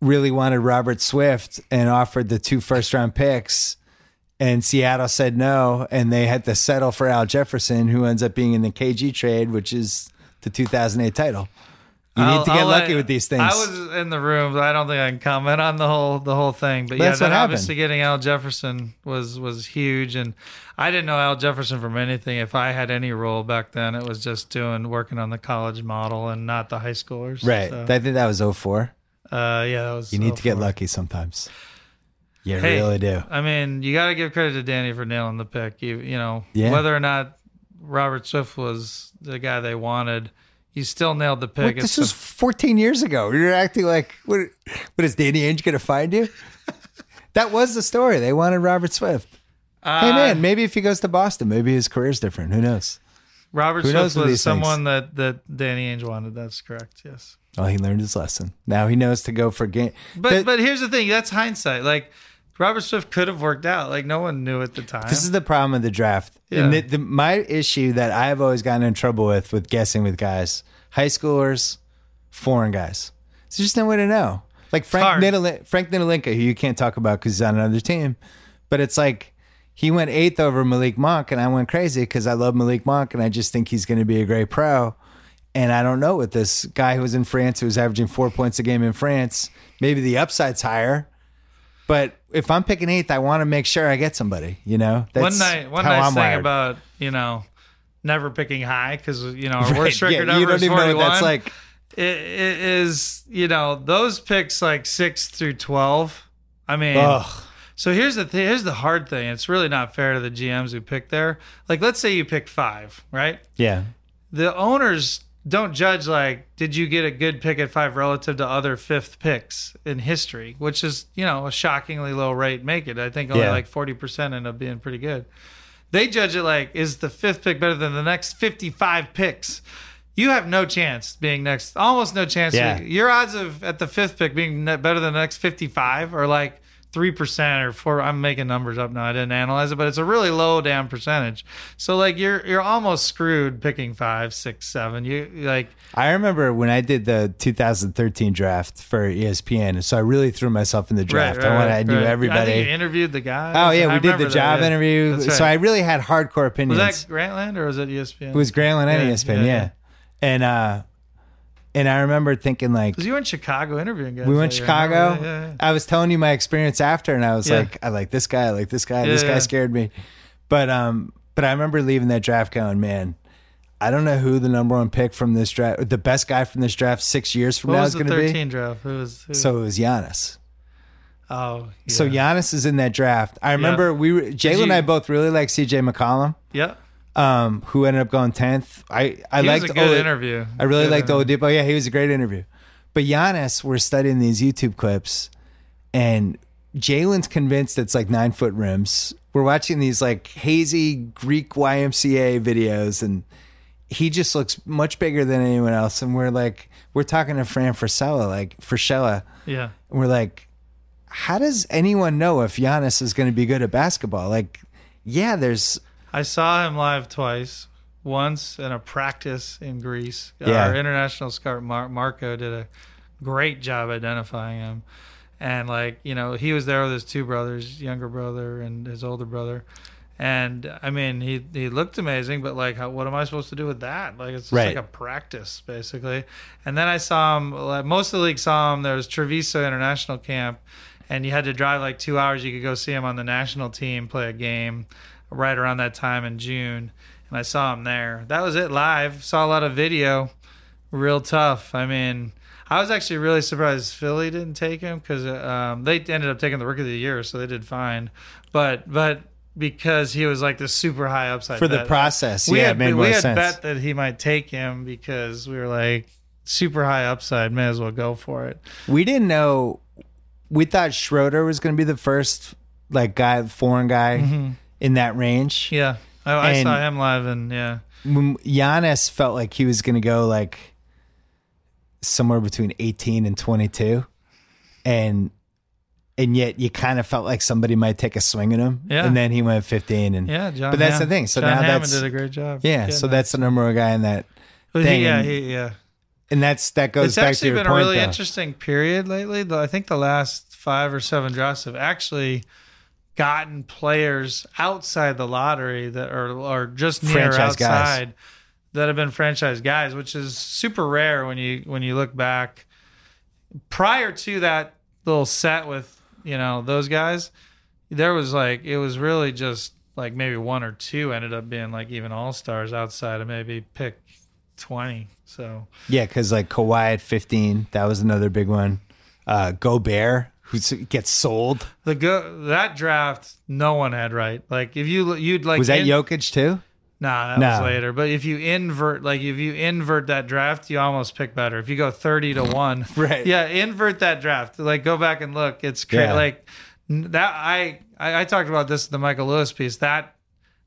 really wanted Robert Swift and offered the two first round picks and Seattle said no and they had to settle for Al Jefferson who ends up being in the KG trade which is the 2008 title. You need
I'll-
to get
I'll
lucky
let-
with these things.
I was in the room, but I don't think I can comment on the whole the whole thing. But,
But
yeah,
that's happened.
obviously getting Al Jefferson was was huge, and I didn't know Al Jefferson from anything. If I had any role back then, it was just doing working on the college model and not the high schoolers.
right.
So,
I think that was 04.
uh, yeah, that was.
You need to get lucky sometimes. You
Hey,
really do.
I mean, you got to give credit to Danny for nailing the pick. You you know
Yeah.
whether or not Robert Swift was the guy they wanted, you still nailed the pick.
What, this was 14 years ago. You're acting like, what, what is Danny Ainge going to find you? that was the story. They wanted Robert Swift. hey,
Uh,
man, maybe if he goes to Boston, maybe his career's different. Who knows?
Robert
Who
Swift was
things?
someone that that Danny Ainge wanted. That's correct. Yes.
Well, he learned his lesson. Now he knows to go for game.
But
That-
but here's the thing. That's hindsight. Like Robert Swift could have worked out. Like no one knew at the time.
This is the problem of the draft.
Yeah.
And the, the, my issue that I've always gotten in trouble with with guessing with guys, high schoolers, foreign guys. There's just no way to know. Like Frank
hard.
Frank who you can't talk about because he's on another team, but it's like he went eighth over Malik Monk, and I went crazy because I love Malik Monk, and I just think he's going to be a great pro. And I don't know with this guy who was in France who was averaging four points a game in France. Maybe the upside's higher, but if I'm picking eighth, I want to make sure I get somebody. You know,
one night. One nice
I'm
thing
wired.
about you know never picking high because you know our
Right,
worst record
yeah,
ever
you don't
is
even know
41.
what that's like.
It, it is you know those picks like six through twelve. I mean,
Ugh.
So here's the th- here's the hard thing. It's really not fair to the GMs who pick there. Like, let's say you pick five, right?
Yeah.
The owners don't judge like, did you get a good pick at five relative to other fifth picks in history, which is you know a shockingly low rate. Make it. I think only
Yeah.
like forty percent end up being pretty good. they judge it like is the fifth pick better than the next 55 picks you have no chance being next almost no chance
Yeah.
your odds of at the fifth pick being better than the next 55 are like 3% or 4 I'm making numbers up now I didn't analyze it but it's a really low damn percentage so like you're you're almost screwed picking five six seven you like
I remember when I did the 2013 draft for ESPN, so I really threw myself in the draft. I wanted, I knew
right. I
everybody.
you interviewed the guy.
oh yeah,
I
we did
remember
the
that,
job
yeah.
interview, so I really had hardcore opinions.
was that Grantland or was it ESPN?
it was Grantland and
Yeah,
ESPN,
yeah,
yeah,
yeah.
and uh, and I remember thinking like,
Because you were in Chicago interviewing guys.
we went to Chicago.
that, Yeah, yeah.
I was telling you my experience after, and I was
Yeah.
like, I like this guy, I like this guy.
Yeah,
this guy scared me, but um, but I remember leaving that draft going, man. I don't know who the number one pick from this draft, the best guy from this draft six years from
What
now
was
is going to be.
13 draft? Who was who?
So it was Giannis.
oh, yeah.
So Giannis is in that draft. I remember we were, Jalen and I both really like CJ McCollum,
yeah.
Um, who ended up going tenth. I I
He was
liked
a good interview.
I really
Good
liked
interview.
Oladipo. Yeah, he was a great interview. But Giannis, we're studying these YouTube clips, and Jalen's convinced it's like nine foot rims. We're watching these like hazy Greek YMCA videos, and he just looks much bigger than anyone else. And we're like, we're talking to Fran Fraschilla, like Fraschilla,
Yeah.
and we're like, how does anyone know if Giannis is going to be good at basketball? Like, yeah, there's
I saw him live twice. Once in a practice in Greece.
Uh, yeah.
Our international scout Mar- Marco did a great job identifying him. And like, you know, he was there with his two brothers, younger brother and his older brother. And I mean, he he looked amazing, but like, how, what am I supposed to do with that? Like, it's just
Right.
like a practice, basically. And then I saw him. Like, most of the league saw him. There was Treviso International Camp, and you had to drive like two hours. You could go see him on the national team play a game, right around that time in June. And I saw him there. That was it live. Saw a lot of video. Real tough. I mean, I was actually really surprised Philly didn't take him because um, they ended up taking the rookie of the year, so they did fine. But but because he was like the super high upside
for the process.
We
yeah,
had
it made
we had
sense.
bet that he might take him because we were like super high upside. May as well go for it.
We didn't know. We thought Schroeder was going to be the first like guy, foreign guy in that range.
Yeah, I, I saw him live, and yeah,
When Giannis felt like he was going to go like somewhere between 18 and 22, and and yet you kind of felt like somebody might take a swing at him.
Yeah.
and then he went 15, and
yeah. John,
But that's
Hamm-
the thing. So
John
now
Hammond
that's-
did a great job.
yeah. So that's the number one guy in that, thing,
he, yeah, he, yeah.
and that's that goes
It's
back to
actually been
point.
a really
though.
interesting period lately. I think the last five or seven drafts have actually gotten players outside the lottery that are or just near
Franchise guys.
outside that have been franchise guys, which is super rare when you when you look back. Prior to that little set with you know those guys, there was like it was really just like maybe one or two ended up being like even all stars outside of maybe pick twenty. So
Yeah, because like Kawhi at 15, that was another big one. Uh, Gobert, who gets sold.
The go that draft, no one had right. Like if you you'd like
Was that
in-
Jokic too?
Nah, that
No.
was later. But if you invert, like if you invert that draft, you almost pick better. If you go thirty to one,
Right.
Yeah, invert that draft. Like go back and look. It's cra-
Yeah.
like that. I, I I talked about this in the Michael Lewis piece. That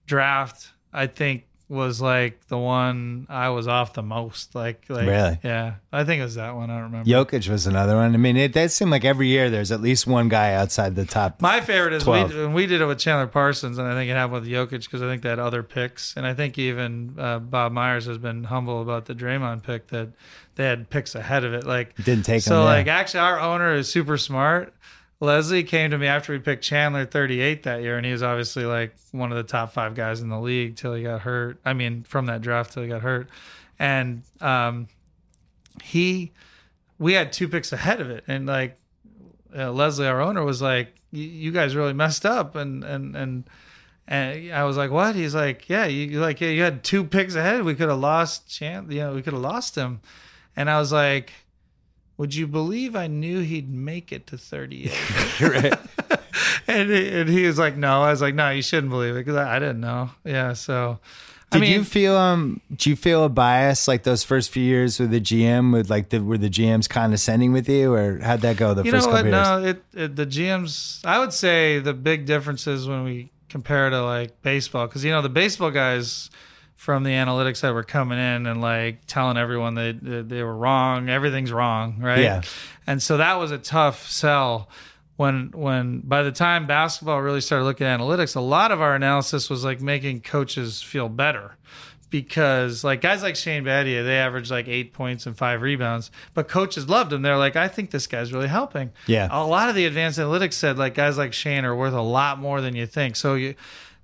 draft, I think, was like the one I was off the most. Like, like
Really?
yeah, I think it was that one. I don't remember.
Jokic was another one. I mean, it does seem like every year there's at least one guy outside the top.
My favorite is
12.
we, we did it with Chandler Parsons, and I think it happened with Jokic because I think they had other picks, and I think even uh, Bob Myers has been humble about the Draymond pick that they had picks ahead of it. Like
Didn't take him,
So
yeah.
like actually, our owner is super smart. Leslie came to me after we picked Chandler 38 that year, and he was obviously like one of the top five guys in the league till he got hurt. I mean, from that draft till he got hurt, and um, he we had two picks ahead of it, and like uh, Leslie, our owner, was like, "You guys really messed up," and and and and I was like, "What?" He's like, "Yeah, you like yeah, you had two picks ahead. We could have lost chance. You know, we could have lost him." And I was like, "Would you believe I knew he'd make it to 38?"
right.
and he, and he was like, "No." I was like, "No, you shouldn't believe it because I, I didn't know." Yeah, so.
Did
I mean,
you feel um? Do you feel a bias like those first few years with the GM? With like the were the GMs condescending with you, or how'd that go the
you
first
know what?
couple years?
No, it, it the GMs. I would say the big difference is when we compare to like baseball because you know the baseball guys from the analytics that were coming in and like telling everyone they they, they were wrong, everything's wrong, right?
Yeah.
And so that was a tough sell when when by the time basketball really started looking at analytics, a lot of our analysis was like making coaches feel better. Because like guys like Shane Battier, they averaged like eight points and five rebounds, but coaches loved him. They're like, I think this guy's really helping.
Yeah.
A lot of the advanced analytics said like guys like Shane are worth a lot more than you think. So you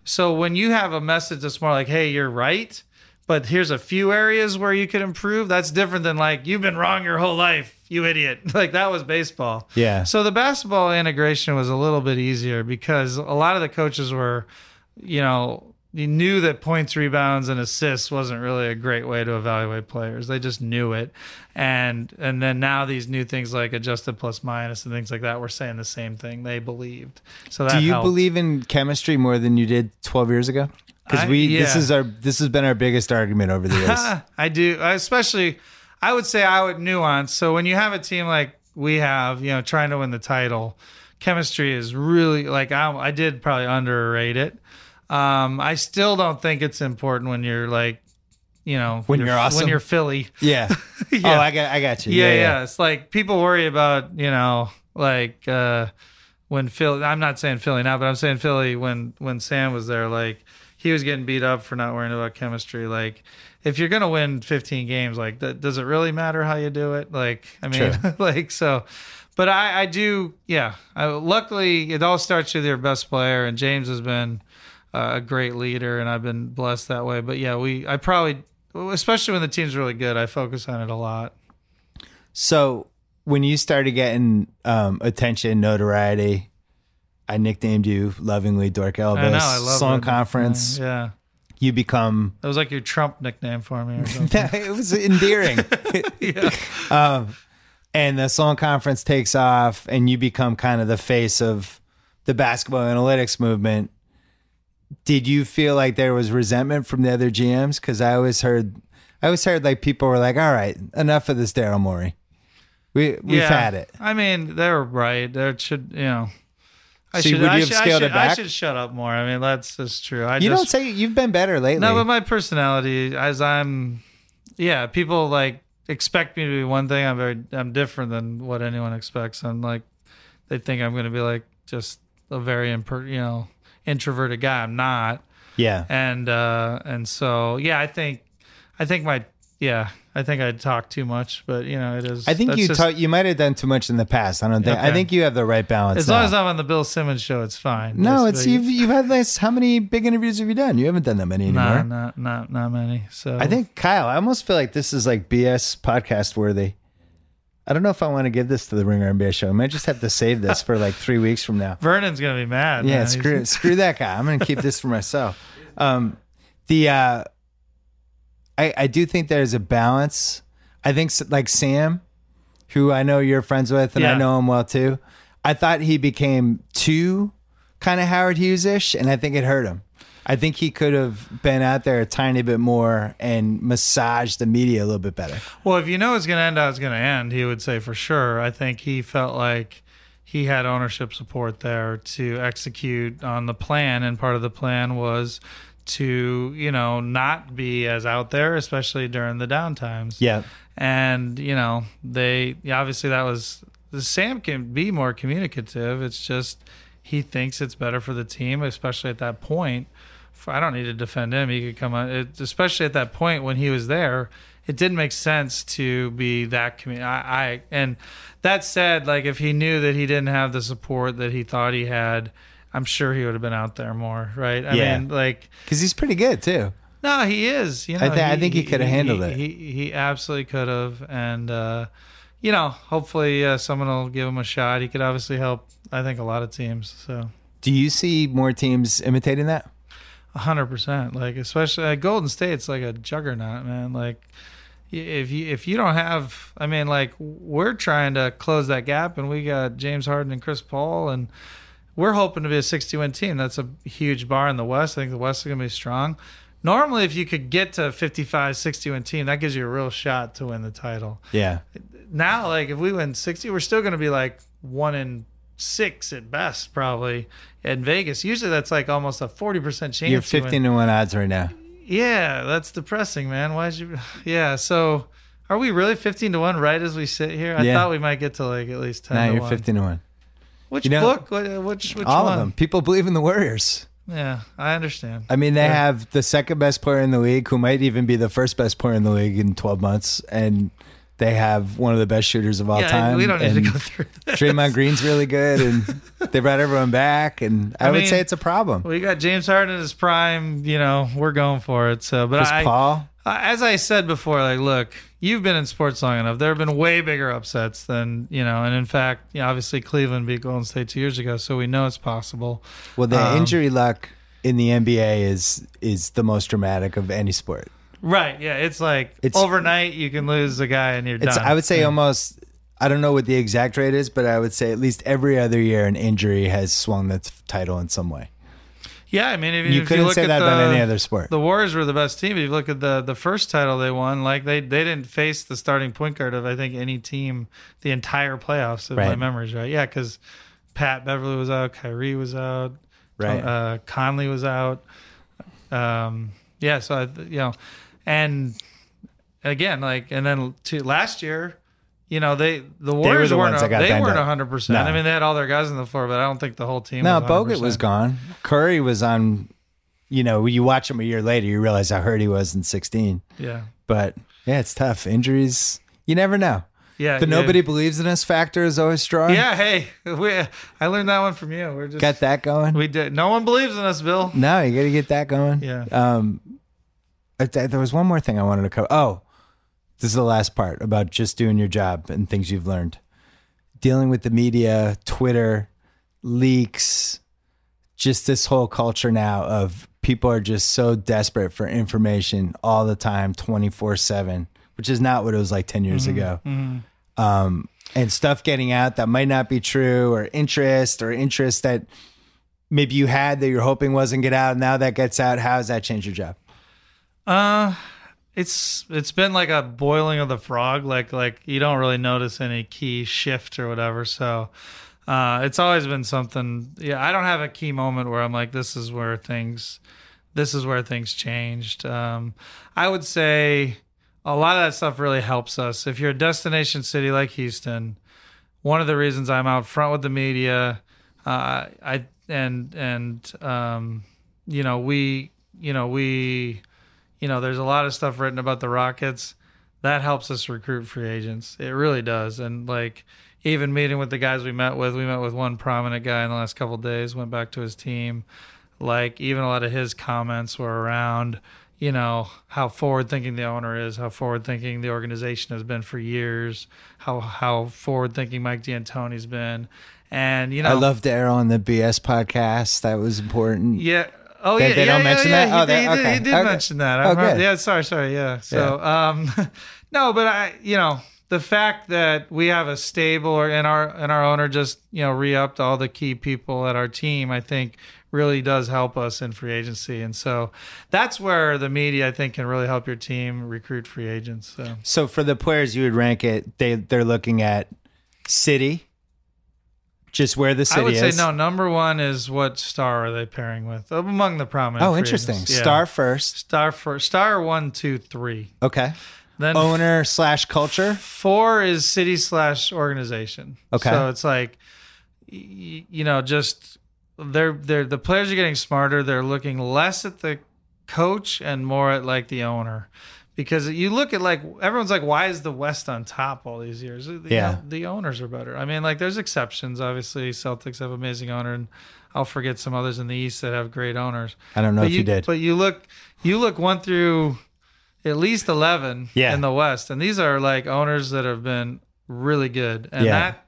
so when you have a message that's more like, hey, you're right, but here's a few areas where you could improve, that's different than like, you've been wrong your whole life, you idiot. Like that was baseball.
Yeah.
So the basketball integration was a little bit easier because a lot of the coaches were, you know, you knew that points, rebounds, and assists wasn't really a great way to evaluate players. They just knew it, and and then now these new things like adjusted plus minus and things like that were saying the same thing. They believed. So that
Do you
helped.
believe in chemistry more than you did 12 years ago? Because we this is our this has been our biggest argument over the years.
I do, especially. I would say I would nuance. So when you have a team like we have, you know, trying to win the title, chemistry is really like I, I did probably underrate it. Um, I still don't think it's important when you're like, you know,
When you're awesome?
when you're Philly.
yeah.
Yeah.
Oh, I got I got you.
yeah, yeah, It's like people worry about, you know, like uh when Philly I'm not saying Philly now, but I'm saying Philly when when Sam was there, like he was getting beat up for not worrying about chemistry. Like if you're gonna win 15 games, like that, does it really matter how you do it? Like I mean, like so. But I, I do, yeah. I, luckily, it all starts with your best player, and James has been uh, a great leader, and I've been blessed that way. But yeah, we, I probably, especially when the team's really good, I focus on it a lot.
So when you started getting um, attention, notoriety, I nicknamed you lovingly Dork Elvis.
I know, I love
Sloan
that.
conference.
Yeah.
You become
That was like your Trump nickname for me or something.
it was endearing.
yeah.
um, and the Sloan conference takes off, and you become kind of the face of the basketball analytics movement. Did you feel like there was resentment from the other GMs? Because I always heard, I always heard like people were like, "All right, enough of this, Daryl Morey. We we've
Yeah.
had it."
I mean, they're right. There should, you know. I
So
should,
would you
I
have
should,
scaled
I
it
should, I should shut up more. I mean, that's just true. I
You
just,
don't say you've been better lately.
No, but my personality, as I'm, yeah, people like expect me to be one thing. I'm very, I'm different than what anyone expects. I'm like, they think I'm going to be like just a very, imper, you know, introverted guy. I'm not.
yeah,
And, uh, and so, yeah, I think, I think my, yeah, I think I talk too much, but you know, it is.
I think you
just-
talk, you might have done too much in the past. I don't think. I think you have the right balance.
As long
now.
as I'm on the Bill Simmons show, it's fine.
no,
Just
it's you've you've had this. How many big interviews have you done? You haven't done that many anymore.
Nah, not not not many. So
I think Kyle. I almost feel like this is like BS podcast worthy. I don't know if I want to give this to the Ringer NBA show. I might just have to save this for like three weeks from now.
Vernon's gonna be mad.
Yeah,
man.
screw
He's-
screw that guy. I'm gonna keep this for myself. Um, the uh, I I do think there's a balance. I think like Sam, who I know you're friends with, and I know him well too. I thought he became too kind of Howard Hughes ish, and I think it hurt him. I think he could have been out there a tiny bit more and massaged the media a little bit better.
Well, if you know it's gonna end how it's gonna end, he would say for sure. I think he felt like he had ownership support there to execute on the plan, and part of the plan was to you know not be as out there, especially during the downtimes.
Yeah.
and you know they obviously that was Sam can be more communicative. It's just he thinks it's better for the team, especially at that point. I don't need to defend him. He could come on, it, especially at that point when he was there. It didn't make sense to be that commu I, I and that said, like if he knew that he didn't have the support that he thought he had, I'm sure he would have been out there more, right? I
Yeah.
mean, like
Because he's pretty good too.
no, he is. You know,
I thi- I think he coulda handled it.
He he absolutely could have, and uh, you know, hopefully uh, someone will give him a shot. He could obviously help. I think a lot of teams. So
Do you see more teams imitating that?
Hundred percent. Like especially uh, Golden State's like a juggernaut, man. Like if you if you don't have, I mean, like we're trying to close that gap, and we got James Harden and Chris Paul, and we're hoping to be a 60 win team. That's a huge bar in the West. I think the West is going to be strong. Normally, if you could get to 55, 60 win team, that gives you a real shot to win the title.
Yeah.
Now, like if we win 60, we're still going to be like one in six at best, probably in Vegas. Usually that's like almost a forty percent chance.
You're
you
15 to 1 odds right now.
Yeah, that's depressing, man. Why'd you? Yeah, so are we really fifteen to one right as we sit here? I
Yeah.
thought we might get to like at least ten.
Now
to
you're
one.
15 to 1.
Which
You know-
book? Which which
All
one?
of them. People believe in the Warriors.
Yeah, I understand.
I mean, they
Yeah.
have the second best player in the league, who might even be the first best player in the league in 12 months, and they have one of the best shooters of all
yeah,
time.
we don't need to
and
go through that.
Draymond Green's really good, and they brought everyone back, and I,
I
would
mean-
say it's a problem.
We got James Harden in his prime. You know, we're going for it. So, but
Chris
I,
Paul,
as I said before, like, look, you've been in sports long enough. There have been way bigger upsets than you know, and in fact, you know, obviously Cleveland beat Golden State two years ago, so we know it's possible.
well, the
Um,
injury luck in the NBA is is the most dramatic of any sport.
Right? Yeah, it's like
It's-
overnight you can lose a guy and you're
It's
done.
I would say almost. I don't know what the exact rate is, but I would say at least every other year an injury has swung the t- title in some way.
Yeah, I mean, if,
You
if
couldn't
you look
say
at
that
the,
about any other sport.
The Warriors were the best team. If you look at the the first title they won, like they they didn't face the starting point guard of I think any team the entire playoffs. If my
Right.
memory's right, yeah, because Pat Beverly was out, Kyrie was out,
Right.
Uh, Conley was out. Um, yeah, so I, you know, and again, like, and then to last year. You know they the Warriors
the
weren't
ones
they weren't hundred percent.
No.
I mean they had all their guys on the floor, but I don't think the whole team.
No,
was
Bogut was gone. Curry was on. You know, you watch him a year later, you realize how hurt he was in 16.
Yeah,
But yeah, it's tough. Injuries, you never know.
yeah.
The nobody believes in us factor is always strong.
Yeah, hey, we, I learned that one from you. We're just
Got that going?
we did. No one believes in us, Bill.
no, you got to get that going.
Yeah.
Um, Uh, there was one more thing I wanted to cover. Oh, this is the last part about just doing your job and things you've learned. Dealing with the media, Twitter, leaks, just this whole culture now of people are just so desperate for information all the time, 24 7, which is not what it was like 10 years mm-hmm. ago. Mm-hmm. Um, and stuff getting out that might not be true, or interest, or interest that maybe you had that you're hoping wasn't get out. Now that gets out. How does that change your job?
Uh it's it's been like a boiling of the frog. Like like you don't really notice any key shift or whatever. So uh, it's always been something. Yeah, I don't have a key moment where I'm like, this is where things, this is where things changed. Um, I would say a lot of that stuff really helps us. If you're a destination city like Houston, one of the reasons I'm out front with the media, uh, I and and um, you know we you know we you know there's a lot of stuff written about the Rockets that helps us recruit free agents. It really does, and like even meeting with the guys we met with, we met with one prominent guy in the last couple of days. Went back to his team, like even a lot of his comments were around you know how forward thinking the owner is, how forward thinking the organization has been for years, how how forward thinking Mike D'Antoni's been, and you know
I love loved air on the BS podcast. That was important.
yeah. Oh
They-
yeah,
they
yeah,
don't
yeah,
mention
yeah.
that?
He,
Oh,
he did,
okay.
he did
Okay.
mention that. I
Oh,
remember-
good.
Yeah, sorry, sorry. Yeah. So, um, no, but I, you know, the fact that we have a stable or and our and our owner just you know re-upped all the key people at our team, I think really does help us in free agency, and so that's where the media I think can really help your team recruit free agents. So.
So for the players, you would rank it. They they're looking at city, just where the city
I would say
is.
no. Number one is what star are they pairing with among the prominent?
Oh,
free
interesting.
agents. Yeah.
Star first.
star for star one, two, three.
Okay.
Then
Owner slash culture.
Four is city slash organization.
Okay.
So it's like, y- you know, just they're they're the players are getting smarter. They're looking less at the coach and more at like the owner, because you look at like everyone's like, why is the West on top all these years? You
Yeah.
the owners are better. I mean, like there's exceptions. Obviously, Celtics have amazing owner, and I'll forget some others in the East that have great owners.
I don't know
But
if you, did.
But you look, you look one through at least eleven
Yeah.
in the West, and these are like owners that have been really good, and
Yeah.
that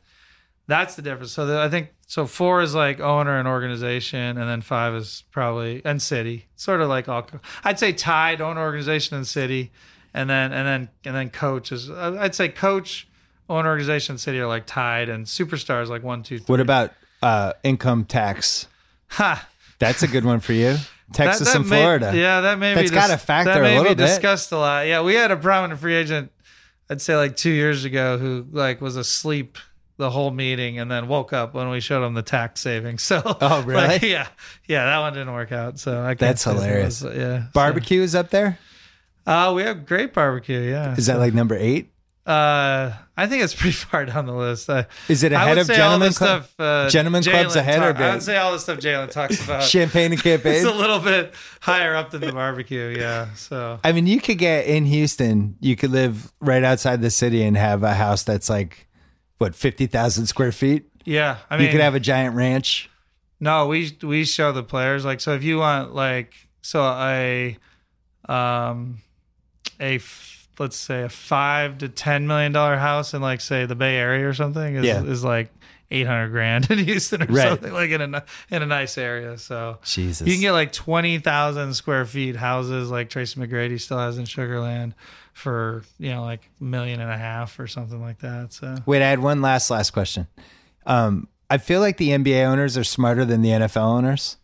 that's the difference. So the, I think so. Four is like owner and organization, and then five is probably and city. Sort of like all. I'd say tied owner, organization, and city, and then and then and then coach is. I'd say coach, owner, organization, and city are like tied, and superstars like one, two, three.
what about uh, income tax?
Ha.
That's a good one for you. Texas
That- that
and
may-
Florida.
yeah, that may
That's
be
got a factor
that
a little
be
bit.
discussed a lot. Yeah, we had a prominent free agent, I'd say like two years ago, who like was asleep the whole meeting and then woke up when we showed him the tax savings. So
Oh, really?
like, yeah, yeah, that one didn't work out. So I
That's hilarious.
was- yeah,
Barbecue is up there.
So, uh, we have great barbecue. Yeah,
Is that like number eight?
Uh, I think it's pretty far down the list. Uh,
Is it ahead of Gentlemen Club?
stuff. Uh,
Gentlemen Club's
Jalen
ahead or
talk- I
bit?
would say all the stuff Jalen talks about.
Champagne and
it's a little bit higher up than the barbecue. Yeah. So
I mean, you could get in Houston. You could live right outside the city and have a house that's like what fifty thousand square feet.
yeah, I mean,
you could have a giant ranch.
No, we we show the players like so. If you want like so a um a f- let's say a five to ten million dollar house in like say the Bay Area or something is
Yeah.
is like eight hundred grand in Houston or
Right.
something like in a in a nice area. So
Jesus,
you can get like twenty thousand square feet houses like Tracy McGrady still has in Sugarland for you know like a million and a half or something like that. So
Wait, I had one last last question. Um, I feel like the NBA owners are smarter than the NFL owners,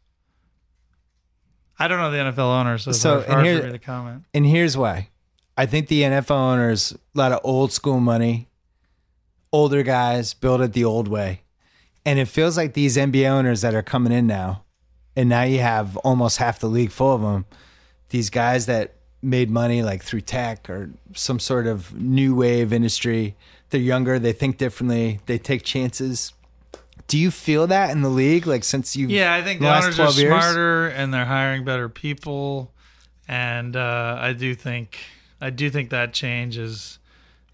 I don't know the NFL owners, so
So,
hard
here-
for me to comment.
and here's why. I think the NFL owners a lot of old school money, older guys build it the old way, and it feels like these NBA owners that are coming in now, and now you have almost half the league full of them. These guys that made money like through tech or some sort of new wave industry. They're younger. They think differently. They take chances. Do you feel that in the league? Like since you
Yeah, I think
the
owners are
12 years?
smarter and they're hiring better people, and uh, I do think I do think that change is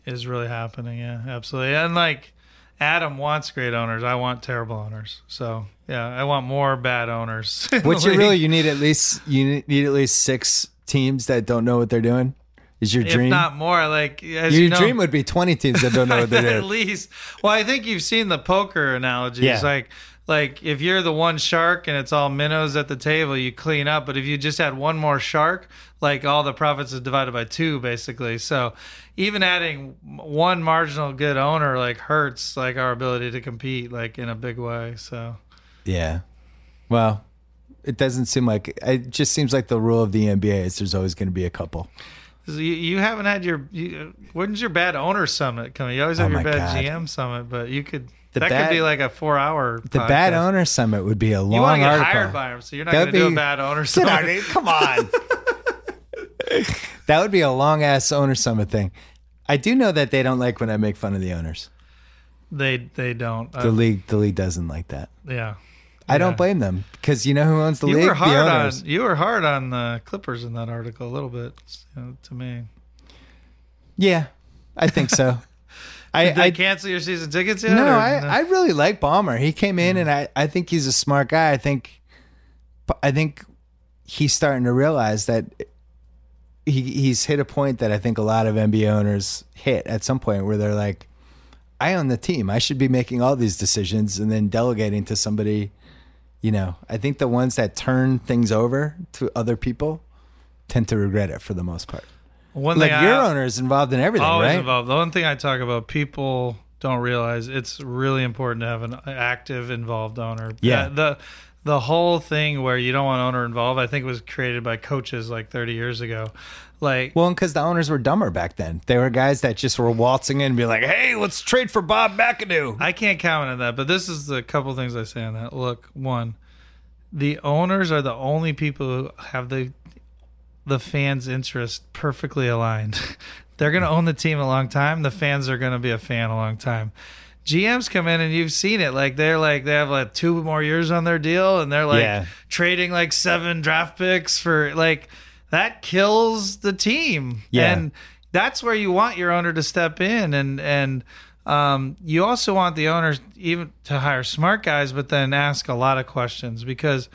is really happening. Yeah, absolutely. And like Adam wants great owners, I want terrible owners. So yeah, I want more bad owners. the
you really you need at least you need at least six teams that don't know what they're doing. Is your
if
dream?
not more, like
your
you know,
dream would be twenty teams that don't know what they're
at
doing.
least. Well, I think you've seen the poker analogies.
Yeah.
Like, like if you're the one shark and it's all minnows at the table, you clean up. But if you just had one more shark, like all the profits is divided by two, basically. So even adding one marginal good owner like hurts like our ability to compete like in a big way. So
Yeah. Well, it doesn't seem like it just seems like the rule of the NBA is there's always going to be a couple.
You, haven't had your you, when's your bad owner summit coming? You always oh have
Oh
your bad
God.
GM summit, but you could
The
that
bad-
could be like a four hour.
The bad owner summit would be a long
You want to get
article.
hired by him, so you're not going to do a bad owner summit.
out. Come on. that would be a long ass owner summit thing. I do know that they don't like when I make fun of the owners.
They they don't.
The league, the league doesn't like that.
yeah.
I don't blame them because you know who owns the
You
league?
were hard
the
on you were hard on the Clippers in that article a little bit you know, to me.
Yeah, I think so. I,
Did they
I
cancel your season tickets yet?
no,
or
I, I really like Ballmer. He came in,
Mm.
and I, I think he's a smart guy. I think, I think he's starting to realize that he he's hit a point that I think a lot of NBA owners hit at some point where they're like, I own the team. I should be making all these decisions and then delegating to somebody. You know, I think the ones that turn things over to other people tend to regret it for the most part.
one
Like your
I,
owner is involved in everything,
always
right?
involved. The one thing I talk about, people don't realize it's really important to have an active, involved owner.
Yeah.
The the whole thing where you don't want owner involved, I think, was created by coaches like 30 years ago. Like,
Well, because the owners were dumber back then. They were guys that just were waltzing in and be like, "Hey, let's trade for Bob McAdoo."
I can't comment on that, but this is the couple things I say on that. Look, one, the owners are the only people who have the the fans' interest perfectly aligned. They're going to own the team a long time. The fans are going to be a fan a long time. GMs come in and you've seen it. Like they're like they have like two more years on their deal, and they're like
Yeah.
trading like seven draft picks for like that kills the team.
Yeah.
And that's where you want your owner to step in and and um, you also want the owners even to hire smart guys, but then ask a lot of questions because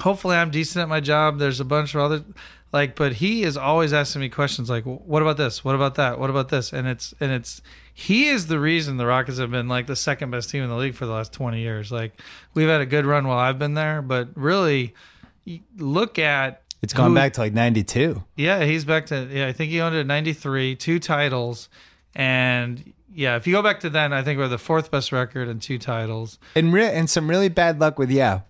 hopefully I'm decent at my job. There's a bunch of other like, but he is always asking me questions like, "What about this? What about that? What about this?" And it's and it's he is the reason the Rockets have been like the second best team in the league for the last 20 years. Like we've had a good run while I've been there, but really look at
It's gone
who-
back to like '92.
yeah, he's back to yeah. I think he owned it at ninety three, two titles, and yeah, if you go back to then, I think we're the fourth best record and two titles.
And re- and some really bad luck with Yao.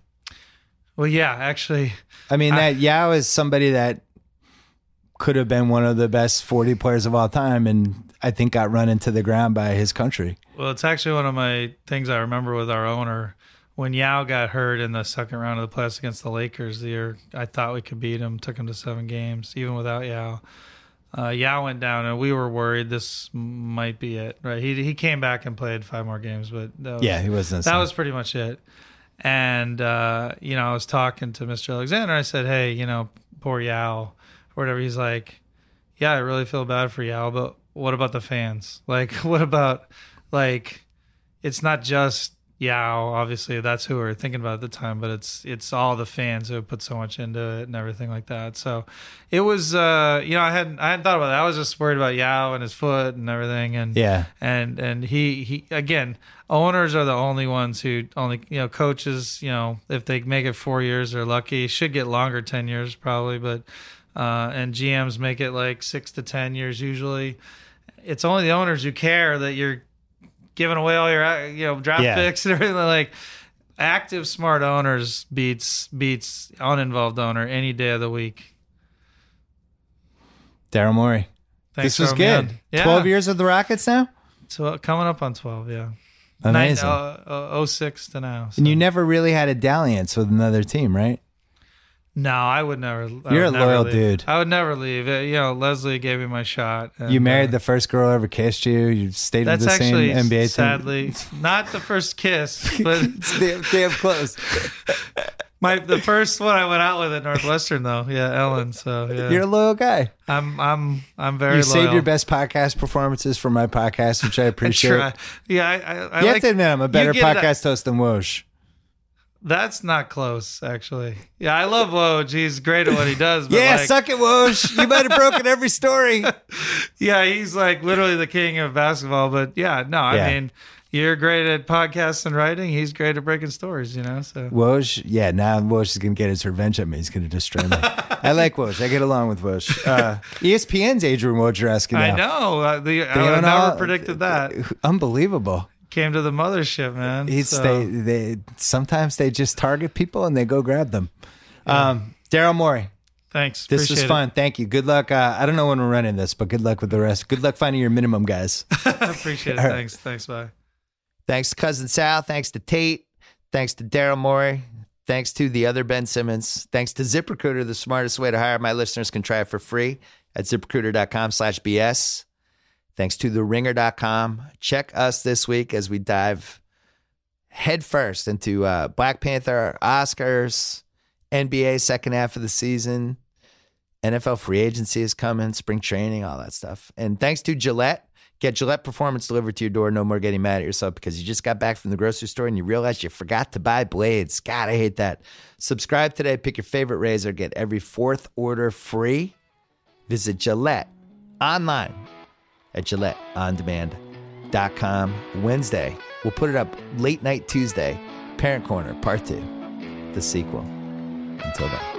Well, yeah, actually,
I mean,
I-
that Yao is somebody that could have been one of the best 40 players of all time, and
I think got run into the ground by his country.
Well, it's actually one of my things I remember with our owner. When Yao got hurt in the second round of the playoffs against the Lakers the year I thought we could beat him, took him to seven games, even without Yao. Uh, Yao went down, and we were worried this might be it. Right? He he came back and played five more games, but that was,
Yeah, he wasn't.
that was pretty much it. And uh, you know, I was talking to Mr. Alexander. I said, "Hey, you know, poor Yao, or whatever." He's like, "Yeah, I really feel bad for Yao, but what about the fans? Like, what about like, it's not just Yao. Obviously, that's who we are thinking about at the time, but it's it's all the fans who have put so much into it and everything like that. So, it was, uh, you know, I hadn't I hadn't thought about that. I was just worried about Yao and his foot and everything, and
Yeah.
and and he he again owners are the only ones who only you know coaches you know if they make it four years they're lucky should get longer 10 years probably but uh and gms make it like six to 10 years usually it's only the owners who care that you're giving away all your uh, you know draft
Yeah.
picks and everything like active smart owners beats beats uninvolved owner any day of the week
Daryl Morey.
Thanks
this was
for having me
good.
yeah
12 years with the Rockets now?
so coming up on 12 yeah
Amazing.
Nine, uh, uh, 06 to now so.
and you never really had a dalliance with another team, right?
No, I would never. I
You're
would
a
never
loyal
leave.
dude.
I would never leave. Uh, You know, Leslie gave me my shot. and,
you married
uh,
the first girl who ever kissed you. You stayed
That's
with the same
actually
NBA team.
sadly not the first kiss, but
It's damn, damn close.
my the first one I went out with at Northwestern though. Yeah, Ellen. So yeah,
You're a loyal guy.
I'm I'm I'm very.
You
loyal.
your best podcast performances for my podcast, which I
I
appreciate.
try. Yeah, I, I, I
you
like,
have to admit, I'm a better
you get
podcast host than Woj.
That's not close, actually. Yeah, I love Woj. He's great at what he does. But
Yeah,
like,
suck it, Woj. You might have broken every story.
yeah, he's like literally the king of basketball. But yeah, no, I
Yeah.
mean, you're great at podcasts and writing. He's great at breaking stories. You know, so
Woj, yeah, now Woj is going to get his revenge at me. He's going to destroy me. I like Woj. I get along with Woj. Uh, ESPN's Adrian Wojnarowski now.
I know. Uh, the, I
They
would have never
all-
predicted that.
Unbelievable.
Came to the mothership, man.
He's
So,
they they sometimes they just target people and they go grab them. Um, Daryl Morey,
thanks.
this
Appreciate
was
it.
fun. Thank you. Good luck. Uh, I don't know when we're running this, but good luck with the rest. Good luck finding your minimum guys.
Appreciate it.
Right.
Thanks. Thanks. Bye.
Thanks Cousin Sal. Thanks to Tate. Thanks to Daryl Morey. Thanks to the other Ben Simmons. Thanks to ZipRecruiter, the smartest way to hire my listeners can try it for free at ziprecruiter.com slash BS. Thanks to theringer.com. Check us this week as we dive headfirst into uh, Black Panther, Oscars, NBA second half of the season. NFL free agency is coming, spring training, all that stuff. And thanks to Gillette. Get Gillette Performance delivered to your door. No more getting mad at yourself because you just got back from the grocery store and you realized you forgot to buy blades. God, I hate that. Subscribe today. Pick your favorite razor. Get every fourth order free. Visit Gillette online at GilletteOnDemand.com. Wednesday, we'll put it up late night Tuesday. Parent Corner, part two, the sequel. Until then.